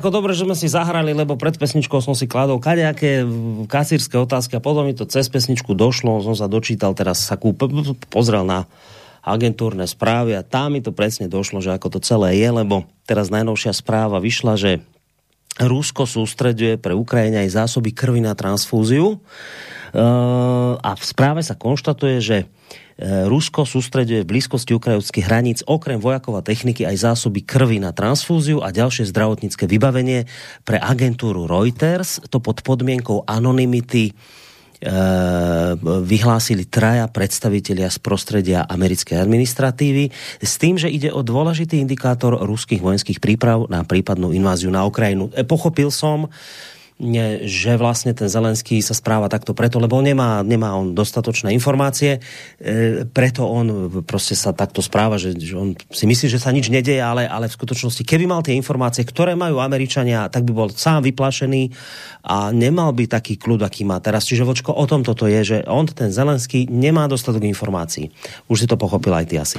ako dobre, že sme si zahrali, lebo pred pesničkou som si kladol kadejaké kasírske otázky a potom mi to cez pesničku došlo, som sa dočítal, teraz sa kúp, pozrel na agentúrne správy a tam mi to presne došlo, že ako to celé je, lebo teraz najnovšia správa vyšla, že Rusko sústreduje pre Ukrajine aj zásoby krvi na transfúziu. A v správe sa konštatuje, že Rusko sústreduje v blízkosti ukrajinských hraníc okrem vojakov a techniky aj zásoby krvi na transfúziu a ďalšie zdravotnícke vybavenie pre agentúru Reuters. To pod podmienkou anonymity vyhlásili traja predstavitelia z prostredia americkej administratívy s tým, že ide o dôležitý indikátor ruských vojenských príprav na prípadnú inváziu na Ukrajinu. Pochopil som, že vlastne ten Zelenský sa správa takto preto, lebo nemá, nemá on dostatočné informácie, e, preto on prostě sa takto správa, že, že on si myslí, že sa nič nedeje, ale, ale v skutočnosti, keby mal tie informácie, ktoré majú Američania, tak by bol sám vyplašený a nemal by taký kľud, aký má teraz. Čiže Vočko, o tom toto je, že on, ten Zelenský, nemá dostatok informácií. Už si to pochopil aj ty asi.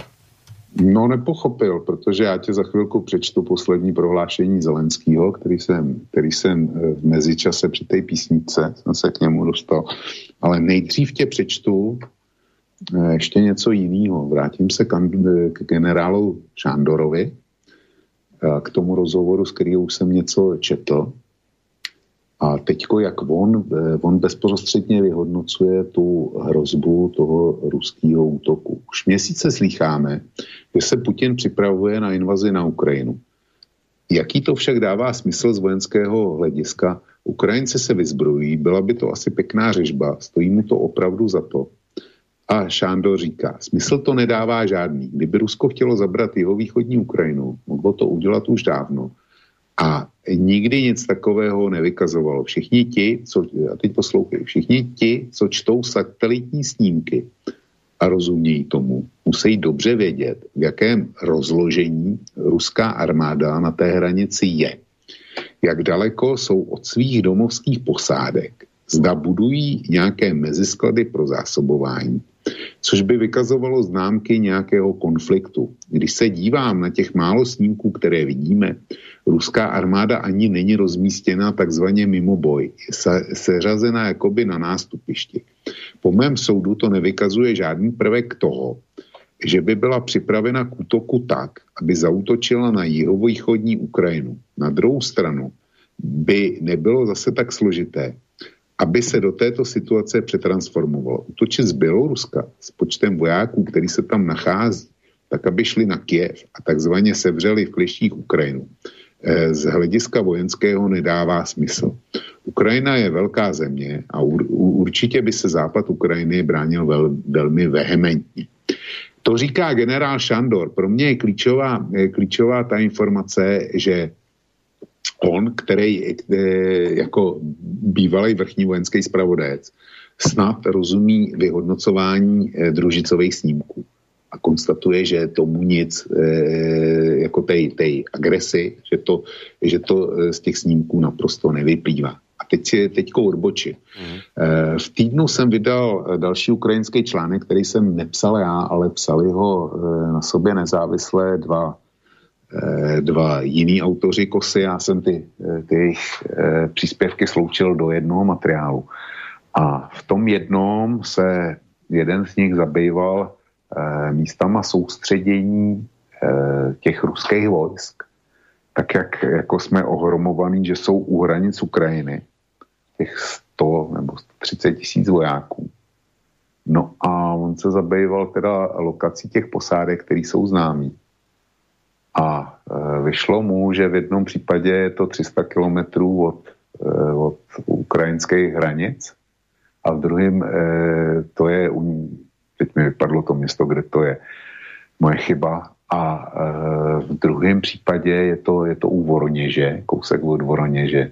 No nepochopil, protože já tě za chvilku přečtu poslední prohlášení Zelenského, který jsem, který jsem v mezičase při té písnice, jsem se k němu dostal. Ale nejdřív tě přečtu ještě něco jiného. Vrátím se k generálu Šándorovi, k tomu rozhovoru, z kterého už jsem něco četl. A teďko, jak on, on bezprostředně vyhodnocuje tu hrozbu toho ruského útoku. Už měsíce slycháme, že se Putin připravuje na invazi na Ukrajinu. Jaký to však dává smysl z vojenského hlediska? Ukrajinci se vyzbrojí, byla by to asi pěkná řežba, stojí mu to opravdu za to. A Šándor říká, smysl to nedává žádný. Kdyby Rusko chtělo zabrat jeho východní Ukrajinu, mohlo to udělat už dávno. A nikdy nic takového nevykazovalo. Všichni ti, co, a teď poslouchej, všichni ti, co čtou satelitní snímky a rozumějí tomu, musí dobře vědět, v jakém rozložení ruská armáda na té hranici je. Jak daleko jsou od svých domovských posádek. Zda budují nějaké mezisklady pro zásobování, což by vykazovalo známky nějakého konfliktu. Když se dívám na těch málo snímků, které vidíme, ruská armáda ani není rozmístěna takzvaně mimo boj. Se, seřazena jakoby na nástupišti. Po mém soudu to nevykazuje žádný prvek toho, že by byla připravena k útoku tak, aby zautočila na jihovýchodní Ukrajinu. Na druhou stranu by nebylo zase tak složité, aby se do této situace přetransformovalo. Utočit z Běloruska s počtem vojáků, který se tam nachází, tak aby šli na Kiev a takzvaně sevřeli v kleštích Ukrajinu, z hlediska vojenského nedává smysl. Ukrajina je velká země a ur, určitě by se západ Ukrajiny bránil vel, velmi vehementně. To říká generál Šandor. Pro mě je klíčová, je klíčová ta informace, že on, který jako bývalý vrchní vojenský zpravodajec, snad rozumí vyhodnocování družicových snímků a konstatuje, že tomu nic e, jako tej, tej agresi, že to, že to z těch snímků naprosto nevyplývá. A teď je teďko odbočit. Mm. E, v týdnu jsem vydal další ukrajinský článek, který jsem nepsal já, ale psali ho na sobě nezávislé dva dva jiný autoři Kosy, já jsem ty, ty jejich příspěvky sloučil do jednoho materiálu. A v tom jednom se jeden z nich zabýval místama soustředění těch ruských vojsk, tak jak jako jsme ohromovaní, že jsou u hranic Ukrajiny, těch 100 nebo 130 tisíc vojáků. No a on se zabýval teda lokací těch posádek, které jsou známí. A e, vyšlo mu, že v jednom případě je to 300 kilometrů od, od ukrajinských hranic a v druhém to je, teď mi vypadlo to město, kde to je, moje chyba, a e, v druhém případě je to, je to u Voroněže, kousek od Voroněže,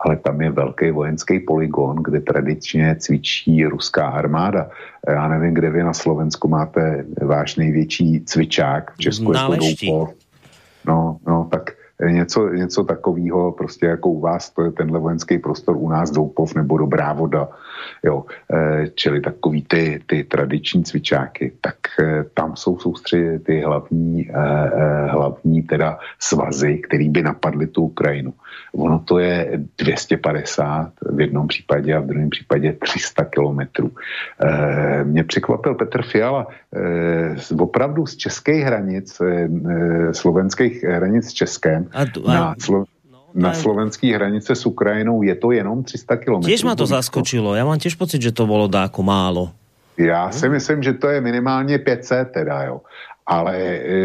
ale tam je velký vojenský poligon, kde tradičně cvičí ruská armáda. Já nevím, kde vy na Slovensku máte váš největší cvičák, v Česku je to No, no, tak něco, něco takového, prostě jako u vás, to je tenhle vojenský prostor, u nás Doupov nebo Dobrá voda, jo, e, čili takový ty, ty tradiční cvičáky, tak e, tam jsou soustředěny ty hlavní, e, hlavní teda svazy, který by napadly tu Ukrajinu. Ono to je 250 v jednom případě a v druhém případě 300 kilometrů. Mě překvapil Petr Fiala, opravdu z českých hranic, slovenských hranic s Českem, a, a... na, Slo- na slovenské hranice s Ukrajinou je to jenom 300 km. Těž ma to zaskočilo. Já mám těž pocit, že to bylo dáko málo. Já si myslím, že to je minimálně 500 teda, jo. Ale e,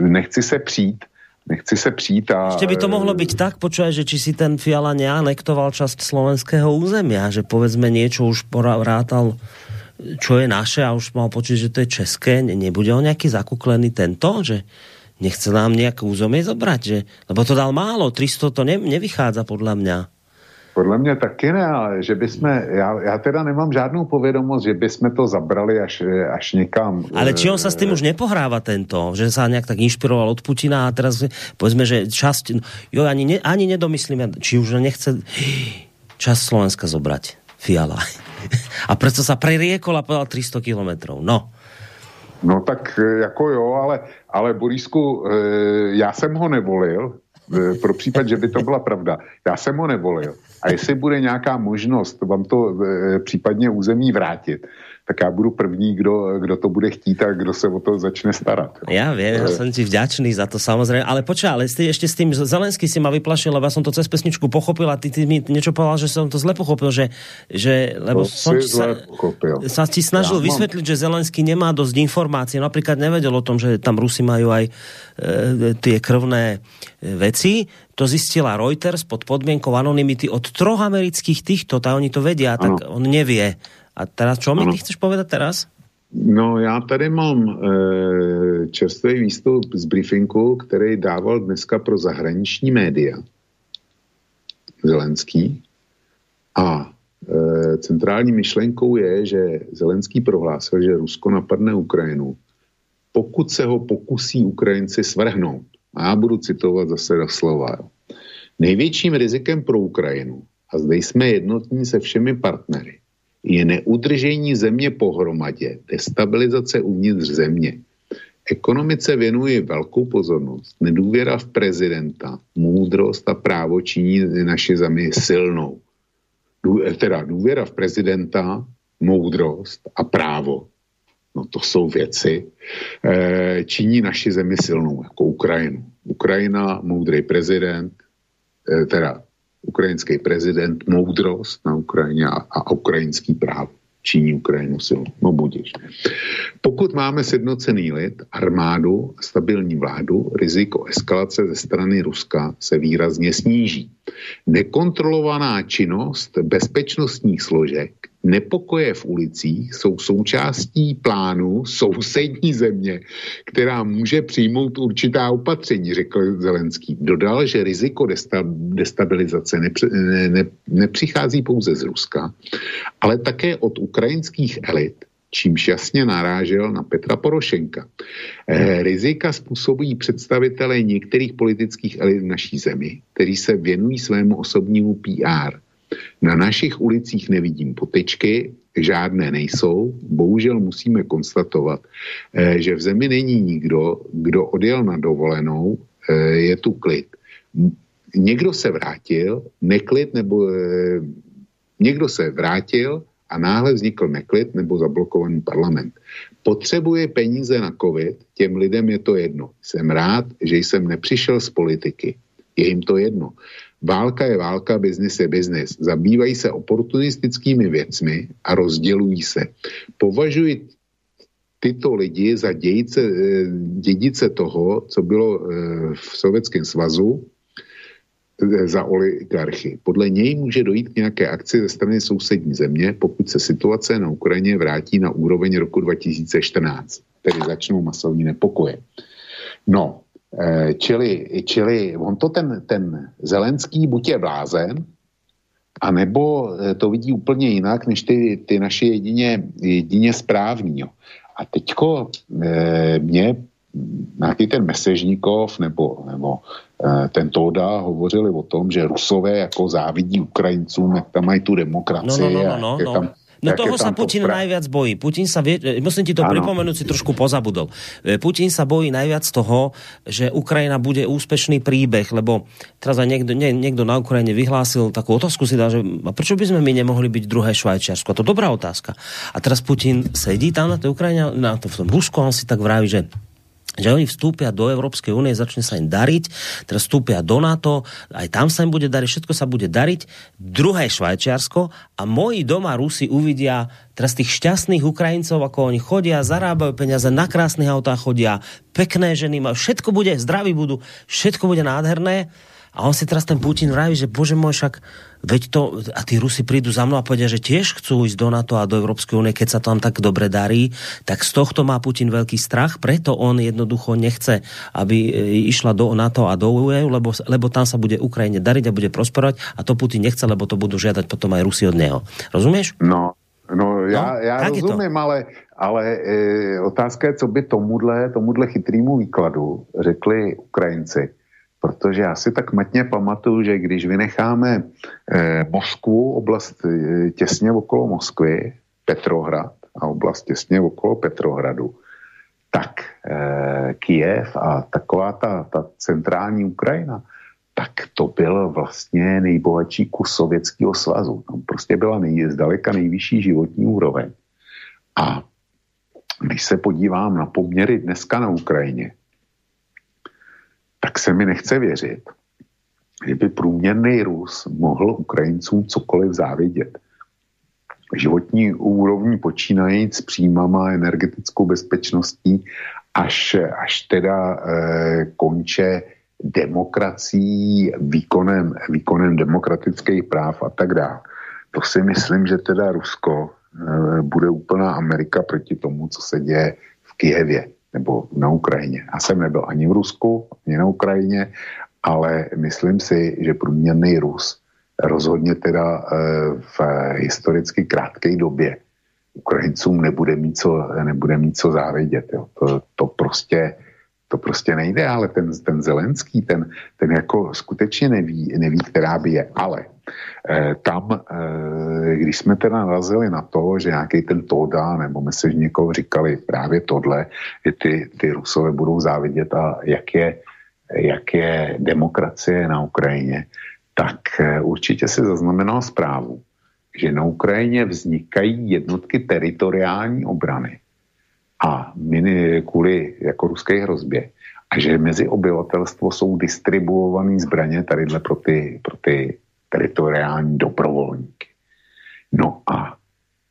nechci se přijít, nechci se přijít a... Ještě by to mohlo být tak, počuje, že či si ten Fiala neanektoval část slovenského územia, že povedzme niečo už rátal, čo je naše a už mal počít, že to je české, nebude on nějaký zakuklený tento, že nechce nám nějak území zobrať, že? Lebo to dal málo, 300 to ne, nevychádza podle mě. Podle mě taky ne, ale že bychom, já, já teda nemám žádnou povědomost, že bychom to zabrali až, až někam. Ale či on sa s tím už nepohráva tento, že sa nějak tak inšpiroval od Putina a teraz povedzme, že časť, jo, ani, ne, ani nedomyslíme, či už nechce [GASPS] čas Slovenska zobrať. Fiala. [LAUGHS] A preto sa preriekol a povedal 300 kilometrov. No. No tak e, jako jo, ale, ale Borisku, e, já jsem ho nevolil, e, pro případ, že by to byla pravda. Já jsem ho nevolil. A jestli bude nějaká možnost vám to případně území vrátit, tak já budu první, kdo, kdo to bude chtít a kdo se o to začne starat. Já vím, já jsem ti vďačný za to samozřejmě, ale počkej, ale ty ještě s tím Zelenský si ma vyplašil, lebo já jsem to cez pesničku pochopil a ty, ty mi něco povedal, že jsem to zle pochopil, že, že lebo to som ti sa, sa ti snažil ja vysvětlit, že Zelenský nemá dost informací, například nevedel o tom, že tam Rusy mají aj e, tie krvné e, veci, to zistila Reuters pod podmienkou anonymity od troch amerických týchto, tak oni to vedia, tak ano. on nevie. A teraz, čo mi ty chceš povedať teraz? No, já tady mám e, čerstvý výstup z briefingu, který dával dneska pro zahraniční média. Zelenský. A e, centrální myšlenkou je, že Zelenský prohlásil, že Rusko napadne Ukrajinu, pokud se ho pokusí Ukrajinci svrhnout. A já budu citovat zase do slova. Jo. Největším rizikem pro Ukrajinu, a zde jsme jednotní se všemi partnery, je neudržení země pohromadě, destabilizace uvnitř země. Ekonomice věnuje velkou pozornost. Nedůvěra v prezidenta, moudrost a právo činí naši zemi silnou. Dů, teda důvěra v prezidenta, moudrost a právo. No to jsou věci, e, činí naši zemi silnou, jako Ukrajinu. Ukrajina, moudrý prezident, e, teda ukrajinský prezident moudrost na Ukrajině a, a ukrajinský právo činí Ukrajinu silou. No budiš. Pokud máme sjednocený lid, armádu a stabilní vládu, riziko eskalace ze strany Ruska se výrazně sníží. Nekontrolovaná činnost bezpečnostních složek Nepokoje v ulicích jsou součástí plánu sousední země, která může přijmout určitá opatření, řekl Zelenský. Dodal, že riziko destabilizace ne, ne, nepřichází pouze z Ruska, ale také od ukrajinských elit, čímž jasně narážel na Petra Porošenka. Eh, rizika způsobují představitelé některých politických elit v naší zemi, kteří se věnují svému osobnímu PR na našich ulicích nevidím potečky, žádné nejsou. Bohužel musíme konstatovat, eh, že v zemi není nikdo, kdo odjel na dovolenou je tu klid. Někdo se vrátil, neklid, nebo někdo se vrátil a náhle vznikl neklid nebo zablokovaný parlament. Potřebuje peníze na covid, těm lidem je to jedno. Jsem rád, že jsem nepřišel z politiky. Je jim to jedno. Válka je válka, biznis je biznis. Zabývají se oportunistickými věcmi a rozdělují se. Považuji tyto lidi za dějice, eh, dědice toho, co bylo eh, v Sovětském svazu, eh, za oligarchy. Podle něj může dojít k nějaké akci ze strany sousední země, pokud se situace na Ukrajině vrátí na úroveň roku 2014, tedy začnou masovní nepokoje. No, čili, čili on to ten, ten Zelenský buď je blázen, a nebo eh, to vidí úplně jinak, než ty, ty naše jedině, jedině správní. Jo. A teďko e, mě nějaký ten Mesežníkov nebo, nebo e, ten Toda hovořili o tom, že Rusové jako závidí Ukrajincům, jak tam mají tu demokracii. No, no, no, no, no, no. No toho sa Putin pra... najviac bojí. Putin sa vie, musím ti to ano. pripomenúť, si trošku pozabudol. E, Putin sa bojí najviac toho, že Ukrajina bude úspešný príbeh, lebo teraz aj niekto, nie, niekto na Ukrajine vyhlásil takú otázku si dá, že a prečo by sme my nemohli byť druhé Švajčiarsko? A to dobrá otázka. A teraz Putin sedí tam na tej Ukrajine, na to, v tom Rusku, on si tak vraví, že že oni vstúpia do Európskej únie, začne sa im dariť, teraz vstúpia do NATO, aj tam sa im bude dariť, všetko sa bude dariť. Druhé Švajčiarsko a moji doma Rusi uvidia teraz tých šťastných Ukrajincov, ako oni chodia, zarábajú peniaze, na krásnych autách chodia, pekné ženy majú, všetko bude, zdraví budú, všetko bude nádherné a on si teraz ten Putin vraví, že bože môj, však veď to, a tí Rusi prídu za mnou a povedia, že tiež chcú ísť do NATO a do Európskej únie, keď sa tam tak dobre darí, tak z tohto má Putin veľký strach, preto on jednoducho nechce, aby e, išla do NATO a do EU, lebo, lebo tam sa bude Ukrajine dariť a bude prosperovať a to Putin nechce, lebo to budú žiadať potom aj Rusi od neho. Rozumieš? No, No, já, no, já rozumím, ale, ale e, otázka je, co by tomuhle, tomuhle chytrýmu výkladu řekli Ukrajinci protože já si tak matně pamatuju, že když vynecháme eh, Moskvu, oblast eh, těsně okolo Moskvy, Petrohrad a oblast těsně okolo Petrohradu, tak eh, Kijev a taková ta, ta centrální Ukrajina, tak to byl vlastně nejbohatší kus Sovětského svazu. Tam prostě byla nej, zdaleka nejvyšší životní úroveň. A když se podívám na poměry dneska na Ukrajině, tak se mi nechce věřit, že by průměrný Rus mohl Ukrajincům cokoliv závidět. Životní úrovní počínajíc příjmama, energetickou bezpečností, až, až teda e, konče demokracií, výkonem, výkonem demokratických práv a tak dále. To si myslím, že teda Rusko e, bude úplná Amerika proti tomu, co se děje v Kijevě nebo na Ukrajině. Já jsem nebyl ani v Rusku, ani na Ukrajině, ale myslím si, že průměrný Rus rozhodně teda eh, v historicky krátké době Ukrajincům nebude mít co, nebude mít co závidět. Jo. To, to, prostě, to prostě nejde, ale ten, ten Zelenský, ten, ten jako skutečně neví, neví, která by je. Ale Eh, tam, eh, když jsme teda narazili na to, že nějaký ten Toda nebo Mesežníkov říkali právě tohle, že ty, ty Rusové budou závidět a jak je, jak je demokracie na Ukrajině, tak eh, určitě si zaznamenal zprávu, že na Ukrajině vznikají jednotky teritoriální obrany a mini kvůli jako ruské hrozbě a že mezi obyvatelstvo jsou distribuované zbraně tadyhle pro ty, pro ty teritoriální dobrovolníky. No a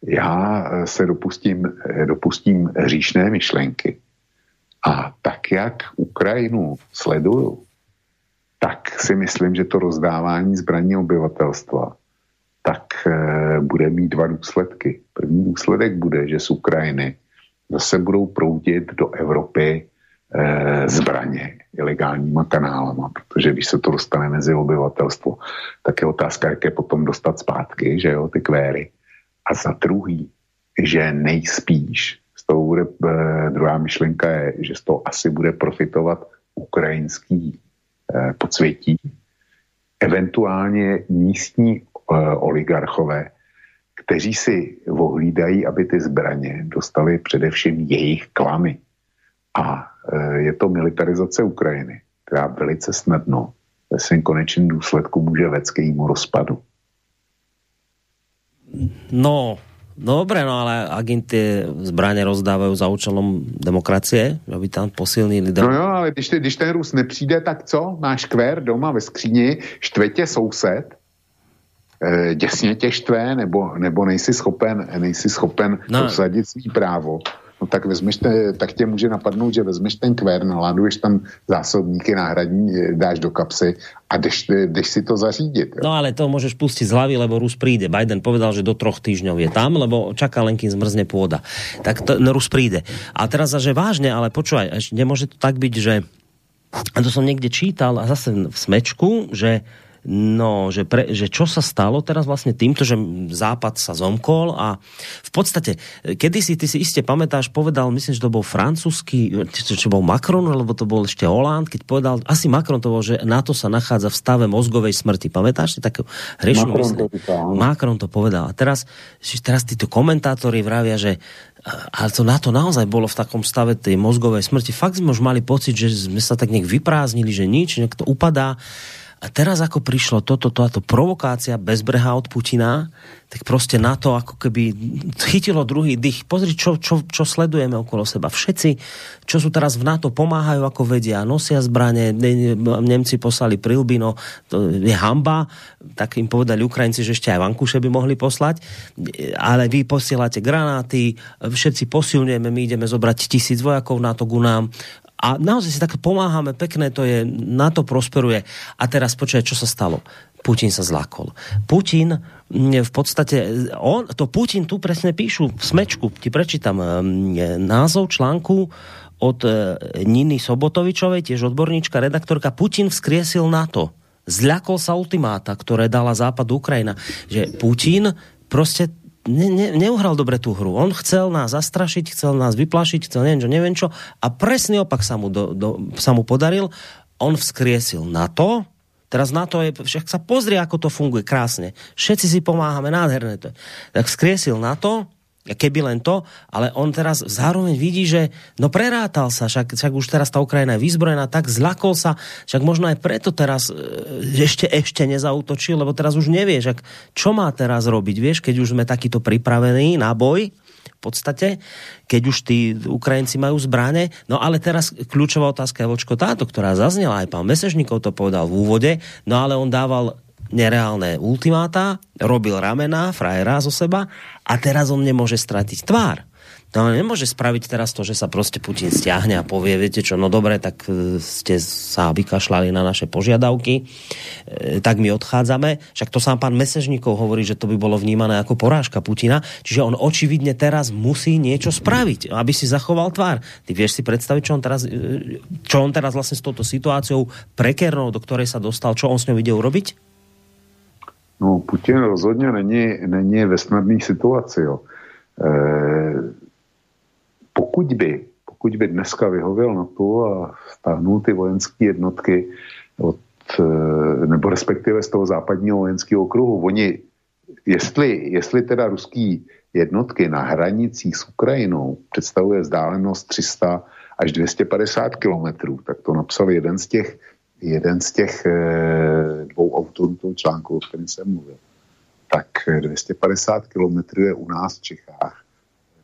já se dopustím, dopustím říšné myšlenky. A tak, jak Ukrajinu sleduju, tak si myslím, že to rozdávání zbraní obyvatelstva tak e, bude mít dva důsledky. První důsledek bude, že z Ukrajiny zase budou proudit do Evropy e, zbraně ilegálníma kanálama, protože když se to dostane mezi obyvatelstvo, tak je otázka, jak je potom dostat zpátky, že jo, ty kvéry. A za druhý, že nejspíš, z toho bude, e, druhá myšlenka je, že z toho asi bude profitovat ukrajinský e, podsvětí, eventuálně místní e, oligarchové, kteří si ohlídají, aby ty zbraně dostaly především jejich klamy. A e, je to militarizace Ukrajiny. která velice snadno ve svém konečném důsledku může vést k jejímu rozpadu. No, Dobre, no ale tie zbraně rozdávají za účelom demokracie, aby tam posilnili... No jo, ale když, ty, když ten Rus nepřijde, tak co? Máš kvér doma ve skříni, štvě soused, děsně tě štve, nebo, nebo nejsi schopen, nejsi schopen no. prosadit svý právo no tak vezmeš te, tak tě může napadnout, že vezmeš ten kvér, naladuješ tam zásobníky náhradní, dáš do kapsy a jdeš, jdeš si to zařídit. Jo. No ale to můžeš pustit z hlavy, lebo Rus príde. Biden povedal, že do troch týždňov je tam, lebo čaká len, kým zmrzne pôda. Tak to, no, Rus príde. A teraz, že vážne, ale počúvaj, nemôže to tak byť, že a to som niekde čítal a zase v smečku, že No, že, pre, že čo sa stalo teraz vlastne týmto, že Západ sa zomkol a v podstate, kedy si, ty si iste pamätáš, povedal, myslím, že to bol francúzsky, čo, čo bol Macron, alebo to bol ešte Hollande, keď povedal, asi Macron to bol, že NATO sa nachádza v stave mozgovej smrti. Pamätáš si takú hrešnú Macron, to, Macron to povedal. A teraz, teraz títo komentátori vravia, že ale to na to naozaj bolo v takom stave tej mozgovej smrti. Fakt sme už mali pocit, že sme sa tak nejak vyprázdnili, že nič, nejak to upadá. A teraz ako prišlo toto, táto provokácia bezbreha od Putina, tak prostě na to ako keby chytilo druhý dých. Pozri, čo, čo, čo sledujeme okolo seba. Všetci, čo sú teraz v NATO, pomáhajú ako vedia, nosia zbraně, Nemci poslali prilby, no to je hamba, tak im povedali Ukrajinci, že ešte aj vankuše by mohli poslať, ale vy posielate granáty, všetci posilňujeme, my ideme zobrať tisíc vojakov na to ku nám, a naozaj si tak pomáháme, pekné to je, na to prosperuje. A teraz počuje, čo sa stalo. Putin sa zlákol. Putin v podstate, on, to Putin tu presne píšu v smečku, ti prečítam názov článku od e, Niny Sobotovičovej, tiež odborníčka, redaktorka, Putin vzkriesil NATO. Zľakol sa ultimáta, ktoré dala západ Ukrajina. Že Putin prostě ne, ne, neuhral dobre tú hru. On chcel nás zastrašiť, chcel nás vyplašiť, chcel neviem čo, neviem čo a presný opak sa mu, do, do, sa mu podaril. On vzkriesil na to, Teraz na to je, však sa pozrie, ako to funguje krásne. Všetci si pomáhame, nádherné to je. Tak vzkriesil na to, keby len to, ale on teraz zároveň vidí, že no prerátal sa, však, však už teraz tá Ukrajina je vyzbrojená, tak zlakol sa, však možno aj preto teraz e, ešte, ešte nezautočil, lebo teraz už nevie, však čo má teraz robiť, vieš, keď už sme takýto pripravení na boj, v podstate, keď už tí Ukrajinci majú zbraně. No ale teraz kľúčová otázka je, Vočko, táto, ktorá zaznela, aj pán Mesežníkov to povedal v úvode, no ale on dával nereálne ultimáta, robil ramena, frajera zo seba a teraz on nemôže stratiť tvár. To on nemôže spraviť teraz to, že sa prostě Putin stiahne a povie, viete čo, no dobre, tak e, ste sa vykašľali na naše požiadavky, e, tak my odchádzame. Však to sám pán Mesežníkov hovorí, že to by bolo vnímané ako porážka Putina. Čiže on očividne teraz musí niečo spraviť, aby si zachoval tvár. Ty vieš si predstaviť, čo on teraz, e, čo on teraz vlastne s touto situáciou prekernou, do ktorej sa dostal, čo on s ňou ide urobiť? No, Putin rozhodně není, není ve snadné situaci. Jo. E, pokud by, pokud by dneska vyhověl na to a stáhnul ty vojenské jednotky od, e, nebo respektive z toho západního vojenského okruhu, oni, jestli, jestli teda ruský jednotky na hranicích s Ukrajinou představuje vzdálenost 300 až 250 kilometrů, tak to napsal jeden z těch jeden z těch eh, dvou autorů toho článku, o kterém jsem mluvil, tak 250 kilometrů je u nás v Čechách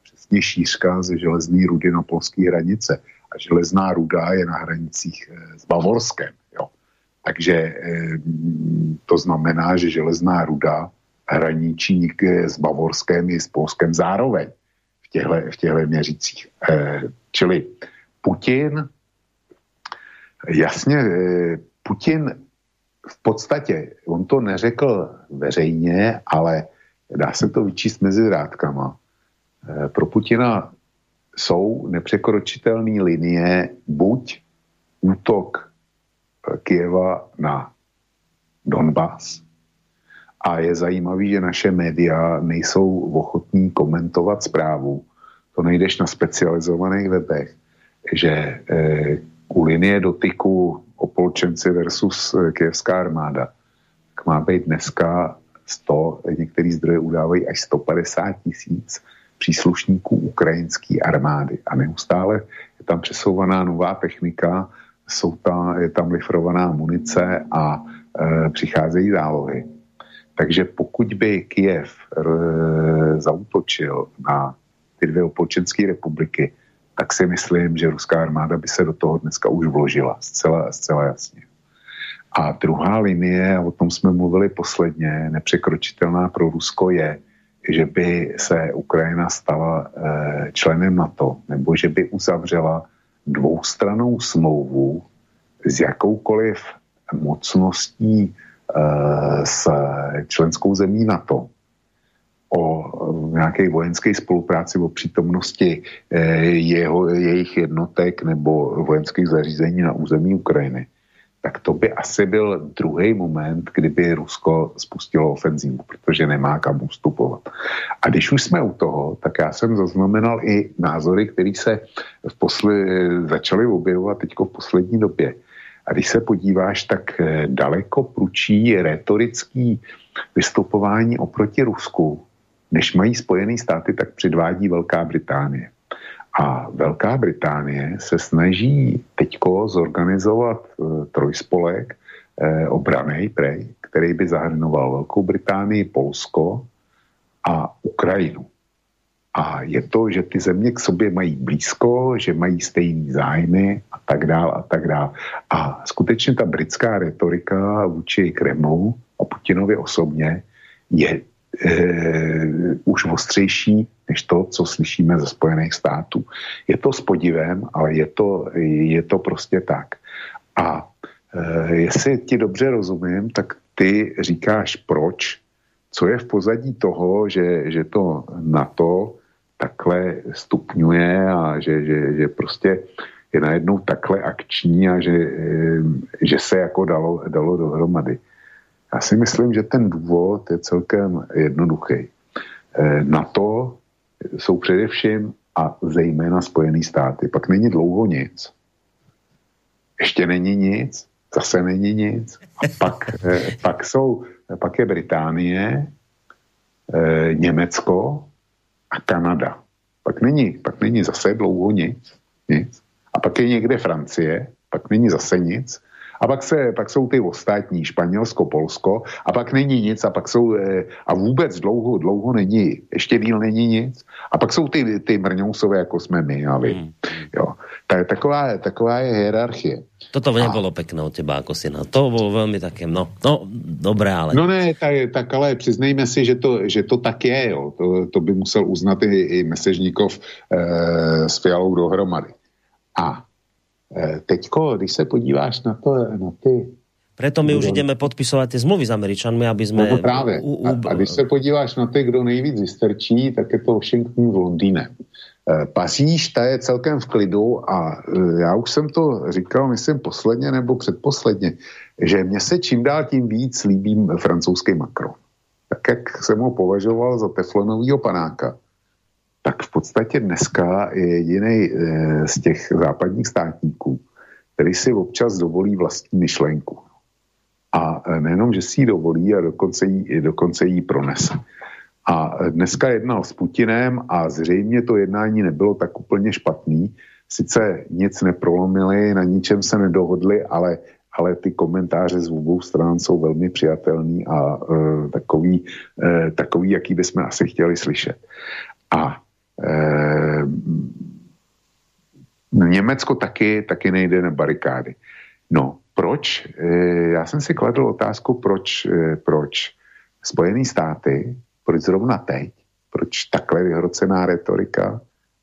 přesně šířka ze železné rudy na polské hranice. A železná ruda je na hranicích eh, s Bavorskem. Jo. Takže eh, to znamená, že železná ruda hraničí s Bavorskem i s Polskem zároveň v těchto, v měřících. Čili Putin Jasně, eh, Putin v podstatě, on to neřekl veřejně, ale dá se to vyčíst mezi rádkama. Eh, pro Putina jsou nepřekročitelné linie buď útok eh, Kieva na Donbass, a je zajímavý, že naše média nejsou ochotní komentovat zprávu, to nejdeš na specializovaných webech, že u linie dotyku opolčenci versus eh, kijevská armáda, tak má být dneska 100, některý zdroje udávají až 150 tisíc příslušníků ukrajinské armády. A neustále je tam přesouvaná nová technika jsou tam, je tam lifrovaná munice a e, přicházejí zálohy. Takže pokud by Kiev e, zautočil na ty dvě opolčenské republiky, tak si myslím, že ruská armáda by se do toho dneska už vložila zcela, zcela jasně. A druhá linie, a o tom jsme mluvili posledně, nepřekročitelná pro Rusko je, že by se Ukrajina stala e, členem NATO, nebo že by uzavřela dvoustranou smlouvu s jakoukoliv mocností e, s členskou zemí NATO o nějaké vojenské spolupráci, o přítomnosti e, jeho, jejich jednotek nebo vojenských zařízení na území Ukrajiny tak to by asi byl druhý moment, kdyby Rusko spustilo ofenzívu, protože nemá kam ustupovat. A když už jsme u toho, tak já jsem zaznamenal i názory, které se v posle- začaly objevovat teď v poslední době. A když se podíváš, tak eh, daleko pručí retorický vystupování oproti Rusku, než mají Spojené státy, tak předvádí Velká Británie. A Velká Británie se snaží teďko zorganizovat e, trojspolek e, obranej, prej, který by zahrnoval Velkou Británii, Polsko a Ukrajinu. A je to, že ty země k sobě mají blízko, že mají stejný zájmy a tak dál a tak dál. A skutečně ta britská retorika vůči Kremlu a Putinovi osobně je už ostřejší než to, co slyšíme ze Spojených států. Je to s podivem, ale je to, je to prostě tak. A e, jestli ti dobře rozumím, tak ty říkáš proč, co je v pozadí toho, že, že to NATO takhle stupňuje a že, že, že prostě je najednou takhle akční a že, že se jako dalo, dalo dohromady. Já si myslím, že ten důvod je celkem jednoduchý. E, na to jsou především a zejména Spojené státy. Pak není dlouho nic. Ještě není nic, zase není nic. A pak, e, pak, jsou, pak je Británie, e, Německo a Kanada. Pak není, pak není zase dlouho nic, nic. A pak je někde Francie, pak není zase nic a pak, se, pak jsou ty ostatní, Španělsko, Polsko, a pak není nic, a pak jsou, eh, a vůbec dlouho, dlouho není, ještě díl není nic, a pak jsou ty, ty mrňousové, jako jsme my, a vy. Hmm. Jo. Tak, taková, taková je hierarchie. Toto nebylo pekné od teba, ako si na to bylo velmi také, no, no, dobré, ale... No ne, tak, tak ale přiznejme si, že to, že to tak je, jo. To, to by musel uznat i, i Mesežníkov e, s Fialou dohromady. A teďko, když se podíváš na, to, na ty Preto my už jdeme podpisovat ty zmluvy s Američanmi, aby jsme... No právě. U, u... A, a když se podíváš na ty, kdo nejvíc vystrčí, tak je to Washington v Londýne. Eh, Paříž, ta je celkem v klidu a eh, já už jsem to říkal, myslím, posledně nebo předposledně, že mně se čím dál tím víc líbí francouzský Macron. Tak jak jsem ho považoval za teflonovýho panáka, tak v podstatě dneska je jediný eh, z těch západních státníků, který si občas dovolí vlastní myšlenku. A eh, nejenom, že si ji dovolí, a dokonce jí, dokonce jí pronese. A eh, dneska jednal s Putinem a zřejmě to jednání nebylo tak úplně špatný. Sice nic neprolomili, na ničem se nedohodli, ale, ale ty komentáře z obou stran jsou velmi přijatelný a e, takový, e, takový, jaký bychom asi chtěli slyšet. A Německo taky, taky nejde na barikády. No, proč? Eh, já jsem si kladl otázku, proč, eh, proč Spojené státy, proč zrovna teď, proč takhle vyhrocená retorika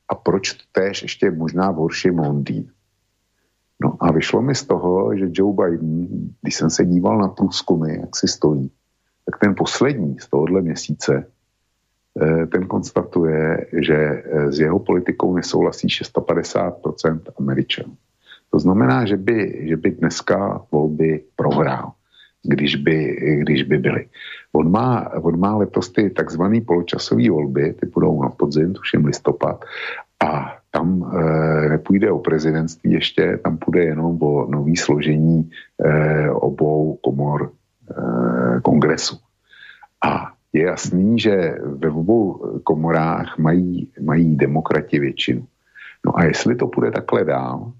a proč to též ještě možná v horším Londýn. No a vyšlo mi z toho, že Joe Biden, když jsem se díval na průzkumy, jak si stojí, tak ten poslední z tohohle měsíce Eh, ten konstatuje, že eh, s jeho politikou nesouhlasí 650% Američanů. To znamená, že by, že by dneska volby prohrál, když by, když by byly. On má, on má letos ty takzvané poločasové volby, ty budou na podzim, tuším listopad, a tam e, nepůjde o prezidentství ještě, tam půjde jenom o nový složení e, obou komor e, kongresu. A je jasný, že ve obou komorách mají, mají demokrati většinu. No a jestli to půjde takhle dál,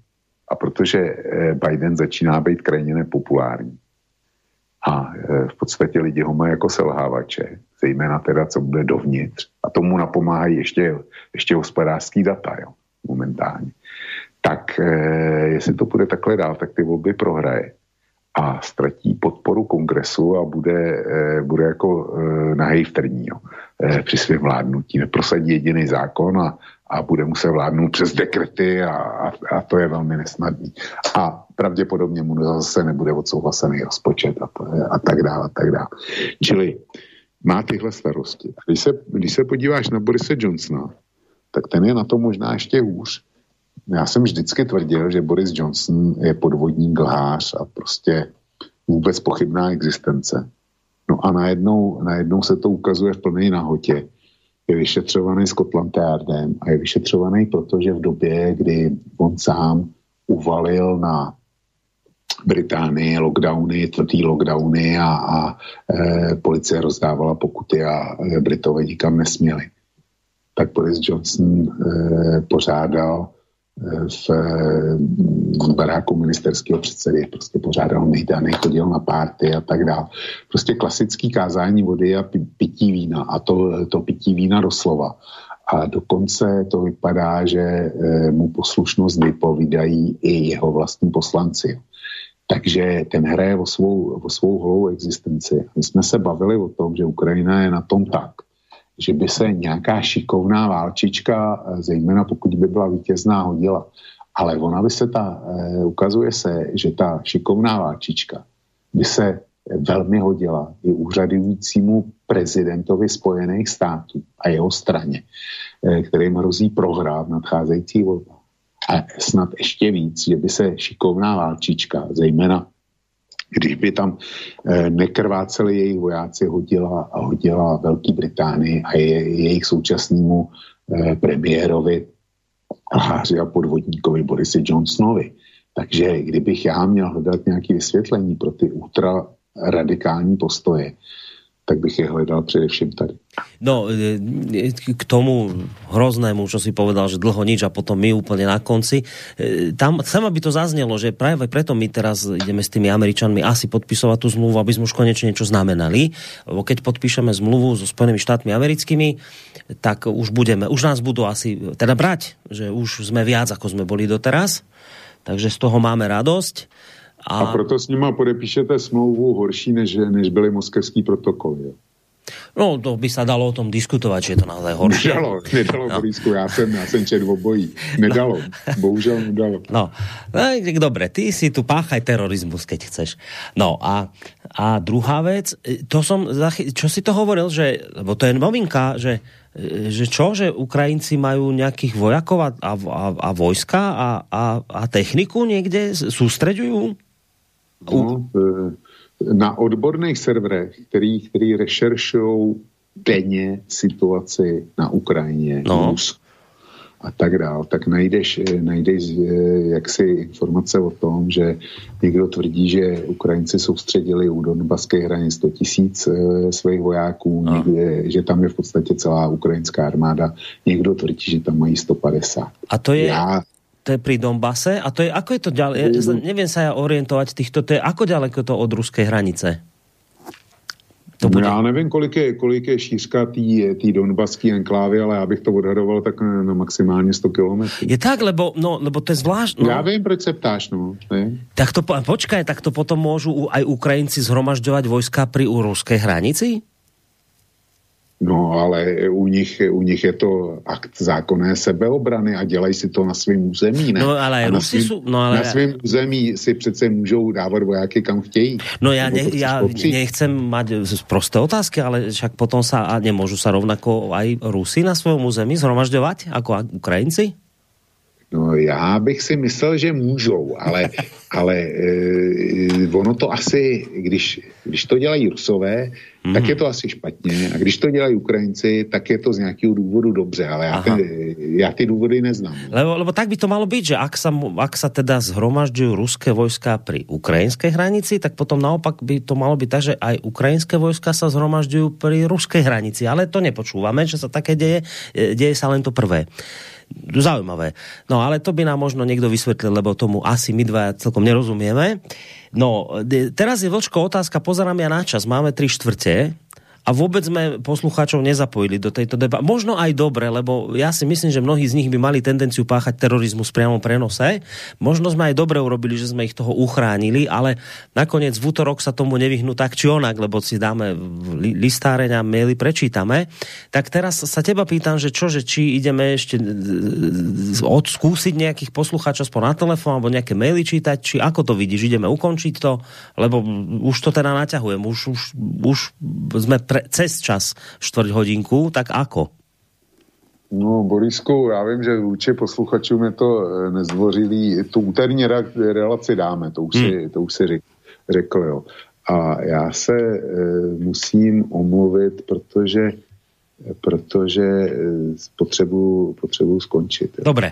a protože eh, Biden začíná být krajně nepopulární a eh, v podstatě lidi ho mají jako selhávače, zejména teda, co bude dovnitř. A tomu napomáhají ještě, ještě hospodářský data, jo, momentálně. Tak jestli to bude takhle dál, tak ty volby prohraje a ztratí podporu kongresu a bude, bude jako nahej v trní, jo, při svém vládnutí. Neprosadí jediný zákon a, a bude muset vládnout přes dekrety a, a, a to je velmi nesnadný. A pravděpodobně mu zase nebude odsouhlasený rozpočet a, a tak dále, a tak dále. Čili má tyhle starosti. Když se, když se podíváš na Borise Johnsona, tak ten je na to možná ještě hůř. Já jsem vždycky tvrdil, že Boris Johnson je podvodní lhář a prostě vůbec pochybná existence. No a najednou, najednou se to ukazuje v plné nahotě je vyšetřovaný Scotland Yardem a je vyšetřovaný, protože v době, kdy on sám uvalil na Británii lockdowny, tvrdý lockdowny a, a e, policie rozdávala pokuty a e, Britové nikam nesměli. Tak Boris Johnson e, pořádal v, v baráku ministerského předsedy, prostě pořádal mejdany, chodil na párty a tak dále. Prostě klasický kázání vody a pití vína a to, to pití vína doslova. A dokonce to vypadá, že eh, mu poslušnost vypovídají i jeho vlastní poslanci. Takže ten hraje o svou, o svou holou existenci. My jsme se bavili o tom, že Ukrajina je na tom tak, že by se nějaká šikovná válčička, eh, zejména pokud by byla vítězná, hodila. Ale ona by se ta, eh, ukazuje se, že ta šikovná válčička by se velmi hodila i úřadujícímu prezidentovi Spojených států a jeho straně, eh, kterým hrozí prohra v nadcházející volbách. A snad ještě víc, že by se šikovná válčička, zejména když by tam eh, nekrváceli jejich vojáci, hodila, hodila Velký Británii a je, jejich současnému eh, premiérovi lháři a podvodníkovi Borisi Johnsonovi. Takže kdybych já měl hledat nějaké vysvětlení pro ty ultra radikální postoje, tak bych je hledal především tady. No, e, k tomu hroznému, čo si povedal, že dlho nič a potom my úplne na konci. E, tam chcem, aby to zaznelo, že práve preto my teraz ideme s tými Američanmi asi podpisovať tú zmluvu, aby sme už konečne niečo znamenali. Lebo keď podpíšeme zmluvu so Spojenými štátmi americkými, tak už budeme, už nás budú asi teda brať, že už sme viac, ako sme boli doteraz. Takže z toho máme radosť. A, a proto s nima podepíšete smlouvu horší, než, než byly moskevský protokoly. Jo? No, to by sa dalo o tom diskutovať, že je to naozaj horšie. Nedalo, nedalo, no. Borisku, já jsem, já jsem čet obojí. Nedalo, no. [LAUGHS] bohužel nedalo. No, no, dobre, ty si tu páchaj terorizmus, keď chceš. No a, a druhá vec, to som, čo si to hovoril, že, lebo to je novinka, že že čo, že Ukrajinci majú nejakých vojakov a, a, a vojska a, a, a techniku niekde sústreďujú? No, e, na odborných serverech, který, který rešeršují denně situaci na Ukrajině, no. Rusku a tak dál, tak najdeš, e, najdeš e, jaksi informace o tom, že někdo tvrdí, že Ukrajinci soustředili u Donbaské hranic 100 tisíc svých vojáků, no. někde, že tam je v podstatě celá ukrajinská armáda, někdo tvrdí, že tam mají 150. A to je... Já, to je pri Donbase a to je, ako je to ďalej, ja, neviem sa ja orientovať týchto, to je ako ďaleko to od ruskej hranice? To bude... Já nevím, kolik je, kolik je šířka té donbaské enklávy, ale já bych to odhadoval tak na, na maximálně 100 kilometrů. Je tak, lebo, no, lebo to je zvláštne. No. Já vím, proč se ptáš, no. Ne? Tak to, počkaj, tak to potom môžu aj Ukrajinci zhromažďovať vojska pri ruskej hranici? No, ale u nich, u nich je to akt zákonné sebeobrany a dělají si to na svém území, ne? No, ale na svým, sú, no, ale... na svým území si přece můžou dávat vojáky kam chtějí. No já, ne, já nechcem mať prosté otázky, ale však potom sa, a nemôžu sa rovnako aj Rusi na svém území zhromažďovať ako Ukrajinci? No já bych si myslel, že můžou, ale, [LAUGHS] ale e, ono to asi, když, když to dělají Rusové, mm. tak je to asi špatně. A když to dělají Ukrajinci, tak je to z nějakého důvodu dobře, ale já, ty, já ty důvody neznám. Lebo, lebo tak by to malo být, že ak sa, ak sa teda zhromažďujú ruské vojska pri ukrajinskej hranici, tak potom naopak by to malo byť tak, že aj ukrajinské vojska sa zhromažďujú pri ruskej hranici. Ale to nepočúvame, že sa také deje, e, deje sa len to prvé. Zaujímavé. No ale to by nám možno niekto vysvetlil, lebo tomu asi my dva celkom nerozumieme. No, teraz je Vlčko otázka, pozerám ja na čas, máme tri štvrte, a vôbec sme poslucháčov nezapojili do tejto debaty. Možno aj dobre, lebo ja si myslím, že mnohí z nich by mali tendenciu páchať terorizmus priamo prenose. Možno sme aj dobre urobili, že sme ich toho uchránili, ale nakoniec v útorok sa tomu nevyhnú tak či onak, lebo si dáme listáreň a maily prečítame. Tak teraz sa teba pýtam, že čo, že či ideme ešte odskúsiť nejakých poslucháčov aspoň na telefón alebo nejaké maily čítať, či ako to vidíš, ideme ukončiť to, lebo už to teda naťahujem, už, už, už sme pre, pre, cez čas čtvrt hodinku, tak ako? No, Borisku, já vím, že vůči posluchačům je to eh, nezdvořilý. Tu úterní relaci dáme, to už si, hmm. to už si řekl, řekl, jo. A já se e, musím omluvit, protože protože e, potřebuji potřebu skončit. Jo. Dobré.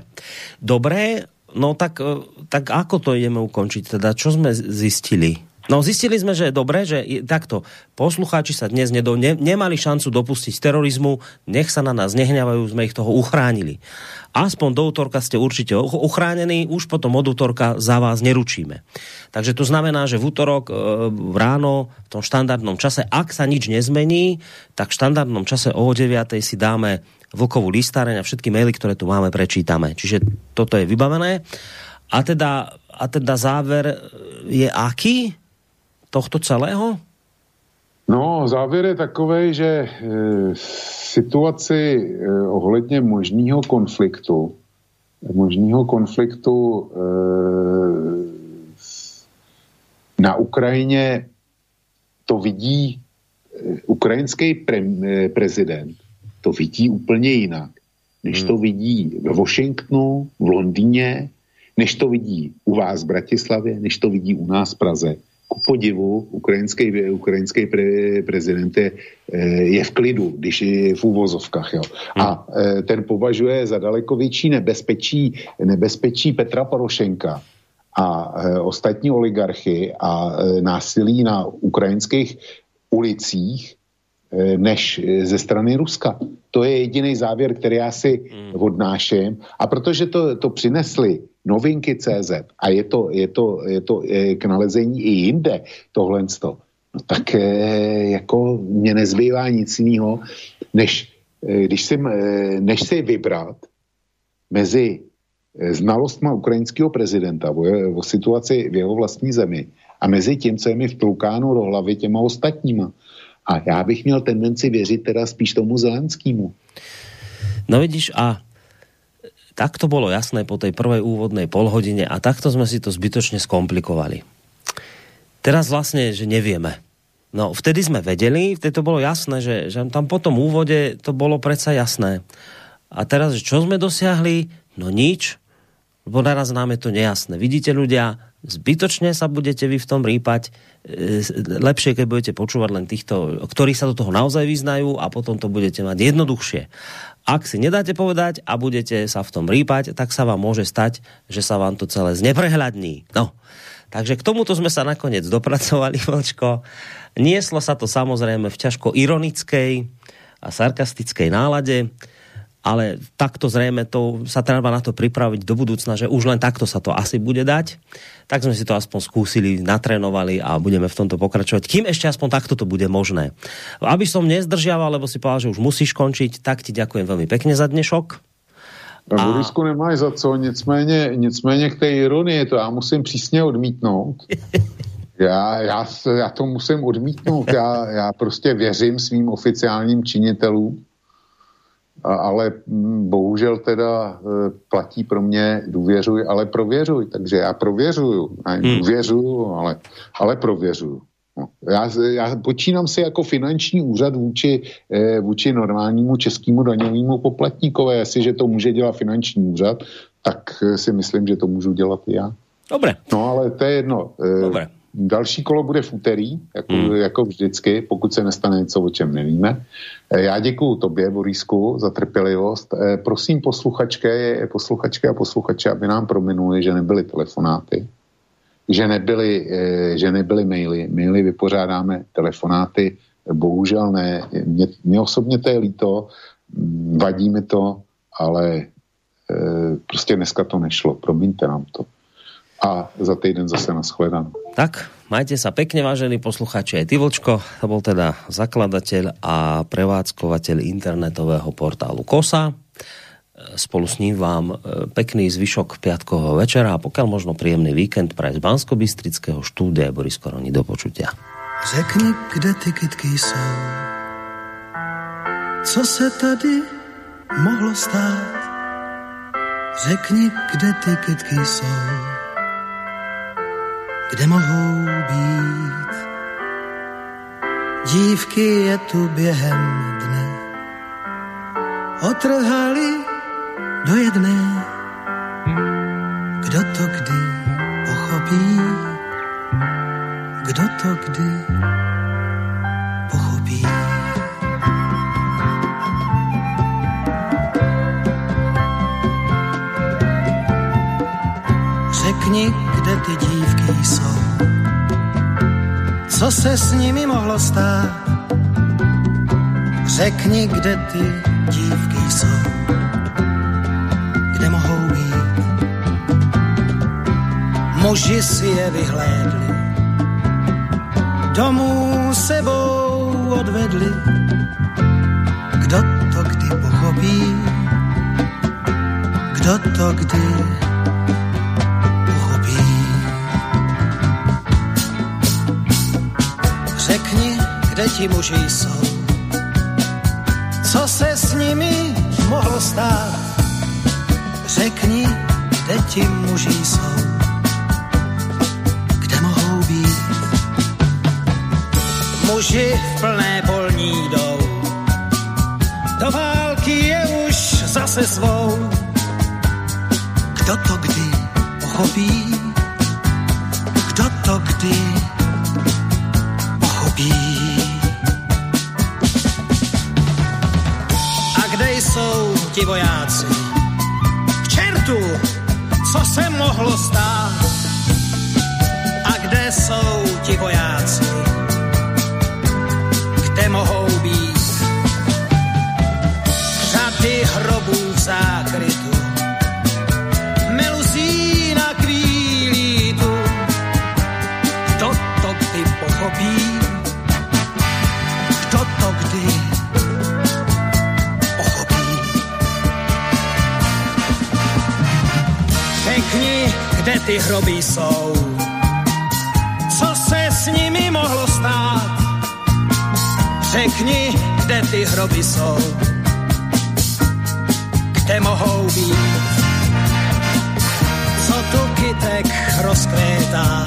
Dobré, no tak, tak ako to ideme ukončiť? Teda, čo sme zistili? No zistili sme, že je dobré, že takto poslucháči sa dnes nedo, ne, nemali šancu dopustiť terorizmu, nech sa na nás nehňavajú, sme ich toho uchránili. Aspoň do útorka ste určite uchránení, už potom od útorka za vás neručíme. Takže to znamená, že v útorok e, ráno v tom štandardnom čase, ak sa nič nezmení, tak v štandardnom čase o 9 si dáme vlkovú listáreň a všetky maily, ktoré tu máme, prečítame. Čiže toto je vybavené. A teda, a teda záver je aký? Tohto celého? No, závěr je takový, že e, situaci e, ohledně možného konfliktu, možného konfliktu e, na Ukrajině to vidí e, ukrajinský pre, e, prezident, to vidí úplně jinak, než hmm. to vidí ve Washingtonu, v Londýně, než to vidí u vás v Bratislavě, než to vidí u nás v Praze ku podivu ukrajinský, ukrajinský pre, prezident je, je v klidu, když je v úvozovkách. Jo. A e, ten považuje za daleko větší nebezpečí, nebezpečí Petra Porošenka a e, ostatní oligarchy a násilí na ukrajinských ulicích než ze strany Ruska. To je jediný závěr, který já si hmm. odnáším. A protože to, to přinesli novinky CZ a je to, je to, je to k nalezení i jinde tohle, no tak eh, jako mě nezbývá nic jiného, než, eh, když si, eh, než si vybrat mezi znalostma ukrajinského prezidenta o, o situaci v jeho vlastní zemi a mezi tím, co je mi vtloukáno do hlavy těma ostatníma. A já bych měl tendenci věřit teda spíš tomu Zelenskému. No vidíš, a tak to bolo jasné po tej prvej úvodnej polhodine a takto sme si to zbytočne skomplikovali. Teraz vlastne, že nevieme. No, vtedy sme vedeli, vtedy to bolo jasné, že, že tam po tom úvode to bolo predsa jasné. A teraz, čo sme dosiahli? No nič, lebo naraz nám je to nejasné. Vidíte ľudia, zbytočne sa budete vy v tom rýpať, e, lepšie, keď budete počúvať len týchto, ktorí sa do toho naozaj vyznajú a potom to budete mať jednoduchšie. Ak si nedáte povedať a budete sa v tom rýpať, tak sa vám môže stať, že sa vám to celé zneprehľadní. No, takže k tomuto sme sa nakoniec dopracovali, [LAUGHS] Vlčko. Nieslo sa to samozrejme v ťažko ironickej a sarkastickej nálade ale takto zrejme to sa treba na to pripraviť do budúcna, že už len takto sa to asi bude dať. Tak sme si to aspoň skúsili, natrénovali a budeme v tomto pokračovať. Kým ešte aspoň takto to bude možné. Aby som nezdržiaval, lebo si povedal, že už musíš končiť, tak ti ďakujem veľmi pekne za dnešok. A... Borisku nemáš za co, nicméně, nicméně k té ironii, to já musím přísně odmítnout. [LAUGHS] Já, já, já to musím odmítnout. Já, já prostě věřím svým oficiálním činitelům, ale bohužel teda e, platí pro mě důvěřuj, ale prověřuj, takže já prověřuju, ne, hmm. důvěřuju, ale, ale prověřuju. No. Já, já počínám si jako finanční úřad vůči, e, vůči normálnímu českému daňovému poplatníkovi. Jestliže to může dělat finanční úřad, tak e, si myslím, že to můžu dělat i já. Dobre. No ale to je jedno. Dobre. Další kolo bude v úterý, jako, hmm. jako vždycky, pokud se nestane něco, o čem nevíme. Eh, já děkuji tobě, Borisku, za trpělivost. Eh, prosím posluchačky, posluchačky a posluchače, aby nám prominuli, že nebyly telefonáty, že nebyly, eh, že nebyly maily. Maily vypořádáme, telefonáty bohužel ne. Mně, mně osobně to je líto, mm, vadí mi to, ale prostě dneska to nešlo, promiňte nám to. A za týden zase nashledanou. Tak, majte sa pekne, vážení posluchači. Aj ty, Vlčko, to bol teda zakladateľ a prevádzkovateľ internetového portálu KOSA. Spolu s ním vám e, pekný zvyšok piatkového večera a pokiaľ možno príjemný víkend pre z bansko štúdia Boris Koroni do počutia. Řekni, kde ty kytky jsou, co se tady mohlo stát. Řekni, kde ty kytky jsou, kde mohou být. Dívky je tu během dne, otrhali do jedné. Kdo to kdy pochopí? Kdo to kdy pochopí? Řekni, ty dívky jsou. Co se s nimi mohlo stát? Řekni, kde ty dívky jsou. Kde mohou být? Muži si je vyhlédli, domů sebou odvedli. Kdo to kdy pochopí? Kdo to kdy kde ti muži jsou. Co se s nimi mohlo stát? Řekni, kde ti muži jsou. Kde mohou být? Muži v plné polní jdou. Do války je už zase svou. Kdo to kdy pochopí? Mohlo stát? A kde jsou ti vojáci? Hroby jsou. Co se s nimi mohlo stát? Řekni, kde ty hroby jsou. Kde mohou být? Co tu kytek rozkvétá?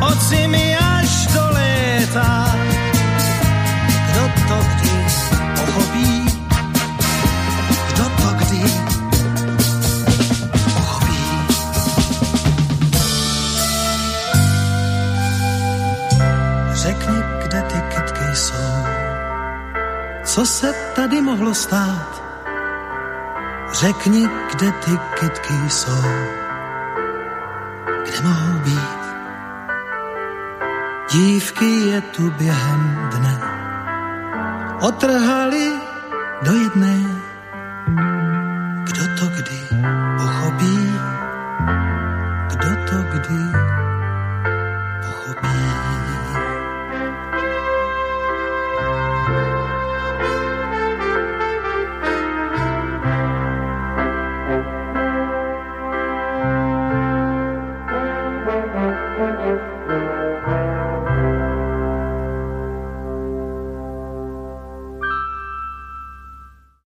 Od zimy až do léta. Kdo to kdy pochopí? Kdo to kdy co se tady mohlo stát? Řekni, kde ty kytky jsou, kde mohou být. Dívky je tu během dne, otrhali do jedné,